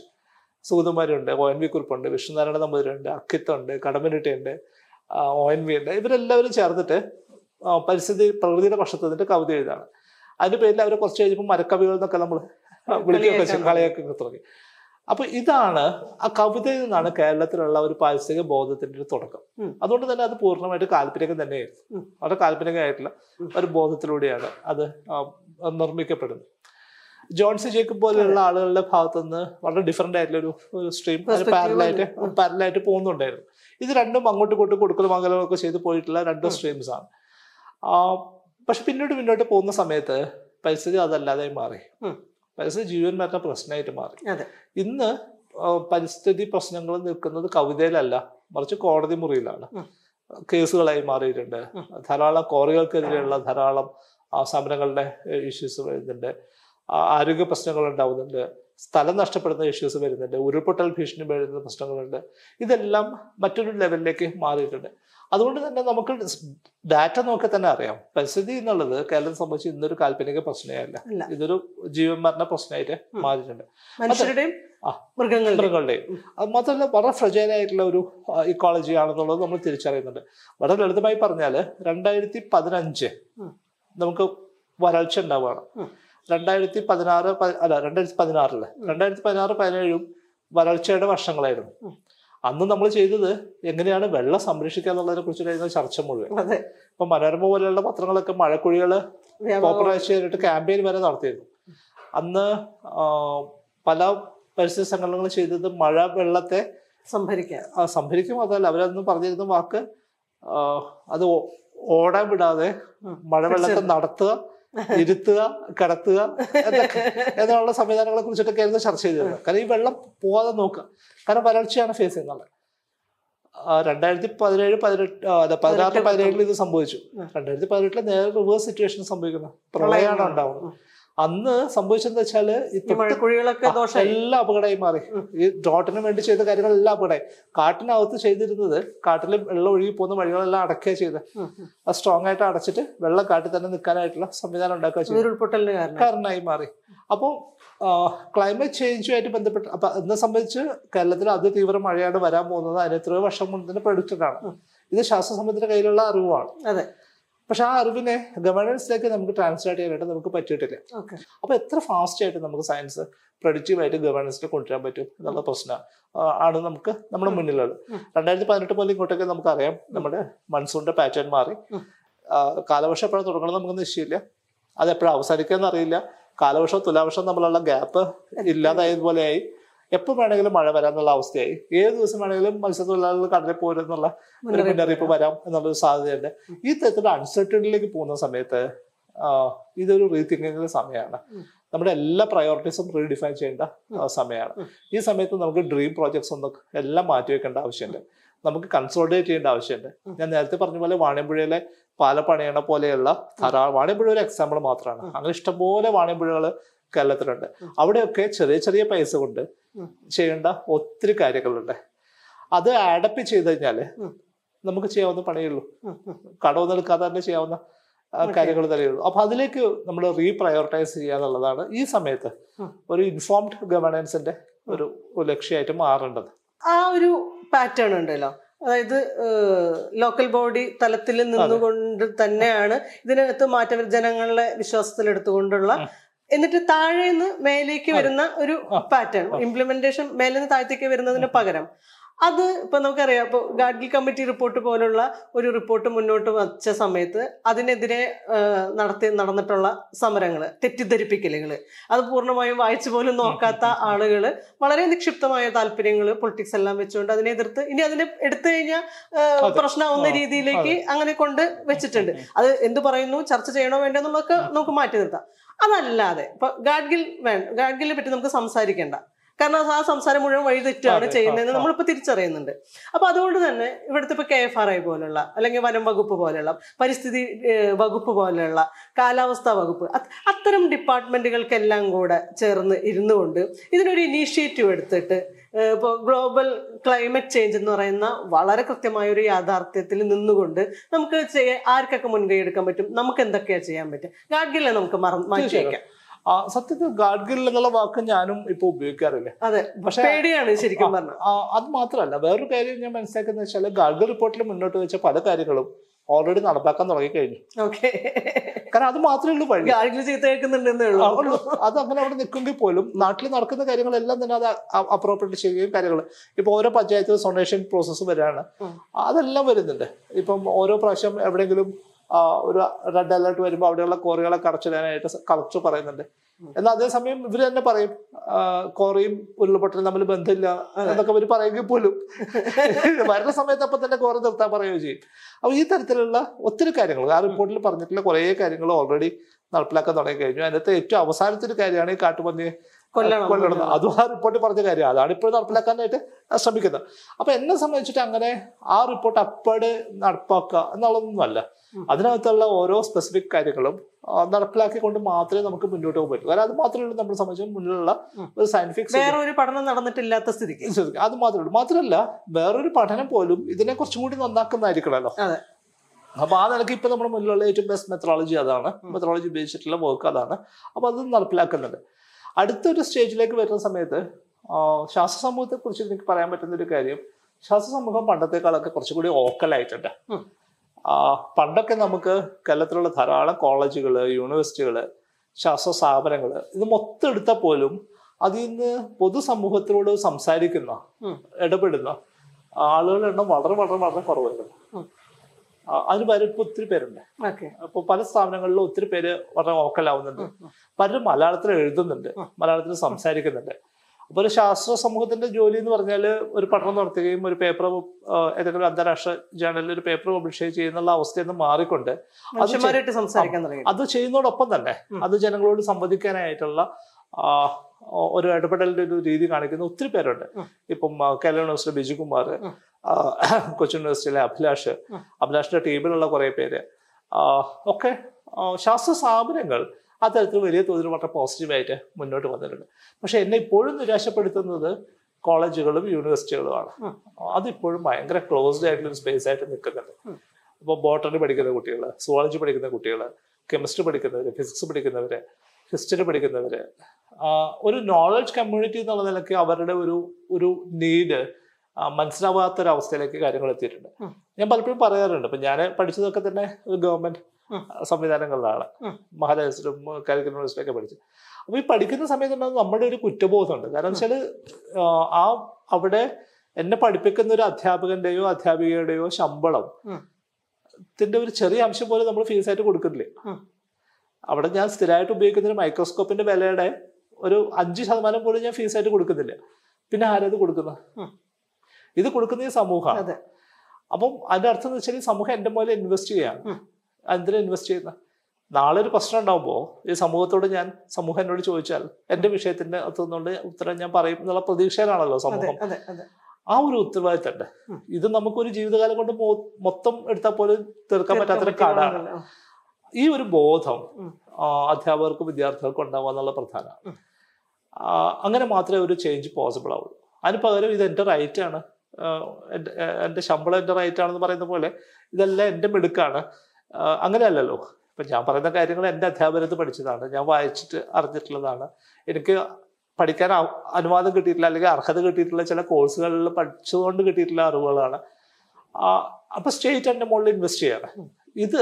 സുഗതകുമാരുണ്ട് ഒ എൻ വി കുറിപ്പുണ്ട് വിഷ്ണുനാരായണ നമ്പൂതിരുണ്ട് അക്കിത്തുണ്ട് കടമ്പനിട്ടിയുണ്ട് ഒ എൻ വി ഉണ്ട് ഇവരെല്ലാവരും ചേർന്നിട്ട് പരിസ്ഥിതി പ്രകൃതിയുടെ പക്ഷത്ത് നിന്നിട്ട് കവിത എഴുതാണ്. അതിന്റെ പേരിൽ അവരെ കുറച്ച് കഴിഞ്ഞപ്പോൾ മരക്കവികൾ എന്നൊക്കെ നമ്മൾ വിളിക്കുകയൊക്കെ ചെയ്യും, കളിയാക്കൊക്കെ തുടങ്ങി. അപ്പൊ ഇതാണ് ആ കവിതയിൽ നിന്നാണ് കേരളത്തിലുള്ള ഒരു പാരിസ്ഥിതിക ബോധത്തിന്റെ ഒരു തുടക്കം. അതുകൊണ്ട് തന്നെ അത് പൂർണമായിട്ട് കാൽപ്പനികം തന്നെയായിരുന്നു. വളരെ കാൽപ്പനികമായിട്ടുള്ള ഒരു ബോധത്തിലൂടെയാണ് അത് നിർമ്മിക്കപ്പെടുന്നത്. ജോൺസി ജേക്കബ് പോലെയുള്ള ആളുകളുടെ ഭാഗത്തു നിന്ന് വളരെ ഡിഫറെന്റ് ആയിട്ടുള്ള ഒരു സ്ട്രീം പാരലായിട്ട് പാരലായിട്ട് പോകുന്നുണ്ടായിരുന്നു. ഇത് രണ്ടും അങ്ങോട്ടും ഇങ്ങോട്ടും കൊടുക്കലും ഒക്കെ ചെയ്ത് പോയിട്ടുള്ള രണ്ട് സ്ട്രീംസ് ആണ്. പക്ഷെ പിന്നോട്ട് പിന്നോട്ട് പോകുന്ന സമയത്ത് പരിസ്ഥിതി അതല്ലാതെ മാറി. പരിസ്ഥിതി ജീവൻ മരണ പ്രശ്നമായിട്ട് മാറി. ഇന്ന് പരിസ്ഥിതി പ്രശ്നങ്ങൾ നിൽക്കുന്നത് കവിതയിലല്ല മറിച്ച് കോടതി മുറിയിലാണ്. കേസുകളായി മാറിയിട്ടുണ്ട്. ധാരാളം കോറികൾക്കെതിരെയുള്ള ധാരാളം സമരങ്ങളുടെ ഇഷ്യൂസ് വരുന്നുണ്ട്. ആരോഗ്യ പ്രശ്നങ്ങൾ ഉണ്ടാവുന്നുണ്ട്. സ്ഥലം നഷ്ടപ്പെടുന്ന ഇഷ്യൂസ് വരുന്നുണ്ട്. ഉരുൾപൊട്ടൽ ഭീഷണി വരുന്ന പ്രശ്നങ്ങളുണ്ട്. ഇതെല്ലാം മറ്റൊരു ലെവലിലേക്ക് മാറിയിട്ടുണ്ട്. അതുകൊണ്ട് തന്നെ നമുക്ക് ഡാറ്റ നോക്കി തന്നെ അറിയാം. പരിസ്ഥിതി എന്നുള്ളത് കേരളം സംബന്ധിച്ച് ഇന്നൊരു കാൽപ്പനിക പ്രശ്നമല്ല ഇതൊരു ജീവൻ മരണ പ്രശ്നമായിട്ട് മാറിയിട്ടുണ്ട്. മനുഷ്യരുടെയും. മൃഗങ്ങളുടെയും. അത് മാത്രമല്ല വളരെ ഫ്രജൈൽ ആയിട്ടുള്ള ഒരു ഇക്കോളജി ആണെന്നുള്ളത് നമ്മൾ തിരിച്ചറിയുന്നുണ്ട്. വളരെ ലളിതമായി പറഞ്ഞാൽ രണ്ടായിരത്തി പതിനഞ്ച് നമുക്ക് വരൾച്ച ഉണ്ടാവുകയാണ്. രണ്ടായിരത്തി പതിനാറ് അല്ല രണ്ടായിരത്തി പതിനാറിൽ രണ്ടായിരത്തി പതിനാറ് പതിനേഴും വരൾച്ചയുടെ വർഷങ്ങളായിരുന്നു അന്ന് നമ്മൾ ചെയ്തത് എങ്ങനെയാണ് വെള്ളം സംരക്ഷിക്കുക എന്നുള്ളതിനെ കുറിച്ചിട്ടായിരുന്നു ചർച്ച മുഴുവൻ. ഇപ്പൊ മനോരമ പോലെയുള്ള പത്രങ്ങളൊക്കെ മഴക്കുഴികൾ വ്യാപകം പോപ്പുലറൈസ് ചെയ്തിട്ട് ക്യാമ്പയിൻ വരെ നടത്തിയിരുന്നു. അന്ന് പല പരിസ്ഥിതി സംഘടനകൾ ചെയ്തത് മഴ വെള്ളത്തെ സംഭരിക്കുക. ആ, സംഭരിക്കും. അതല്ല അവരന്ന് പറഞ്ഞിരുന്ന വാക്ക് അത് ഓടാൻ വിടാതെ. മഴവെള്ളത്തെ നടത്തുക ഇരുത്തുക കടത്തുക എന്നൊക്കെ. എന്നുള്ള സംവിധാനങ്ങളെ കുറിച്ചിട്ടൊക്കെ ആയിരുന്നു ചർച്ച ചെയ്തിരുന്നത് കാരണം ഈ വെള്ളം പോവാതെ നോക്കുക. കാരണം വരൾച്ചയാണ് ഫേസ് ചെയ്യുന്നത്. രണ്ടായിരത്തി പതിനേഴ് പതിനെട്ട് അല്ല പതിനാറ് പതിനേഴിൽ ഇത് സംഭവിച്ചു. രണ്ടായിരത്തി പതിനെട്ടിൽ നേരെ റിവേഴ്സ് സിറ്റുവേഷൻ സംഭവിക്കുന്നത് പ്രളയമാണ്. ഉണ്ടാവുന്നത്. അന്ന് സംഭവിച്ചെന്ന് വെച്ചാൽ മഴക്കുഴികളൊക്കെ എല്ലാം അപകടമായി മാറി. ഈ ഡോട്ടിന് വേണ്ടി ചെയ്ത കാര്യങ്ങളെല്ലാം അപകടമായി. കാട്ടിനകത്ത് ചെയ്തിരുന്നത് കാട്ടിൽ വെള്ളം ഒഴുകി പോകുന്ന വഴികളെല്ലാം അടക്കുക ചെയ്ത്. അത് സ്ട്രോങ് ആയിട്ട് അടച്ചിട്ട് വെള്ളം കാട്ടിൽ തന്നെ നിൽക്കാനായിട്ടുള്ള സംവിധാനം ഉണ്ടാക്കുക ചെയ്തു. കാരണമായി. മാറി. അപ്പോൾ ക്ലൈമറ്റ് ചേഞ്ചുമായിട്ട് ബന്ധപ്പെട്ട് അപ്പൊ എന്നെ സംബന്ധിച്ച് കേരളത്തിൽ അതിതീവ്ര മഴയാണ് വരാൻ പോകുന്നത്. അതിന് എത്രയോ വർഷം മുൻപ് തന്നെ പ്രൊഡിക്റ്റഡ് ആണ് ഇത് ശാസ്ത്രസമ്പത്തിന്റെ കയ്യിലുള്ള അറിവാണ്. അതെ. പക്ഷെ ആ അറിവിനെ ഗവേണൻസിലേക്ക് നമുക്ക് ട്രാൻസ്ലേറ്റ് ചെയ്യാനായിട്ട് നമുക്ക് പറ്റിയിട്ടില്ല. അപ്പൊ എത്ര ഫാസ്റ്റ് ആയിട്ട് നമുക്ക് സയൻസ് പ്രൊഡക്റ്റീവായിട്ട് ഗവേണൻസിൽ കൊണ്ടുവരാൻ പറ്റും എന്നുള്ള പ്രശ്നം ആണ് നമുക്ക് നമ്മുടെ മുന്നിലുള്ളത്. രണ്ടായിരത്തി പതിനെട്ട് പോലെ ഇങ്ങോട്ടൊക്കെ നമുക്കറിയാം നമ്മുടെ മൺസൂണിന്റെ പാറ്റേൺ മാറി. കാലവർഷം എപ്പോഴാണ് തുടങ്ങണം നമുക്ക് നിശ്ചയമില്ല. അത് എപ്പോഴും അവസാനിക്കുക അറിയില്ല. കാലവർഷം തുലാവർഷം തമ്മിലുള്ള ഗ്യാപ്പ് ഇല്ലാതായതുപോലെയായി. എപ്പോൾ വേണമെങ്കിലും മഴ വരാന്നുള്ള അവസ്ഥയായി. ഏത് ദിവസം വേണമെങ്കിലും മത്സ്യത്തൊഴിലാളികൾ കടലിൽ പോരെന്നുള്ള ഒരു മുന്നറിയിപ്പ് വരാം എന്നുള്ളൊരു സാധ്യതയുണ്ട്. ഈ തരത്തിലുള്ള അൺസർട്ടനിലേക്ക് പോകുന്ന സമയത്ത് ഇതൊരു റീതിങ്കിങ്ങിന്റെ സമയമാണ്. നമ്മുടെ എല്ലാ പ്രയോറിറ്റീസും റീഡിഫൈൻ ചെയ്യേണ്ട സമയമാണ്. ഈ സമയത്ത് നമുക്ക് ഡ്രീം പ്രോജക്ട്സ് ഒന്നും എല്ലാം മാറ്റിവെക്കേണ്ട ആവശ്യമുണ്ട്. നമുക്ക് കൺസോൾട്ടേറ്റ് ചെയ്യേണ്ട ആവശ്യമുണ്ട്. ഞാൻ നേരത്തെ പറഞ്ഞ പോലെ വാണിയമ്പുഴയിലെ പാലപ്പണിയണ പോലെയുള്ള ധാരാളം വാണിയമ്പുഴ ഒരു എക്സാമ്പിൾ മാത്രമാണ്. അങ്ങനെ ഇഷ്ടംപോലെ വാണിയമ്പുഴകൾ കേരളത്തിലുണ്ട് അവിടെയൊക്കെ ചെറിയ ചെറിയ പൈസ കൊണ്ട്. ചെയ്യേണ്ട ഒത്തിരി കാര്യങ്ങളുണ്ട്. അത് ആഡപ്പ് ചെയ്ത് കഴിഞ്ഞാൽ. നമുക്ക് ചെയ്യാവുന്ന പണിയുള്ളൂ. കടവ് നിൽക്കാതെ തന്നെ ചെയ്യാവുന്ന കാര്യങ്ങൾ തന്നെയുള്ളൂ. അപ്പൊ അതിലേക്ക് നമ്മൾ റീപ്രയോറിറ്റൈസ് ചെയ്യുക എന്നുള്ളതാണ് ഈ സമയത്ത് ഒരു ഇൻഫോംഡ് ഗവേണൻസിന്റെ ഒരു ലക്ഷ്യമായിട്ട് മാറേണ്ടത്. ആ ഒരു പാറ്റേൺ ഉണ്ടല്ലോ. അതായത് ലോക്കൽ ബോഡി തലത്തിൽ നിന്നുകൊണ്ട് തന്നെയാണ് ഇതിനകത്ത് മാറ്റം ജനങ്ങളെ വിശ്വാസത്തിലെടുത്തുകൊണ്ടുള്ള ഉം. താഴെ താഴേന്ന് മേലേക്ക് വരുന്ന ഒരു പാറ്റേൺ ഇംപ്ലിമെന്റേഷൻ മേലെ നിന്ന് താഴത്തേക്ക് വരുന്നതിന് പകരം. അത് ഇപ്പൊ നമുക്കറിയാം ഇപ്പൊ ഗാഡ്ഗിൽ കമ്മിറ്റി റിപ്പോർട്ട് പോലുള്ള ഒരു റിപ്പോർട്ട് മുന്നോട്ട് വച്ച സമയത്ത് അതിനെതിരെ നടത്തി നടന്നിട്ടുള്ള സമരങ്ങൾ തെറ്റിദ്ധരിപ്പിക്കലുകൾ അത് പൂർണമായും വായിച്ചു പോലും നോക്കാത്ത ആളുകൾ വളരെ നിക്ഷിപ്തമായ താല്പര്യങ്ങൾ പൊളിറ്റിക്സ് എല്ലാം വെച്ചുകൊണ്ട് അതിനെ എതിർത്ത് ഇനി അതിനെ എടുത്തു കഴിഞ്ഞാൽ. പ്രശ്നമാവുന്ന രീതിയിലേക്ക് അങ്ങനെ കൊണ്ട് വെച്ചിട്ടുണ്ട്. അത് എന്ത് പറയുന്നു ചർച്ച ചെയ്യണോ വേണ്ടോ എന്നുള്ളതൊക്കെ നമുക്ക് മാറ്റി നിർത്താം. അതല്ലാതെ ഇപ്പൊ ഗാഡ്ഗിൽ വേണ്ട ഗാഡ്ഗിലെ പറ്റി നമുക്ക് സംസാരിക്കേണ്ട. കാരണം ആ സംസാരം മുഴുവൻ വഴി തെറ്റാണ് ചെയ്യുന്നതെന്ന് നമ്മളിപ്പോൾ നമ്മളിപ്പോ തിരിച്ചറിയുന്നുണ്ട്. അപ്പൊ അതുകൊണ്ട് തന്നെ ഇവിടുത്തെ ഇപ്പൊ കെ എഫ് ആർ ഐ പോലുള്ള അല്ലെങ്കിൽ വനം വകുപ്പ് പോലെയുള്ള പരിസ്ഥിതി വകുപ്പ് പോലെയുള്ള കാലാവസ്ഥാ വകുപ്പ് അത് അത്തരം ഡിപ്പാർട്ട്മെന്റുകൾക്കെല്ലാം കൂടെ ചേർന്ന് ഇരുന്നുകൊണ്ട് ഇതിനൊരു ഇനീഷ്യേറ്റീവ് എടുത്തിട്ട് ഇപ്പോൾ ഗ്ലോബൽ ക്ലൈമറ്റ് ചേഞ്ച് എന്ന് പറയുന്ന വളരെ കൃത്യമായ ഒരു യാഥാർത്ഥ്യത്തിൽ നിന്നുകൊണ്ട് നമുക്ക് ചെയ്യാൻ ആർക്കൊക്കെ മുൻകൈ എടുക്കാൻ പറ്റും? നമുക്ക് എന്തൊക്കെയാ ചെയ്യാൻ പറ്റും ഗാഡ്ഗിലെ നമുക്ക് മറ- മാറ്റി വയ്ക്കാം ആ സത്യത്തിൽ ഗാഡ്ഗിൽ എന്നുള്ള വാക്ക് ഞാനും ഇപ്പൊ ഉപയോഗിക്കാറില്ല? അതെ. പക്ഷേ പേടിയാണ് ശരിക്കും പറഞ്ഞത് അത് മാത്രമല്ല വേറൊരു കാര്യം ഞാൻ മനസ്സിലാക്കുന്നത് വെച്ചാൽ ഗാഡ്ഗിൽ റിപ്പോർട്ടിൽ മുന്നോട്ട് വെച്ച പല കാര്യങ്ങളും ഓൾറെഡി നടപ്പാക്കാൻ തുടങ്ങി കഴിഞ്ഞു. ഓക്കെ കാരണം അത് മാത്രമേ ഉള്ളൂ വഴി. അത് അങ്ങനെ അവിടെ നിൽക്കുമെങ്കിൽ പോലും നാട്ടിൽ നടക്കുന്ന കാര്യങ്ങളെല്ലാം തന്നെ അത് അപ്രോപ്രിയേറ്റ് ചെയ്യുകയും കാര്യങ്ങൾ. ഇപ്പൊ ഓരോ പഞ്ചായത്ത് സൊണേഷൻ പ്രോസസ്സ് വരികയാണ്. അതെല്ലാം വരുന്നുണ്ട്. ഇപ്പം ഓരോ പ്രാവശ്യം എവിടെയെങ്കിലും ഒരു റെഡ് അലർട്ട് വരുമ്പോൾ അവിടെയുള്ള കോറികളെ കടച്ചിടാനായിട്ട് കളക്ടർ പറയുന്നുണ്ട്. എന്നാൽ അതേസമയം ഇവർ തന്നെ പറയും കോറയും ഉരുൾപൊട്ടലും തമ്മിൽ ബന്ധമില്ല എന്നൊക്കെ ഇവർ പറയുമെങ്കിൽ പോലും. വരുന്ന സമയത്ത് അപ്പൊ തന്നെ കോറ നിർത്താൻ പറയുകയും ചെയ്യും. അപ്പൊ ഈ തരത്തിലുള്ള ഒത്തിരി കാര്യങ്ങൾ ആ റിപ്പോർട്ടിൽ പറഞ്ഞിട്ടുള്ള കുറേ കാര്യങ്ങൾ ഓൾറെഡി നടപ്പിലാക്കാൻ തുടങ്ങി കഴിഞ്ഞു. അതിനകത്ത് ഏറ്റവും അവസാനത്തെ ഒരു കാര്യമാണ് ഈ കാട്ടുപന്നിയെ കൊല്ലണം. അതും ആ റിപ്പോർട്ടിൽ പറഞ്ഞ കാര്യം അതാണ് ഇപ്പോൾ നടപ്പിലാക്കാനായിട്ട് ശ്രമിക്കുന്നത്. അപ്പൊ എന്നെ സംബന്ധിച്ചിട്ട് അങ്ങനെ ആ റിപ്പോർട്ട് അപ്പാട് നടപ്പാക്കുക എന്നുള്ളതൊന്നുമല്ല അതിനകത്തുള്ള ഓരോ സ്പെസിഫിക് കാര്യങ്ങളും നടപ്പിലാക്കിക്കൊണ്ട് മാത്രമേ നമുക്ക് മുന്നോട്ട് പോകാൻ പറ്റൂ. കാരണം അത് മാത്രമേ ഉള്ളൂ നമ്മളെ സംബന്ധിച്ച് മുന്നിലുള്ള ഒരു സയന്റിഫിക് വേറെ ഒരു പഠനം നടന്നിട്ടില്ലാത്ത സ്ഥിതിക്ക്. അത് മാത്രമേ ഉള്ളൂ. മാത്രമല്ല വേറൊരു പഠനം പോലും ഇതിനെ കുറച്ചും കൂടി നന്നാക്കുന്നതായിരിക്കണമല്ലോ അതെ. അപ്പൊ ആ നിലയ്ക്ക് ഇപ്പൊ നമ്മുടെ മുന്നിലുള്ള ഏറ്റവും ബെസ്റ്റ് മെത്തഡോളജി അതാണ്. മെത്തഡോളജി ഉപയോഗിച്ചിട്ടുള്ള വർക്ക് അതാണ്. അപ്പൊ അത് നടപ്പിലാക്കുന്നുണ്ട് അടുത്തൊരു സ്റ്റേജിലേക്ക് വരുന്ന സമയത്ത് ശാസ്ത്ര സമൂഹത്തെ കുറിച്ച് എനിക്ക് പറയാൻ പറ്റുന്ന ഒരു കാര്യം ശാസ്ത്ര സമൂഹം പണ്ടത്തെക്കാളൊക്കെ കുറച്ചുകൂടി ഓക്കലായിട്ടുണ്ട്. പണ്ടൊക്കെ നമുക്ക് കേരളത്തിലുള്ള ധാരാളം കോളേജുകൾ യൂണിവേഴ്സിറ്റികൾ ശാസ്ത്ര സ്ഥാപനങ്ങൾ ഇത് മൊത്തം എടുത്താൽ പോലും അതിൽ നിന്ന് പൊതുസമൂഹത്തിനോട് സംസാരിക്കുന്ന. ഇടപെടുന്ന ആളുകളുടെ എണ്ണം വളരെ വളരെ വളരെ കുറവായിരുന്നു. അതിന് പല ഇപ്പൊ ഒത്തിരി പേരുണ്ട്. അപ്പൊ പല സ്ഥാപനങ്ങളിലും ഒത്തിരി പേര് വളരെ ഓക്കലാവുന്നുണ്ട്. പലരും മലയാളത്തിൽ എഴുതുന്നുണ്ട് മലയാളത്തിൽ സംസാരിക്കുന്നുണ്ട്. അപ്പൊ ഒരു ശാസ്ത്ര സമൂഹത്തിന്റെ ജോലി എന്ന് പറഞ്ഞാൽ ഒരു പഠനം നടത്തുകയും ഒരു പേപ്പർ ഏതെങ്കിലും അന്താരാഷ്ട്ര ജേണലിൽ ഒരു പേപ്പർ പബ്ലിഷ് ചെയ്യുന്നുള്ള അവസ്ഥയിൽ നിന്ന് മാറിക്കൊണ്ട് അത് ചെയ്യുന്നതോടൊപ്പം തന്നെ അത് ജനങ്ങളോട് സംവദിക്കാനായിട്ടുള്ള ഒരു ഇടപെടലിന്റെ ഒരു രീതി കാണിക്കുന്ന ഒത്തിരി പേരുണ്ട്. ഇപ്പം കേരള യൂണിവേഴ്സിറ്റി ബിജുകുമാർ ആ, കൊച്ചിൻ യൂണിവേഴ്സിറ്റിയിലെ അഭിലാഷ് അഭിലാഷിന്റെ ടീമിലുള്ള കുറെ പേര്. ഒക്കെ ശാസ്ത്ര സ്ഥാപനങ്ങൾ അത്തരത്തിൽ വലിയ തോതിൽ വളരെ പോസിറ്റീവായിട്ട് മുന്നോട്ട് വന്നിട്ടുണ്ട്. പക്ഷെ എന്നെ ഇപ്പോഴും നിരാശപ്പെടുത്തുന്നത് കോളേജുകളും യൂണിവേഴ്സിറ്റികളുമാണ്. അതിപ്പോഴും ഭയങ്കര ക്ലോസ്ഡ് ആയിട്ടുള്ള ഒരു സ്പേസ് ആയിട്ട് നിൽക്കുന്നുണ്ട്. ഇപ്പോൾ ബോട്ടണി പഠിക്കുന്ന കുട്ടികൾ സുവോളജി പഠിക്കുന്ന കുട്ടികൾ കെമിസ്ട്രി പഠിക്കുന്നവർ ഫിസിക്സ് പഠിക്കുന്നവർ ഹിസ്റ്ററി പഠിക്കുന്നവർ ഒരു നോളജ് കമ്മ്യൂണിറ്റി എന്നുള്ള നിലയ്ക്ക് അവരുടെ ഒരു ഒരു നീഡ് മനസ്സിലാവാത്തൊരവസ്ഥയിലേക്ക് കാര്യങ്ങൾ എത്തിയിട്ടുണ്ട്. ഞാൻ പലപ്പോഴും പറയാറുണ്ട്. ഇപ്പം ഞാൻ പഠിച്ചതൊക്കെ തന്നെ ഒരു ഗവൺമെന്റ് ഉം. സംവിധാനങ്ങളിലാണ്. മഹാരാജസിലും കാലിക്കറ്റ് യൂണിവേഴ്സിറ്റിയൊക്കെ പഠിച്ചു. അപ്പൊ ഈ പഠിക്കുന്ന സമയത്ത് ഉണ്ടാകുന്ന നമ്മുടെ ഒരു കുറ്റബോധമുണ്ട്. കാരണം വെച്ചാൽ ആ, അവിടെ എന്നെ പഠിപ്പിക്കുന്ന ഒരു അധ്യാപകന്റെയോ അധ്യാപികയുടെയോ ശമ്പളം ത്തിന്റെ ഒരു ചെറിയ അംശം പോലും നമ്മൾ ഫീസ് ആയിട്ട് കൊടുക്കുന്നില്ലേ? അവിടെ ഞാൻ സ്ഥിരമായിട്ട് ഉപയോഗിക്കുന്ന ഒരു മൈക്രോസ്കോപ്പിന്റെ വിലയുടെ ഒരു അഞ്ച് ശതമാനം പോലും ഞാൻ ഫീസ് ആയിട്ട് കൊടുക്കുന്നില്ല. പിന്നെ ആരത് കൊടുക്കുന്നത്? ഇത് കൊടുക്കുന്ന ഈ സമൂഹമാണ്. അപ്പം അതിന്റെ അർത്ഥം എന്ന് വെച്ചാൽ ഈ സമൂഹം എന്റെ മോലെ ഇൻവെസ്റ്റ് ചെയ്യാണ്. എന്തിനാ ഇൻവെസ്റ്റ് ചെയ്യുന്ന. നാളെ ഒരു പ്രശ്നം ഉണ്ടാകുമ്പോൾ ഈ സമൂഹത്തോട് ഞാൻ സമൂഹം എന്നോട് ചോദിച്ചാൽ എന്റെ വിഷയത്തിന്റെ അകത്തുനിന്നുകൊണ്ട് ഉത്തരം ഞാൻ പറയും എന്നുള്ള പ്രതീക്ഷയിലാണല്ലോ സമൂഹം. ആ ഒരു ഉത്തരവാദിത്തമുണ്ട് ഉം. ഇത് നമുക്കൊരു ജീവിതകാലം കൊണ്ട് മൊത്തം എടുത്താൽ പോലും തീർക്കാൻ പറ്റാത്തൊരു കാടാണ്. ഈ ഒരു ബോധം അധ്യാപകർക്കും വിദ്യാർത്ഥികൾക്കും ഉണ്ടാവുക എന്നുള്ള പ്രധാനമാണ്. അങ്ങനെ മാത്രമേ ഒരു ചേഞ്ച് പോസിബിൾ ആവുള്ളൂ. അതിന് പകരം ഇത് എന്റെ റൈറ്റ് ആണ്. ആ, എന്റെ ശമ്പളം എന്റെ റൈറ്റ് ആണെന്ന് പറയുന്ന പോലെ ഇതെല്ലാം എന്റെ മിടുക്കാണ്. അങ്ങനെയല്ലല്ലോ. ഇപ്പൊ ഞാൻ പറയുന്ന കാര്യങ്ങൾ എന്റെ അധ്യാപനത്ത് പഠിച്ചതാണ്. ഞാൻ വായിച്ചിട്ട് അറിഞ്ഞിട്ടുള്ളതാണ്. എനിക്ക് പഠിക്കാൻ അനുവാദം കിട്ടിയിട്ടില്ല അല്ലെങ്കിൽ അർഹത കിട്ടിയിട്ടുള്ള ചില കോഴ്സുകളിൽ പഠിച്ചുകൊണ്ട് കിട്ടിയിട്ടുള്ള അറിവുകളാണ്. അപ്പം സ്റ്റേറ്റ് എന്റെ മുകളിൽ ഇൻവെസ്റ്റ് ചെയ്യാണ്. ഇത്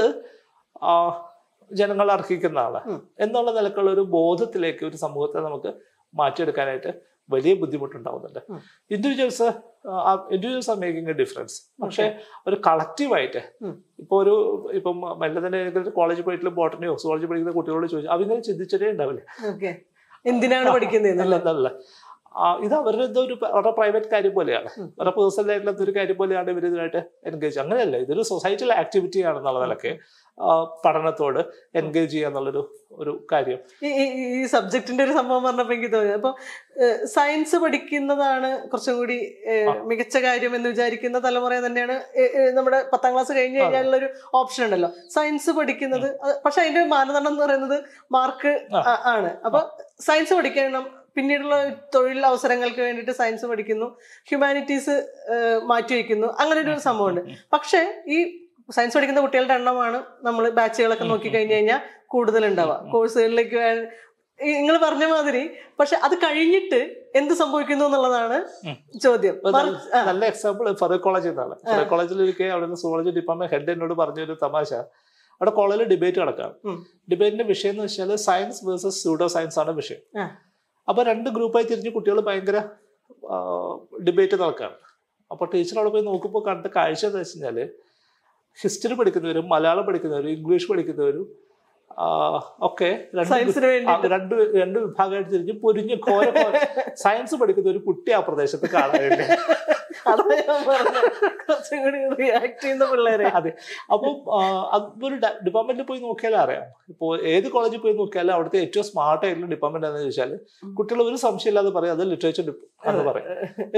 ജനങ്ങൾ അർഹിക്കുന്നതാണ് ആൾ എന്നുള്ള നിലക്കുള്ള ഒരു ബോധത്തിലേക്ക് ഒരു സമൂഹത്തെ നമുക്ക് മാറ്റിയെടുക്കാനായിട്ട് വലിയ ബുദ്ധിമുട്ടുണ്ടാവുന്നുണ്ട്. Individuals individuals are making a difference പക്ഷെ ഒരു കളക്റ്റീവായിട്ട് ഇപ്പോൾ ഇപ്പൊ ഒരു ഇപ്പം മെല്ലെ തന്നെ കോളേജിൽ പോയിട്ടുള്ള ബോട്ടണിയോ സോളജി പഠിക്കുന്ന കുട്ടികളോട് ചോദിച്ചു അവരിങ്ങനെ ചിന്തിച്ചിട്ടേ ഉണ്ടാവില്ല? എന്തിനാണ് പഠിക്കുന്നത് ഇത് അവരുടെ ഇതൊരു ഒരു അവരുടെ പ്രൈവറ്റ് കാര്യം പോലെയാണ്. അവരുടെ പേഴ്സണൽ ആയിട്ടുള്ള ഒരു കാര്യം പോലെയാണ് ഇവർ ഇതിനായിട്ട് എൻഗേജ് അങ്ങനെയല്ല ഇതൊരു സൊസൈറ്റിയിൽ ആക്ടിവിറ്റി ആണെന്നുള്ള നിലയ്ക്ക് പഠനത്തോട് എൻഗേജ് ചെയ്യുക എന്നുള്ളൊരു ഒരു കാര്യം. ഈ സബ്ജക്റ്റിന്റെ ഒരു സംഭവം പറഞ്ഞപ്പോ എനിക്ക് തോന്നി. അപ്പൊ സയൻസ് പഠിക്കുന്നതാണ് കുറച്ചും കൂടി മികച്ച കാര്യം എന്ന് വിചാരിക്കുന്ന തലമുറ തന്നെയാണ് നമ്മുടെ പത്താം ക്ലാസ് കഴിഞ്ഞ് കഴിഞ്ഞാൽ ഒരു ഓപ്ഷൻ ഉണ്ടല്ലോ. സയൻസ് പഠിക്കുന്നത് പക്ഷെ അതിന്റെ മാനദണ്ഡം എന്ന് പറയുന്നത് മാർക്ക് ആണ്. അപ്പൊ സയൻസ് പഠിക്കണം പിന്നീടുള്ള തൊഴിൽ അവസരങ്ങൾക്ക് വേണ്ടിയിട്ട് സയൻസ് പഠിക്കുന്നു ഹ്യൂമാനിറ്റീസ് മാറ്റിവെക്കുന്നു. അങ്ങനെ ഒരു സംഭവമുണ്ട്. പക്ഷെ ഈ സയൻസ് പഠിക്കുന്ന കുട്ടികളുടെ എണ്ണമാണ് നമ്മൾ ബാച്ചുകളൊക്കെ നോക്കി കഴിഞ്ഞു കഴിഞ്ഞാൽ കൂടുതൽ ഉണ്ടാവുക കോഴ്സുകളിലേക്ക് നിങ്ങൾ പറഞ്ഞ മാതിരി പക്ഷെ അത് കഴിഞ്ഞിട്ട് എന്ത് സംഭവിക്കുന്നു എന്നുള്ളതാണ് ചോദ്യം. നല്ല എക്സാമ്പിൾ ഫറൂഖ് കോളേജിൽ നിന്നാണ്. ഫറൂഖ് കോളേജിൽ ഇരിക്കെ അവിടെ നിന്ന് സോളജി ഡിപ്പാർട്ട്മെന്റ് ഹെഡ് എന്നോട് പറഞ്ഞൊരു തമാശ. അവിടെ കോളേജിൽ ഡിബേറ്റ് നടക്കാം ഉം. ഡിബേറ്റിന്റെ വിഷയം എന്ന് വെച്ചാൽ സയൻസ് വേഴ്സസ് സ്യൂഡോ സയൻസ് ആണ് വിഷയം. ആ. അപ്പൊ രണ്ട് ഗ്രൂപ്പായി തിരിഞ്ഞ് കുട്ടികൾ ഭയങ്കര ഡിബേറ്റ് നടക്കുകയാണ് അപ്പോൾ ടീച്ചർ അവിടെ പോയി നോക്കുമ്പോൾ കണ്ട കാഴ്ച എന്ന് വെച്ച് കഴിഞ്ഞാൽ ഹിസ്റ്ററി പഠിക്കുന്നവരും മലയാളം പഠിക്കുന്നവരും ഇംഗ്ലീഷ് പഠിക്കുന്നവരും ഒക്കെ രണ്ട് രണ്ട് രണ്ട് വിഭാഗമായിട്ട് തിരിഞ്ഞ് പൊരിഞ്ഞ് ഘോര സയൻസ് പഠിക്കുന്ന ഒരു കുട്ടി ആ പ്രദേശത്ത് കാണാനില്ല അതാ ഞാൻ പറഞ്ഞത്. കുറച്ചും കൂടി റിയാക്ട് ചെയ്യുന്ന പിള്ളേരെ. അതെ. അപ്പം ഒരു അതൊരു ഡിപ്പാർട്ട്മെന്റിൽ പോയി നോക്കിയാലും അറിയാം. ഇപ്പോൾ ഏത് കോളേജിൽ പോയി നോക്കിയാലും അവിടുത്തെ ഏറ്റവും സ്മാർട്ട് ആയിട്ടുള്ള ഡിപ്പാർട്ട്മെന്റ് എന്ന് ചോദിച്ചാൽ കുട്ടികൾ ഒരു സംശയം സംശയമില്ലാതെ പറയും. അത് ലിറ്ററേച്ചർ എന്ന് പറയും.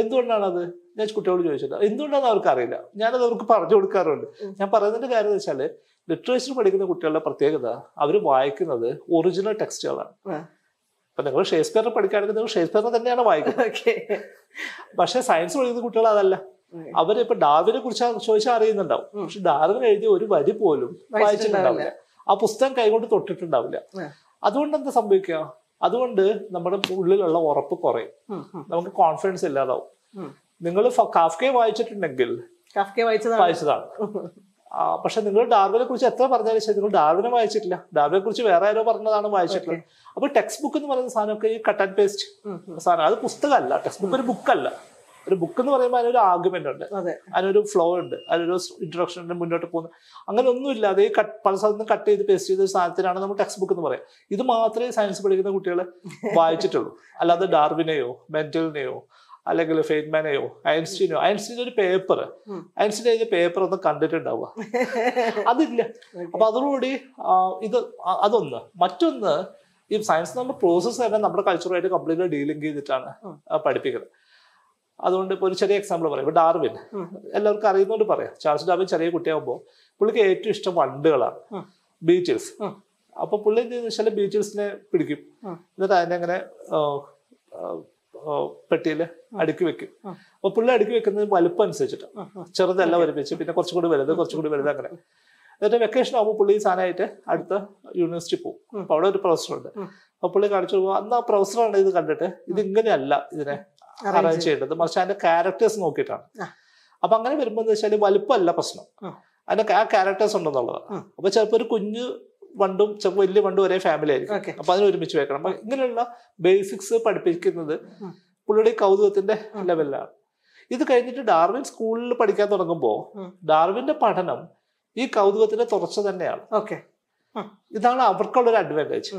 എന്തുകൊണ്ടാണ് അത് ഞാൻ കുട്ടികളോട് ചോദിച്ചില്ല എന്തുകൊണ്ടാണെന്ന് അവർക്ക് അറിയില്ല ഞാനത് അവർക്ക് പറഞ്ഞു കൊടുക്കാറുണ്ട്. ഞാൻ പറയുന്നതിന്റെ കാര്യം എന്ന് വെച്ചാൽ ലിറ്ററേച്ചർ പഠിക്കുന്ന കുട്ടികളുടെ പ്രത്യേകത അവർ വായിക്കുന്നത് ഒറിജിനൽ ടെക്സ്റ്റുകളാണ്. അപ്പൊ നിങ്ങൾ ഷേക്സ്പിയറിനെ പഠിക്കുകയാണെങ്കിൽ നിങ്ങൾ ഷേക്സ്പിയറിനെ തന്നെയാണ് വായിക്കുന്നത്. പക്ഷെ സയൻസ് പഠിക്കുന്ന കുട്ടികൾ അതല്ല. അവരിപ്പൊ ഡാർവിനെ കുറിച്ച് ചോദിച്ചാൽ അറിയുന്നുണ്ടാവും. പക്ഷെ ഡാർവിൻ എഴുതിയ ഒരു വരി പോലും വായിച്ചിട്ടുണ്ടാവില്ല. ആ പുസ്തകം കൈകൊണ്ട് തൊട്ടിട്ടുണ്ടാവില്ല. അതുകൊണ്ട് എന്താ സംഭവിക്കുക? അതുകൊണ്ട് നമ്മുടെ ഉള്ളിലുള്ള ഉറപ്പ് കുറയും. നമുക്ക് കോൺഫിഡൻസ് ഇല്ലാതാവും. നിങ്ങൾ കാഫ്കെ വായിച്ചിട്ടുണ്ടെങ്കിൽ വായിച്ചതാണ്. പക്ഷെ നിങ്ങൾ ഡാർവിനെ കുറിച്ച് എത്ര പറഞ്ഞാലും ശരി നിങ്ങൾ ഡാർവിനെ വായിച്ചിട്ടില്ല. ഡാർവിനെ കുറിച്ച് വേറെ ആരോ പറഞ്ഞതാണ് വായിച്ചിട്ടുള്ളത്. അപ്പൊ ടെക്സ്റ്റ് ബുക്ക് എന്ന് പറയുന്ന സാധനമൊക്കെ ഈ കട്ട് ആൻഡ് പേസ്റ്റ് സാധനം അത് പുസ്തകമല്ല. ടെക്സ്റ്റ് ബുക്ക് ഒരു ബുക്കല്ല ഒരു ബുക്ക് എന്ന് പറയുമ്പോൾ അതിനൊരു ആർഗ്യുമെന്റ് ഉണ്ട്. അതിനൊരു ഫ്ലോ ഉണ്ട്. അതിനൊരു ഇൻട്രൊഡക്ഷൻ ഉണ്ട് മുന്നോട്ട് പോകുന്നത് അങ്ങനെ ഒന്നും ഇല്ലാതെ ഈ കട്ട് പല സ്ഥലത്ത് നിന്ന് കട്ട് ചെയ്ത് പേസ്റ്റ് ചെയ്ത ഒരു സാധനത്തിനാണ് നമ്മൾ ടെക്സ്റ്റ് ബുക്ക് എന്ന് പറയാം ഇത് മാത്രമേ സയൻസ് പഠിക്കുന്ന കുട്ടികളെ വായിച്ചിട്ടുള്ളൂ. അല്ലാതെ ഡാർവിനെയോ മെന്റലിനെയോ അല്ലെങ്കിൽ ഫെയ്റ്റ്മാനെയോ ഐൻസ്റ്റീനോ? ഐൻസ്റ്റീൻ ഒരു പേപ്പർ. ഐൻസ്റ്റീൻ എഴുതിയ പേപ്പർ ഒന്നും കണ്ടിട്ടുണ്ടാവുക. അതില്ല. അപ്പൊ അതോടുകൂടി ഇത് അതൊന്ന്. മറ്റൊന്ന് ഈ സയൻസ് നമ്മൾ പ്രോസസ്സ് തന്നെ നമ്മുടെ കൾച്ചറുമായിട്ട് കംപ്ലീറ്റ്ലി ഡീലിങ് ചെയ്തിട്ടാണ് പഠിപ്പിക്കുന്നത്. അതുകൊണ്ട് ഇപ്പോൾ ഒരു ചെറിയ എക്സാമ്പിൾ പറയാം. ഇപ്പൊ ഡാർവിൻ. എല്ലാവർക്കും അറിയുന്നതുകൊണ്ട് പറയാം. ചാൾസ് ഡാർവിൻ ചെറിയ കുട്ടിയാകുമ്പോൾ പുള്ളിക്ക് ഏറ്റവും ഇഷ്ടം വണ്ടുകളാണ്. ബീച്ചസ് ബീച്ചിൽസ്. ഉം. അപ്പൊ പുള്ളി എന്ത് വെച്ചാൽ ബീച്ചിൽസിനെ പിടിക്കും. എന്നിട്ട് അതിനെ അങ്ങനെ പെട്ടിയിൽ അടുക്കി വെക്കും. അപ്പൊ പുള്ളി അടുക്കി വെക്കുന്നത് വലുപ്പം അനുസരിച്ചിട്ട്. ചെറുതല്ല ഒരുമിച്ച് പിന്നെ കുറച്ചും കൂടി വലുത് കുറച്ചും കൂടി വലുത് അങ്ങനെ. എന്നിട്ട് വെക്കേഷൻ ആകുമ്പോൾ പുള്ളി സാധനമായിട്ട് അടുത്ത യൂണിവേഴ്സിറ്റി പോകും അപ്പൊ അവിടെ ഒരു പ്രൊഫസർ ഉണ്ട്. ഉം. അപ്പൊ പുള്ളി കാണിച്ചു പോകും അന്ന് ആ പ്രൊഫസറാണ് ഇത് കണ്ടിട്ട്. ഇത് ഇങ്ങനെയല്ല ഇതിനെ അറേഞ്ച് ചെയ്യേണ്ടത്. മറിച്ച് അതിന്റെ ക്യാരക്ടേഴ്സ് നോക്കിയിട്ടാണ്. അപ്പൊ അങ്ങനെ വരുമ്പോൾ എന്ന് വെച്ചാൽ വലുപ്പമല്ല പ്രശ്നം. അതിന്റെ ആ ക്യാരക്ടേഴ്സ് ഉണ്ടെന്നുള്ളതാണ്. ഉം. അപ്പൊ ചിലപ്പോൾ ഒരു കുഞ്ഞു വണ്ടും ചിലപ്പോൾ വലിയ വണ്ടും ഒരേ ഫാമിലി ആയിരിക്കും. അപ്പൊ അതിന് ഒരുമിച്ച് വെക്കണം. അപ്പൊ ഇങ്ങനെയുള്ള ബേസിക്സ് പഠിപ്പിക്കുന്നത്. പുള്ളിയുടെ കൗതുകത്തിന്റെ ലെവലിലാണ് ഇത് കഴിഞ്ഞിട്ട് ഡാർവിൻ സ്കൂളിൽ പഠിക്കാൻ തുടങ്ങുമ്പോൾ. ഡാർവിന്റെ പഠനം ഈ കൗതുകത്തിന്റെ തുടർച്ച തന്നെയാണ്. ഓക്കെ ഇതാണ് അവർക്കുള്ള ഒരു അഡ്വാന്റേജ്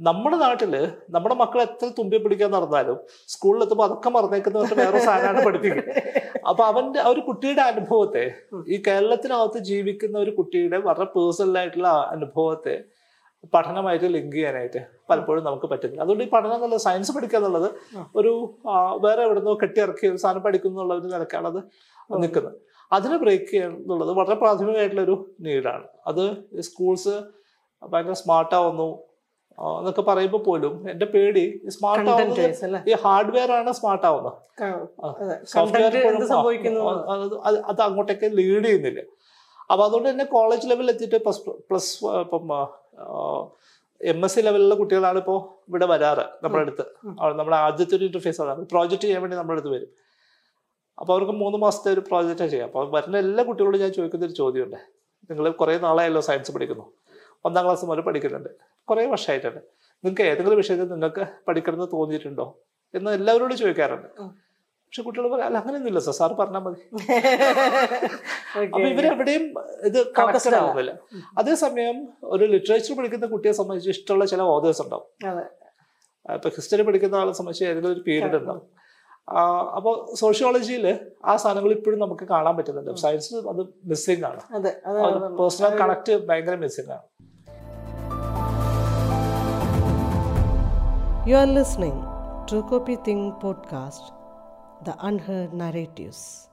നമ്മുടെ നാട്ടിൽ നമ്മുടെ മക്കൾ എത്ര തുമ്പി പിടിക്കാൻ നടന്നാലും സ്കൂളിൽ എത്തുമ്പോൾ അതൊക്കെ മറന്നേക്കുന്നവർക്ക് വേറെ സാധനമാണ് പഠിപ്പിക്കുന്നത്. അപ്പൊ അവന്റെ ആ ഒരു കുട്ടിയുടെ അനുഭവത്തെ ഈ കേരളത്തിനകത്ത് ജീവിക്കുന്ന ഒരു കുട്ടിയുടെ വളരെ പേഴ്സണൽ ആയിട്ടുള്ള അനുഭവത്തെ പഠനമായിട്ട് ലിങ്ക് ചെയ്യാനായിട്ട് പലപ്പോഴും നമുക്ക് പറ്റുന്നില്ല അതുകൊണ്ട് ഈ പഠനം എന്നുള്ളത് സയൻസ് പഠിക്കുക എന്നുള്ളത് ഒരു വേറെ എവിടുന്നോ കെട്ടിയിറക്കിയ ഒരു സാധനം പഠിക്കുന്നു എന്നുള്ള ഒരു നിലക്കാണ് അത് നിൽക്കുന്നത്. അതിനെ ബ്രേക്ക് ചെയ്യുക എന്നുള്ളത് വളരെ പ്രാഥമികമായിട്ടുള്ള ഒരു നീഡാണ് അത് സ്കൂൾസ് ഭയങ്കര സ്മാർട്ട് ആവുന്നു. ആ, എന്നൊക്കെ പറയുമ്പോൾ പോലും എന്റെ പേടി സ്മാർട്ട് ആവുന്നത് ഈ ഹാർഡ്വെയർ ആണ് സ്മാർട്ട് ആവുന്നത്. സോഫ്റ്റ്വെയർ അത്. അങ്ങോട്ടേക്ക് ലീഡ് ചെയ്യുന്നില്ല. അപ്പൊ അതുകൊണ്ട് തന്നെ കോളേജ് ലെവലിൽ എത്തിയിട്ട് പ്ലസ് പ്ലസ് ഇപ്പം എം എസ് സി ലെവലിലുള്ള കുട്ടികളാണ് ഇപ്പോൾ ഇവിടെ വരാറ് നമ്മുടെ അടുത്ത്. നമ്മുടെ ആദ്യത്തെ ഒരു ഇന്റർഫേസ് ആണ് പ്രോജക്റ്റ് ചെയ്യാൻ വേണ്ടി നമ്മുടെ അടുത്ത് വരും. അപ്പൊ അവർക്ക് മൂന്ന് മാസത്തെ ഒരു പ്രോജക്റ്റാണ് ചെയ്യാം. അപ്പൊ വരുന്ന എല്ലാ കുട്ടികളോടും ഞാൻ ചോദിക്കുന്ന ഒരു ചോദ്യമുണ്ട്. നിങ്ങൾ കുറെ നാളായല്ലോ സയൻസ് പഠിക്കുന്നു. ഒന്നാം ക്ലാസ് മുതൽ പഠിക്കുന്നുണ്ട്. കുറേ വർഷമായിട്ടുണ്ട്. നിങ്ങൾക്ക് ഏതെങ്കിലും വിഷയത്തിൽ നിങ്ങൾക്ക് പഠിക്കണമെന്ന് തോന്നിയിട്ടുണ്ടോ? എന്ന് എല്ലാവരോടും ചോദിക്കാറുണ്ട്. പക്ഷെ കുട്ടികൾ പറയാം അല്ല അങ്ങനെയൊന്നുമില്ല സാർ സാർ പറഞ്ഞാൽ മതി. അപ്പൊ ഇവരെവിടെയും ഇത് ആവുന്നില്ല. അതേസമയം ഒരു ലിറ്ററേച്ചർ പഠിക്കുന്ന കുട്ടിയെ സംബന്ധിച്ച് ഇഷ്ടമുള്ള ചില ഓതേഴ്സ് ഉണ്ടാവും. ഇപ്പൊ ഹിസ്റ്ററി പഠിക്കുന്ന ആളെ സംബന്ധിച്ച് ഏതെങ്കിലും ഒരു പീരീഡ് ഉണ്ടാവും. അപ്പോൾ സോഷ്യോളജിയിൽ ആ സാധനങ്ങൾ ഇപ്പോഴും നമുക്ക് കാണാൻ പറ്റുന്നുണ്ട്. സയൻസ് അത് മിസ്സിംഗ് ആണ് പേഴ്സണൽ കണക്ട് ഭയങ്കര മിസ്സിംഗ് ആണ് You are listening to Copy Thing podcast, the unheard narratives.